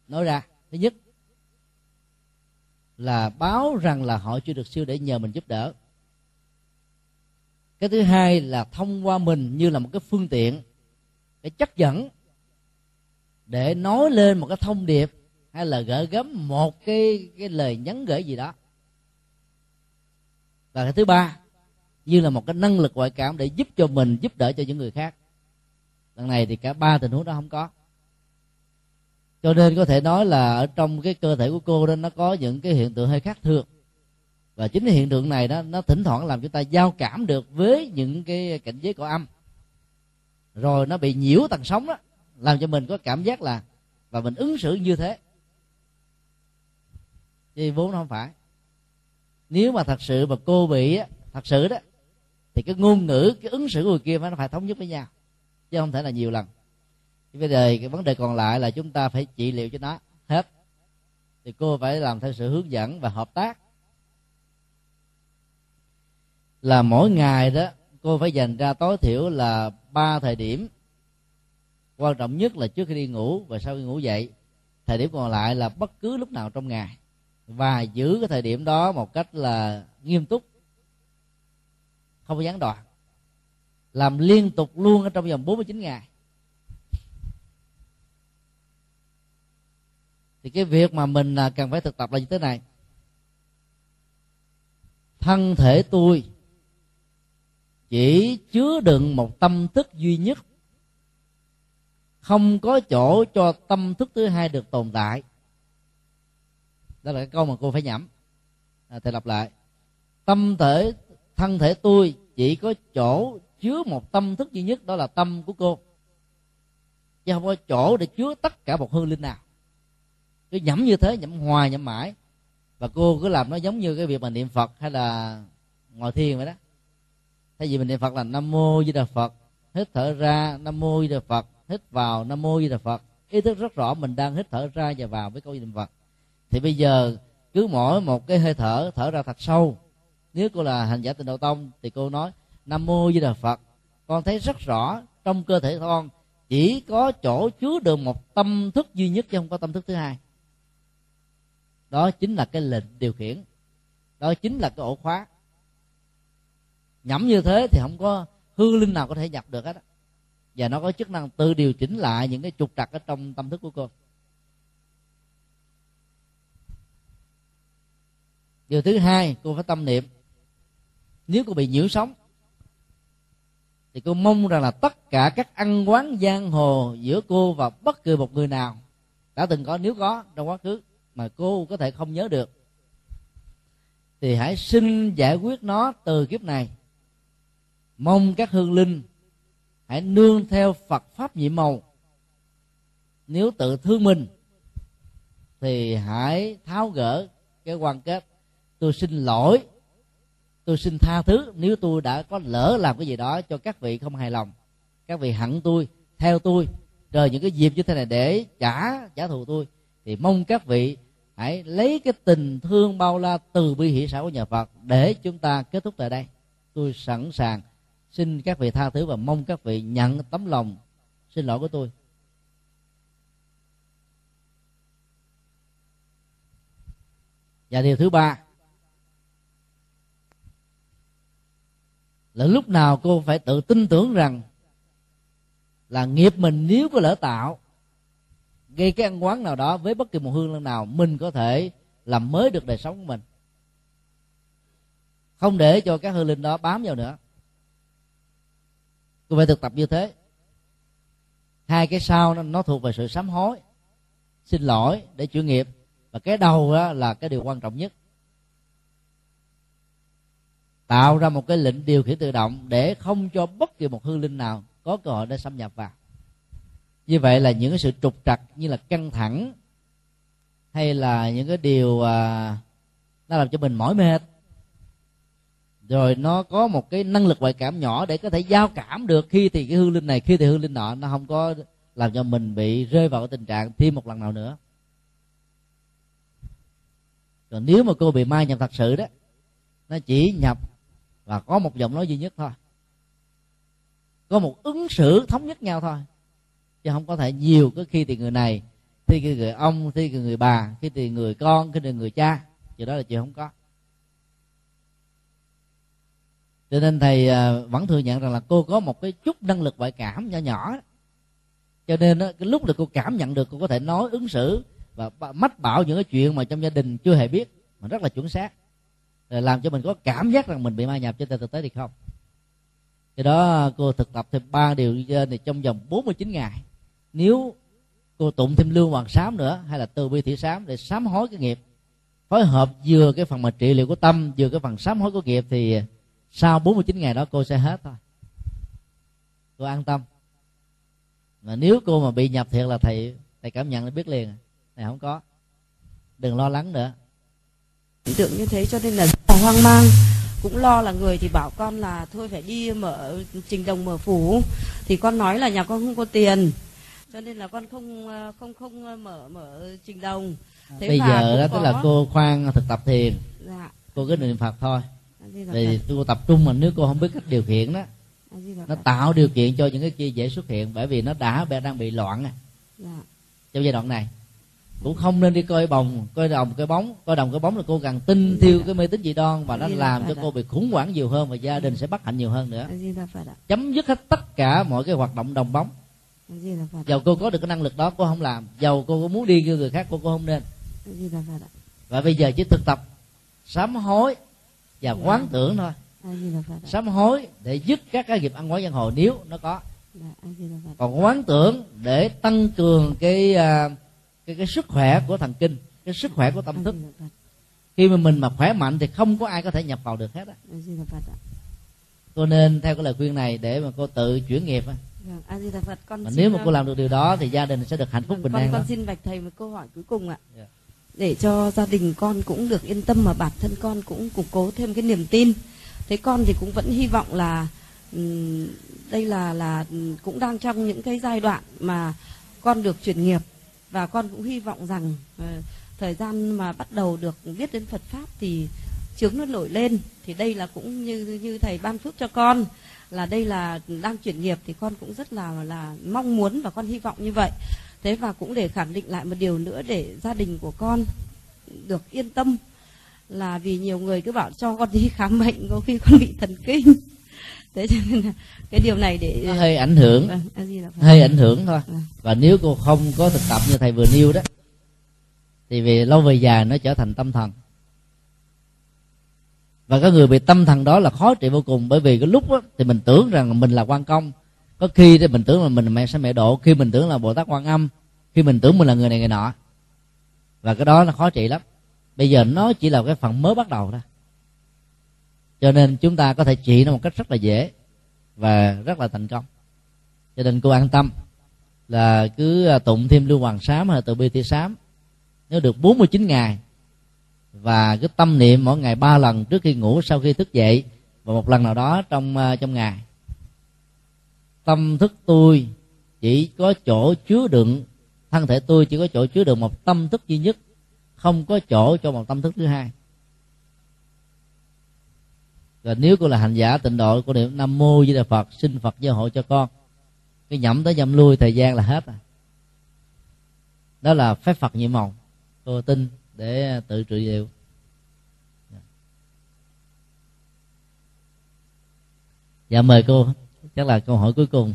nói ra. Thứ nhất là báo rằng là họ chưa được siêu để nhờ mình giúp đỡ cái thứ hai là thông qua mình như là một cái phương tiện cái chất dẫn, để nói lên một cái thông điệp hay là gửi gắm một cái cái lời nhắn gửi gì đó. Và cái thứ ba, như là một cái năng lực ngoại cảm để giúp cho mình, giúp đỡ cho những người khác. Lần này thì cả ba tình huống đó không có. Cho nên có thể nói là ở trong cái cơ thể của cô đó, nó có những cái hiện tượng hơi khác thường và chính cái hiện tượng này đó nó thỉnh thoảng làm chúng ta giao cảm được với những cái cảnh giới của âm. Rồi nó bị nhiễu tầng sóng đó làm cho mình có cảm giác là và mình ứng xử như thế. Chứ vốn nó không phải. Nếu mà thật sự mà cô bị á, thật sự đó thì cái ngôn ngữ cái ứng xử của người kia nó phải thống nhất với nhau chứ không thể là nhiều lần. Bây giờ cái vấn đề còn lại là chúng ta phải trị liệu cho nó hết. Thì cô phải làm theo sự hướng dẫn và hợp tác là mỗi ngày đó, cô phải dành ra tối thiểu là ba thời điểm. Quan trọng nhất là trước khi đi ngủ và sau khi ngủ dậy. Thời điểm còn lại là bất cứ lúc nào trong ngày. Và giữ cái thời điểm đó một cách là nghiêm túc. Không có gián đoạn. Làm liên tục luôn ở trong vòng 49 ngày. Thì cái việc mà mình à, cần phải thực tập là như thế này. Thân thể tôi chỉ chứa đựng một tâm thức duy nhất. Không có chỗ cho tâm thức thứ hai được tồn tại. Đó là cái câu mà cô phải nhẩm. À, thầy lặp lại. Tâm thể thân thể tôi chỉ có chỗ chứa một tâm thức duy nhất đó là tâm của cô. Chứ không có chỗ để chứa tất cả một hương linh nào. Cứ nhẩm như thế nhẩm hoài nhẩm mãi. Và cô cứ làm nó giống như cái việc mà niệm phật hay là ngồi thiền vậy đó thay vì mình niệm phật là nam mô di đà phật. Hít thở ra, nam mô di đà phật. Hít vào, nam mô di đà phật. Ý thức rất rõ mình đang hít thở ra và vào với câu niệm phật. Thì bây giờ, cứ mỗi một cái hơi thở thở ra thật sâu. Nếu cô là hành giả tịnh độ tông, thì cô nói, nam mô di đà phật. Con thấy rất rõ trong cơ thể con, chỉ có chỗ chứa được một tâm thức duy nhất chứ không có tâm thức thứ hai. Đó chính là cái lệnh điều khiển. Đó chính là cái ổ khóa nhẩm như thế thì không có hư linh nào có thể nhập được hết á. Và nó có chức năng tự điều chỉnh lại những cái trục trặc ở trong tâm thức của cô. Điều thứ hai, cô phải tâm niệm. Nếu cô bị nhiễu sóng, thì cô mong rằng là tất cả các ăn quán giang hồ giữa cô và bất cứ một người nào đã từng có. Nếu có, trong quá khứ mà cô có thể không nhớ được, thì hãy xin giải quyết nó từ kiếp này mong các hương linh hãy nương theo phật pháp nhiệm màu. Nếu tự thương mình, thì hãy tháo gỡ cái quan kết. Tôi xin lỗi, tôi xin tha thứ nếu tôi đã có lỡ làm cái gì đó cho các vị không hài lòng. Các vị hận tôi, theo tôi, rồi những cái dịp như thế này để trả trả thù tôi. Thì mong các vị hãy lấy cái tình thương bao la từ bi hỷ xã của nhà Phật để chúng ta kết thúc tại đây. Tôi sẵn sàng xin các vị tha thứ và mong các vị nhận tấm lòng. Xin lỗi của tôi. Và điều thứ ba, là lúc nào cô phải tự tin tưởng rằng là nghiệp mình nếu có lỡ tạo, gây cái ăn quán nào đó với bất kỳ một hương lần nào, mình có thể làm mới được đời sống của mình. Không để cho các hương linh đó bám vào nữa cô phải thực tập như thế. Hai cái sau nó, nó thuộc về sự sám hối xin lỗi để chuyển nghiệp. Và cái đầu đó là cái điều quan trọng nhất. Tạo ra một cái lệnh điều khiển tự động để không cho bất kỳ một hư linh nào có cơ hội để xâm nhập vào. Như vậy là những cái sự trục trặc như là căng thẳng hay là những cái điều à, nó làm cho mình mỏi mệt rồi nó có một cái năng lực ngoại cảm nhỏ để có thể giao cảm được khi thì cái hương linh này, khi thì hương linh nọ. Nó không có làm cho mình bị rơi vào cái tình trạng thêm một lần nào nữa. Còn nếu mà cô bị mai nhập thật sự đó, nó chỉ nhập và có một giọng nói duy nhất thôi. Có một ứng xử thống nhất nhau thôi. Chứ không có thể nhiều cái khi thì người này khi thì người ông khi thì người bà, khi thì người con, khi thì người cha. Chuyện đó là chuyện không có. Cho nên thầy à, vẫn thừa nhận rằng là cô có một cái chút năng lực ngoại cảm nhỏ nhỏ. Cho nên cái lúc được cô cảm nhận được, cô có thể nói, ứng xử và mách bảo những cái chuyện mà trong gia đình chưa hề biết, mà rất là chuẩn xác. Rồi làm cho mình có cảm giác rằng mình bị ma nhập trên thực tế thì không. Do đó cô thực tập thêm ba điều như trên thì trong vòng 49 ngày. Nếu cô tụng thêm lương hoàng sám nữa, hay là từ bi thị sám để sám hối cái nghiệp, phối hợp vừa cái phần mà trị liệu của tâm, vừa cái phần sám hối của nghiệp thì sau 49 ngày đó cô sẽ hết thôi. Cô an tâm. Mà nếu cô mà bị nhập thiệt là thầy thầy cảm nhận là biết liền. Này không có. Đừng lo lắng nữa. Tượng như thế cho nên là rất là hoang mang. Cũng lo là người thì bảo con là thôi phải đi mở trình đồng mở phủ. Thì con nói là nhà con không có tiền. Cho nên là con không không không mở mở trình đồng. Thế bây giờ đó tức là cô khoan thực tập thiền. Dạ. cô cứ niệm phật thôi vì cô tập trung mà nếu cô không biết cách điều khiển đó nó tạo điều kiện cho những cái kia dễ xuất hiện bởi vì nó đã đang bị loạn à. dạ. trong giai đoạn này cũng không nên đi coi bồng coi đồng coi bóng coi đồng coi bóng là cô càng tin thiêu cái mê tín dị đoan và nó làm cho cô bị khủng hoảng nhiều hơn và gia đình sẽ bất hạnh nhiều hơn nữa. Chấm dứt hết tất cả mọi cái hoạt động đồng bóng. Dầu cô có được cái năng lực đó cô không làm. Dầu cô có muốn đi như người khác cô cũng không nên. Và bây giờ chỉ thực tập sám hối và dạ. quán tưởng thôi. Sám hối để dứt các cái nghiệp ăn quán giang hồ nếu nó có. Dạ, còn quán tưởng để tăng cường cái uh, cái, cái sức khỏe của thần kinh cái sức khỏe của tâm thức. Khi mà mình mà khỏe mạnh thì không có ai có thể nhập vào được hết á. Cô nên theo cái lời khuyên này để mà cô tự chuyển nghiệp á. Vâng, Phật, con mà nếu mà cô làm được điều đó thì gia đình sẽ được hạnh phúc bình con, an con đó. xin bạch thầy một câu hỏi cuối cùng ạ. Yeah. Để cho gia đình con cũng được yên tâm mà bản thân con cũng củng cố thêm cái niềm tin. Thế con thì cũng vẫn hy vọng là đây là là cũng đang trong những cái giai đoạn mà con được chuyển nghiệp. Và con cũng hy vọng rằng ờ, thời gian mà bắt đầu được biết đến Phật pháp thì chướng nó nổi lên. Thì đây là cũng như như thầy ban phước cho con, là đây là đang chuyển nghiệp thì con cũng rất là là mong muốn và con hy vọng như vậy thế và cũng để khẳng định lại một điều nữa để gia đình của con được yên tâm là vì nhiều người cứ bảo cho con đi khám bệnh có khi con bị thần kinh. Thế cho nên là cái điều này để nó hơi ảnh hưởng. Vâng, hơi ảnh hưởng thôi. Vâng. và nếu cô không có thực tập như thầy vừa nêu đó thì về lâu về dài nó trở thành tâm thần. Và cái người bị tâm thần đó là khó trị vô cùng bởi vì cái lúc đó, thì mình tưởng rằng mình là quan công có khi thì mình tưởng là mình mẹ sẽ mẹ độ, khi mình tưởng là bồ tát quan âm, khi mình tưởng mình là người này người nọ. Và cái đó nó khó trị lắm. Bây giờ nó chỉ là cái phần mới bắt đầu thôi. Cho nên chúng ta có thể trị nó một cách rất là dễ và rất là thành công. Cho nên cô an tâm là cứ à, tụng thêm lưu hoàng sám hay từ bi thi sám, nếu được 49 ngày, và cái tâm niệm mỗi ngày ba lần trước khi ngủ, sau khi thức dậy, và một lần nào đó trong à, trong ngày tâm thức tôi chỉ có chỗ chứa đựng. Thân thể tôi chỉ có chỗ chứa đựng một tâm thức duy nhất, không có chỗ cho một tâm thức thứ hai. Và nếu cô là hành giả tịnh độ, cô niệm nam mô với đà phật, xin phật gia hộ cho con. Cái nhẩm tới nhẩm lui, thời gian là hết à đó là phép phật nhiệm màu. Cô tin để tự trị liệu. Dạ mời cô chắc là câu hỏi cuối cùng.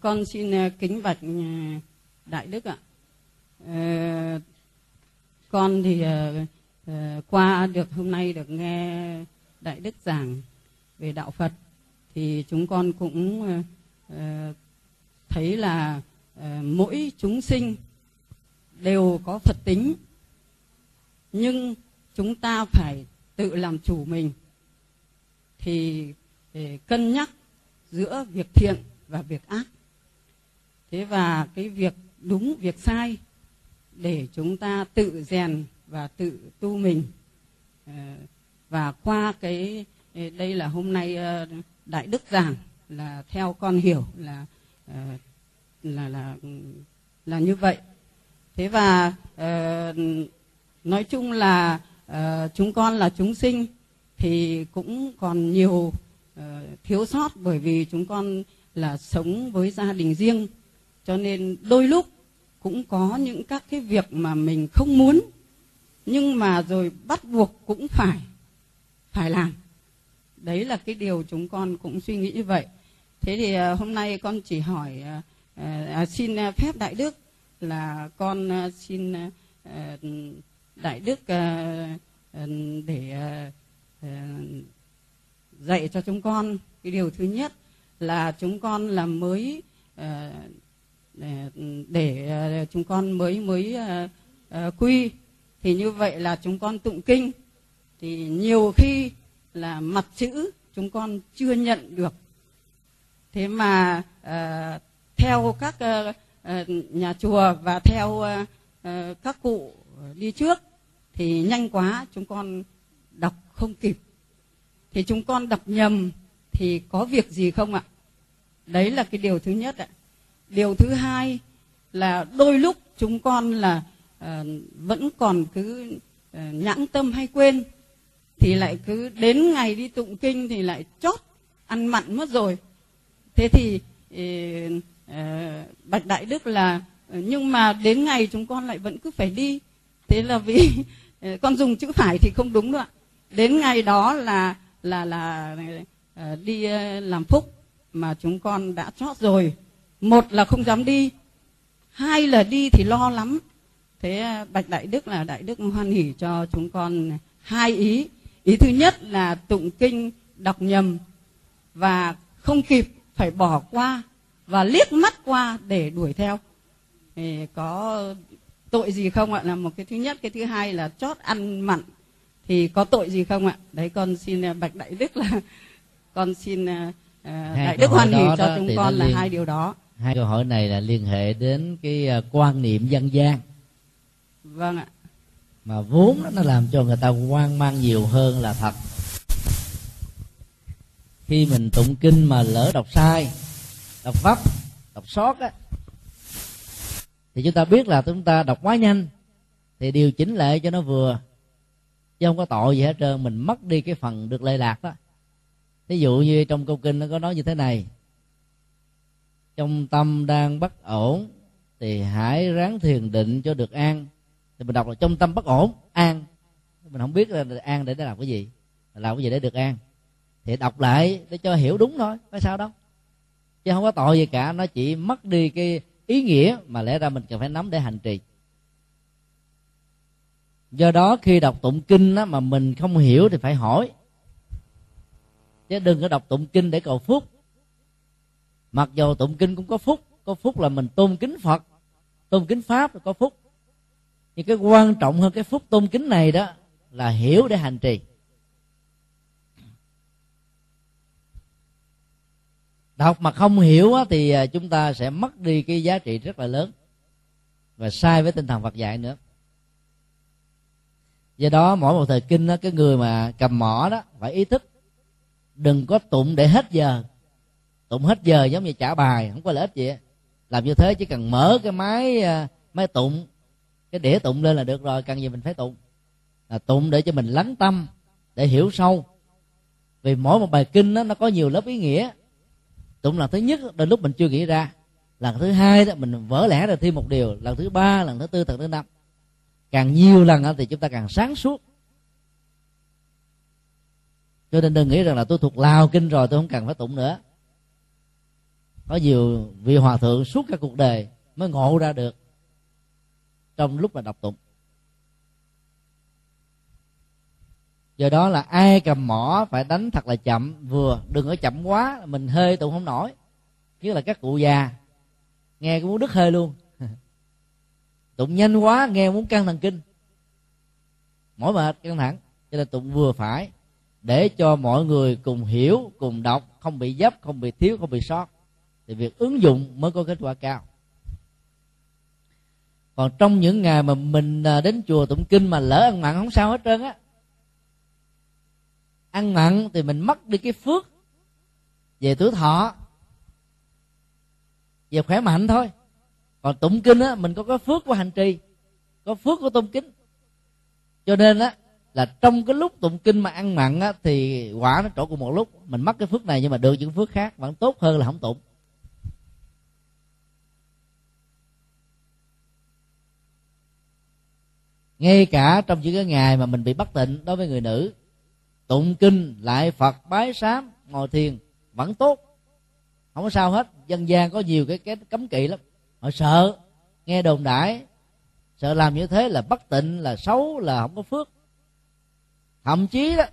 Con xin ờ, kính bạch ờ, đại đức ạ. Ờ, con thì qua được hôm nay được nghe đại đức giảng về đạo phật, thì chúng con cũng thấy là mỗi chúng sinh đều có phật tính, nhưng chúng ta phải tự làm chủ mình. Thì để cân nhắc giữa việc thiện và việc ác. Thế và cái việc đúng, việc sai để chúng ta tự rèn và tự tu mình. Ờ, và qua cái ờ, đây là hôm nay ờ, đại đức giảng là theo con hiểu là là là là như vậy. Thế và nói chung là chúng con là chúng sinh thì cũng còn nhiều Ờ, thiếu sót bởi vì chúng con là sống với gia đình riêng. Cho nên đôi lúc cũng có những các cái việc mà mình không muốn nhưng mà rồi bắt buộc cũng phải phải làm. Đấy là cái điều chúng con cũng suy nghĩ như vậy. Thế thì ờ, hôm nay con chỉ hỏi ờ, à, xin phép đại đức là con xin à, đại đức à, để à, dạy cho chúng con. Cái điều thứ nhất là chúng con là mới ờ, ờ, để, ờ, chúng con mới mới quy. Thì như vậy là chúng con tụng kinh. Thì nhiều khi là mặt chữ chúng con chưa nhận được. Thế mà uh, theo các uh, uh, nhà chùa và theo uh, uh, các cụ đi trước thì nhanh quá chúng con đọc không kịp thì chúng con đọc nhầm thì có việc gì không ạ? Đấy là cái điều thứ nhất ạ. Điều thứ hai là đôi lúc chúng con là uh, vẫn còn cứ ờ, uh, nhãn tâm hay quên thì lại cứ đến ngày đi tụng kinh thì lại chót ăn mặn mất rồi. Thế thì uh, uh, bạch đại đức là nhưng mà đến ngày chúng con lại vẫn cứ phải đi. Thế là vì uh, con dùng chữ phải thì không đúng đâu ạ. Đến ngày đó là là là uh, đi uh, làm phúc mà chúng con đã chót rồi. Một là không dám đi hai là đi thì lo lắm. Thế ờ, bạch đại đức là đại đức hoan hỉ cho chúng con hai ý. Ý thứ nhất là tụng kinh đọc nhầm và không kịp phải bỏ qua và liếc mắt qua để đuổi theo. Thì có tội gì không ạ? Là một cái thứ nhất. Cái thứ hai là chót ăn mặn thì có tội gì không ạ? Đấy con xin à, bạch đại đức là con xin uh, đại đức hoan hỉ cho chúng con là hai điều đó. hai câu hỏi này là liên hệ đến cái à, quan niệm dân gian. Vâng ạ. Mà vốn nó làm cho người ta hoang mang nhiều hơn là thật. Khi mình tụng kinh mà lỡ đọc sai đọc vấp đọc sót á thì chúng ta biết là chúng ta đọc quá nhanh thì điều chỉnh lại cho nó vừa chứ không có tội gì hết trơn. Mình mất đi cái phần được lệ lạc đó. Ví dụ như trong câu kinh nó có nói như thế này. Trong tâm đang bất ổn thì hãy ráng thiền định cho được an. Thì mình đọc là trong tâm bất ổn, an. Mình không biết là an để làm cái gì. Làm cái gì để được an. Thì đọc lại để cho hiểu đúng thôi. Có sao đâu. Chứ không có tội gì cả. Nó chỉ mất đi cái ý nghĩa mà lẽ ra mình cần phải nắm để hành trì do đó khi đọc tụng kinh á, mà mình không hiểu thì phải hỏi. Chứ đừng có đọc tụng kinh để cầu phúc. Mặc dù tụng kinh cũng có phúc có phúc là mình tôn kính phật tôn kính pháp là có phúc. Nhưng cái quan trọng hơn cái phúc tôn kính này đó là hiểu để hành trì. Đọc mà không hiểu á, thì à, chúng ta sẽ mất đi cái giá trị rất là lớn và sai với tinh thần Phật dạy nữa do đó mỗi một thời kinh đó, cái người mà cầm mỏ đó phải ý thức đừng có tụng để hết giờ. Tụng hết giờ giống như trả bài không có lợi ích gì làm như thế chỉ cần mở cái máy à, máy tụng cái đĩa tụng lên là được rồi cần gì mình phải tụng. Là tụng để cho mình lắng tâm để hiểu sâu. Vì mỗi một bài kinh đó, nó có nhiều lớp ý nghĩa. Tụng lần thứ nhất đến lúc mình chưa nghĩ ra. Lần thứ hai đó mình vỡ lẽ ra thêm một điều. Lần thứ ba lần thứ tư lần thứ năm càng nhiều lần thì chúng ta càng sáng suốt. Cho nên đừng nghĩ rằng là tôi thuộc lào kinh rồi, tôi không cần phải tụng nữa. Có nhiều vị hòa thượng suốt cả cuộc đời mới ngộ ra được trong lúc là đọc tụng. Do đó là ai cầm mỏ phải đánh thật là chậm. Vừa, đừng ở chậm quá, mình hơi tụng không nổi. Nhất là các cụ già, nghe cũng muốn đứt hơi luôn tụng nhanh quá, nghe muốn căng thần kinh. Mỏi mệt, căng thẳng. Cho nên tụng vừa phải, để cho mọi người cùng hiểu, cùng đọc, không bị dấp, không bị thiếu, không bị sót. Thì việc ứng dụng mới có kết quả cao. Còn trong những ngày mà mình à, đến chùa tụng kinh mà lỡ ăn mặn không sao hết trơn á, ăn mặn thì mình mất đi cái phước về tuổi thọ, về khỏe mạnh thôi còn tụng kinh á, mình có cái phước của hành trì, có phước của tôn kính. Cho nên á, là trong cái lúc tụng kinh mà ăn mặn á, thì quả nó trổ cùng một lúc. Mình mất cái phước này nhưng mà được những phước khác, vẫn tốt hơn là không tụng. Ngay cả trong những cái ngày mà mình bị bất tịnh đối với người nữ, tụng kinh lại phật bái sám, ngồi thiền, vẫn tốt. Không có sao hết, dân gian có nhiều cái cái cấm kỵ lắm họ sợ, nghe đồn đãi sợ làm như thế là bất tịnh, là xấu, là không có phước. Thậm chí đó,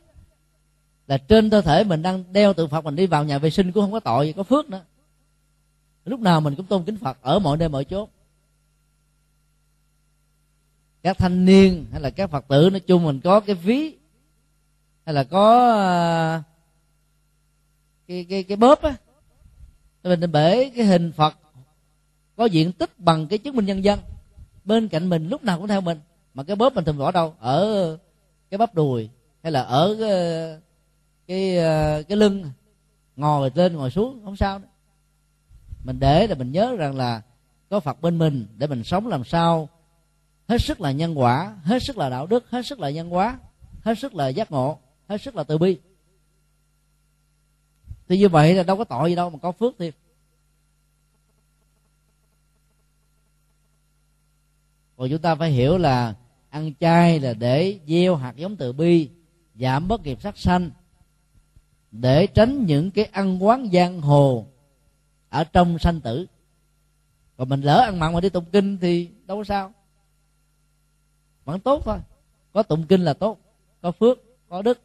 là trên cơ thể mình đang đeo tượng phật, mình đi vào nhà vệ sinh cũng không có tội gì, có phước nữa. Lúc nào mình cũng tôn kính phật, ở mọi nơi, mọi chốt các thanh niên hay là các phật tử, nói chung mình có cái ví, hay là có à, cái cái cái bóp á, mình bể cái hình phật có diện tích bằng cái chứng minh nhân dân. Bên cạnh mình lúc nào cũng theo mình. Mà cái bóp mình thường bỏ đâu? Ở cái bắp đùi hay là ở cái cái, ờ, cái lưng. Ngồi lên ngồi xuống không sao nữa. Mình để là mình nhớ rằng là có phật bên mình để mình sống làm sao. Hết sức là nhân quả hết sức là đạo đức hết sức là nhân hóa hết sức là giác ngộ hết sức là từ bi. Thì như vậy là đâu có tội gì đâu mà có phước thiệt. Còn chúng ta phải hiểu là ăn chay là để gieo hạt giống từ bi, giảm bất nghiệp sát sanh, để tránh những cái ăn quán giang hồ ở trong sanh tử. Còn mình lỡ ăn mặn mà đi tụng kinh thì đâu có sao. Vẫn tốt thôi. Có tụng kinh là tốt, có phước, có đức.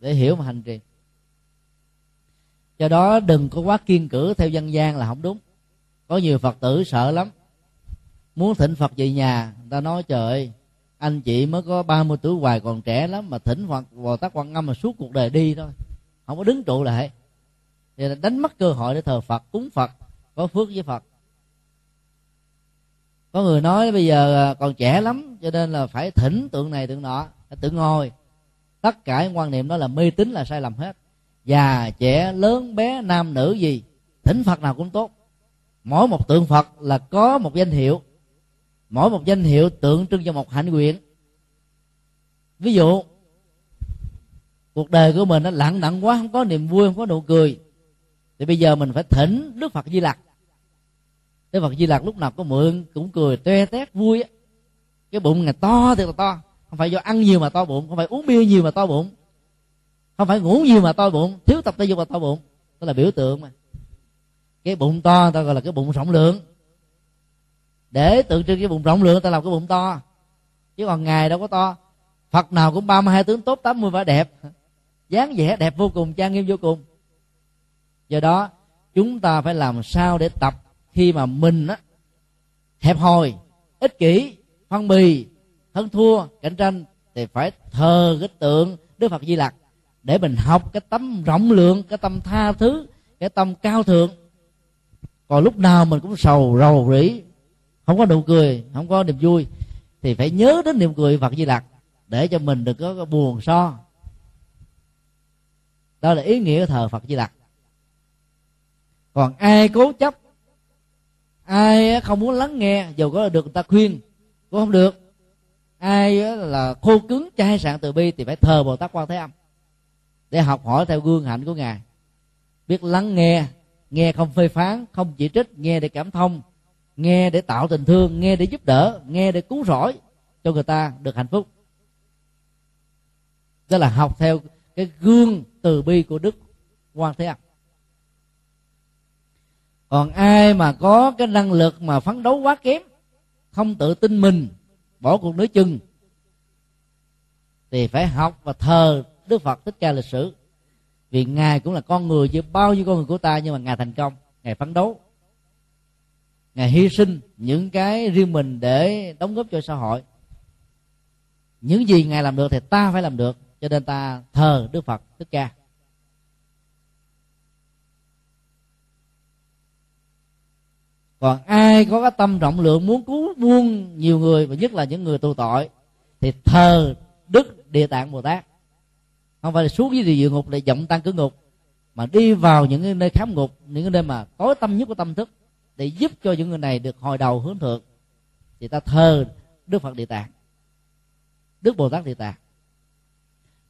Để hiểu mà hành trì. Do đó đừng có quá kiên cử theo dân gian là không đúng. Có nhiều phật tử sợ lắm muốn thỉnh phật về nhà, người ta nói, trời ơi, anh chị mới có 30 tuổi hoài còn trẻ lắm mà thỉnh phật, bồ tát quan âm mà suốt cuộc đời đi thôi, không có đứng trụ lại. Thì đánh mất cơ hội để thờ phật, cúng phật, có phước với phật. Có người nói bây giờ à, còn trẻ lắm, cho nên là phải thỉnh tượng này tượng nọ tượng ngồi. Tất cả quan niệm đó là mê tín là sai lầm hết. Già, trẻ, lớn, bé, nam, nữ gì, thỉnh phật nào cũng tốt. Mỗi một tượng phật là có một danh hiệu mỗi một danh hiệu tượng trưng cho một hạnh nguyện. Ví dụ, cuộc đời của mình nó lặng nặng quá, không có niềm vui, không có nụ cười. Thì bây giờ mình phải thỉnh đức phật di lặc. Đức phật di lặc lúc nào có mượn cũng cười, toe tét, vui á. Cái bụng ngày to thì là to. Không phải do ăn nhiều mà to bụng, không phải uống bia nhiều mà to bụng. Không phải ngủ nhiều mà to bụng, thiếu tập thể dục mà to bụng. Đó là biểu tượng mà. Cái bụng to ta gọi là cái bụng rộng lượng để tượng trưng cái bụng rộng lượng ta làm cái bụng to. Chứ còn ngài đâu có to. Phật nào cũng 32 tướng tốt 80 vẻ đẹp. Dáng vẻ đẹp vô cùng, trang nghiêm vô cùng. Do đó, chúng ta phải làm sao để tập khi mà mình á, hẹp hòi, ích kỷ phân bì hơn thua, cạnh tranh, thì phải thờ cái tượng đức phật di lặc. Để mình học cái tấm rộng lượng, cái tâm tha thứ, cái tâm cao thượng. Còn lúc nào mình cũng sầu rầu rĩ không có nụ cười không có niềm vui thì phải nhớ đến niềm cười phật di lặc để cho mình đừng có, có buồn so. Đó là ý nghĩa thờ phật di lặc. Còn ai cố chấp ai không muốn lắng nghe dù có được người ta khuyên cũng không được. Ai là khô cứng chai sạn từ bi thì phải thờ bồ tát quan thế âm để học hỏi theo gương hạnh của ngài. Biết lắng nghe nghe không phê phán không chỉ trích nghe để cảm thông nghe để tạo tình thương, nghe để giúp đỡ, nghe để cứu rỗi cho người ta được hạnh phúc. Đó là học theo cái gương từ bi của đức quan thế âm. Còn ai mà có cái năng lực mà phấn đấu quá kém, không tự tin mình, bỏ cuộc nửa chừng, thì phải học và thờ đức phật thích ca lịch sử. Vì ngài cũng là con người như bao nhiêu con người của ta, nhưng mà ngài thành công, ngài phấn đấu ngài hy sinh những cái riêng mình để đóng góp cho xã hội. Những gì ngài làm được thì ta phải làm được, cho nên ta thờ đức phật, thích ca. Còn ai có cái tâm rộng lượng muốn cứu muôn nhiều người, và nhất là những người tù tội, thì thờ đức địa tạng bồ tát. Không phải là xuống dưới địa ngục để vọng tăng cửa ngục, mà đi vào những cái nơi khám ngục, những cái nơi mà tối tâm nhất của tâm thức để giúp cho những người này được hồi đầu hướng thượng. Thì ta thờ đức phật địa tạng. Đức bồ tát địa tạng.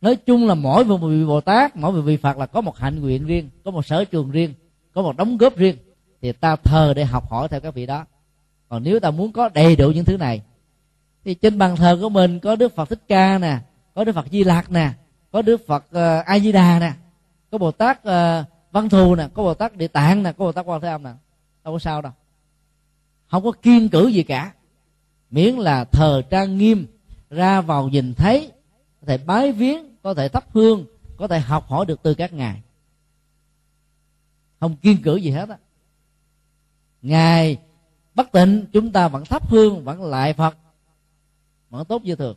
Nói chung là mỗi vị bồ tát mỗi một vị phật là có một hạnh nguyện riêng có một sở trường riêng có một đóng góp riêng. Thì ta thờ để học hỏi theo các vị đó. Còn nếu ta muốn có đầy đủ những thứ này thì trên bàn thờ của mình có đức phật thích ca nè có đức phật di lặc nè có đức phật uh, a di đà nè có bồ tát uh, văn thù nè có bồ tát địa tạng nè có bồ tát quan thế âm nè đâu có sao đâu. Không có kiên cử gì cả. Miễn là thờ trang nghiêm, ra vào nhìn thấy, có thể bái viếng, có thể thắp hương, có thể học hỏi được từ các ngài. Không kiên cử gì hết á. Ngài bất tịnh, chúng ta vẫn thắp hương, vẫn lại phật, vẫn tốt như thường.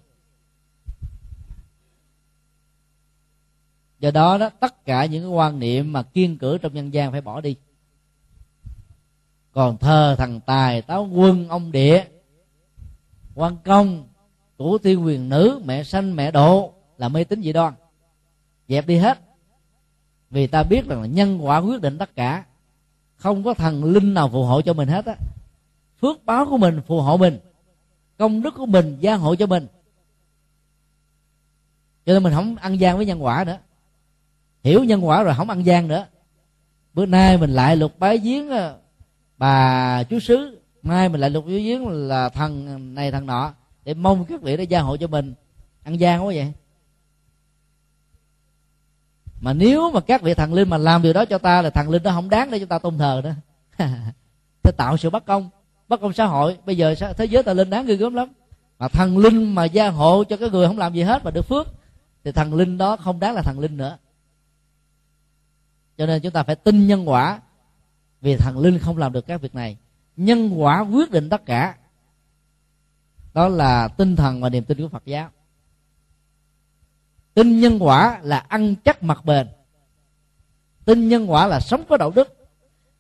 Do đó đó, tất cả những cái quan niệm mà kiên cử trong nhân gian phải bỏ đi còn thờ thằng tài táo quân ông địa. Quan công tổ tiên quyền nữ, mẹ sanh, mẹ độ, là mê tín dị đoan. Dẹp đi hết. Vì ta biết rằng là nhân quả quyết định tất cả. Không có thần linh nào phù hộ cho mình hết á. Phước báo của mình phù hộ mình. Công đức của mình gia hộ cho mình. Cho nên mình không ăn gian với nhân quả nữa. Hiểu nhân quả rồi không ăn gian nữa. Bữa nay mình lại lục bái giếng à, bà chú sứ, mai mình lại lục dưới giếng là thần này thần nọ, để mong các vị đó gia hộ cho mình. Ăn gian quá vậy. Mà nếu mà các vị thần linh mà làm điều đó cho ta là thần linh đó không đáng để chúng ta tôn thờ nữa. Thế tạo sự bất công bất công xã hội. Bây giờ thế giới ta linh đáng ghê gớm lắm. Mà thần linh mà gia hộ cho cái người không làm gì hết mà được phước, thì thần linh đó không đáng là thần linh nữa. Cho nên chúng ta phải tin nhân quả vì thần linh không làm được các việc này. Nhân quả quyết định tất cả. Đó là tinh thần và niềm tin của phật giáo. Tin nhân quả là ăn chắc mặt bền. Tin nhân quả là sống có đạo đức.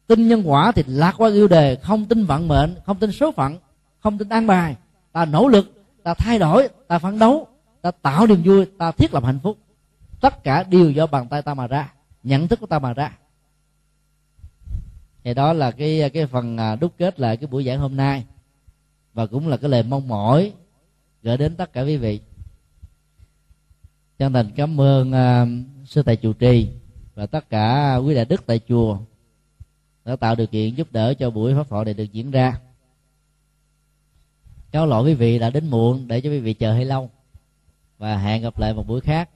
Tin nhân quả thì lạc qua yêu đề, không tin vận mệnh, không tin số phận, không tin an bài. Ta nỗ lực, ta thay đổi, ta phấn đấu, ta tạo niềm vui, ta thiết lập hạnh phúc. Tất cả đều do bàn tay ta mà ra, nhận thức của ta mà ra thì đó là cái cái phần à, đúc kết lại cái buổi giảng hôm nay. Và cũng là cái lời mong mỏi gửi đến tất cả quý vị. Chân thành cảm ơn uh, sư thầy chủ trì và tất cả quý đại đức tại chùa đã tạo điều kiện giúp đỡ cho buổi pháp thoại này được diễn ra. Cáo lỗi quý vị đã đến muộn để cho quý vị chờ hơi lâu và hẹn gặp lại một buổi khác.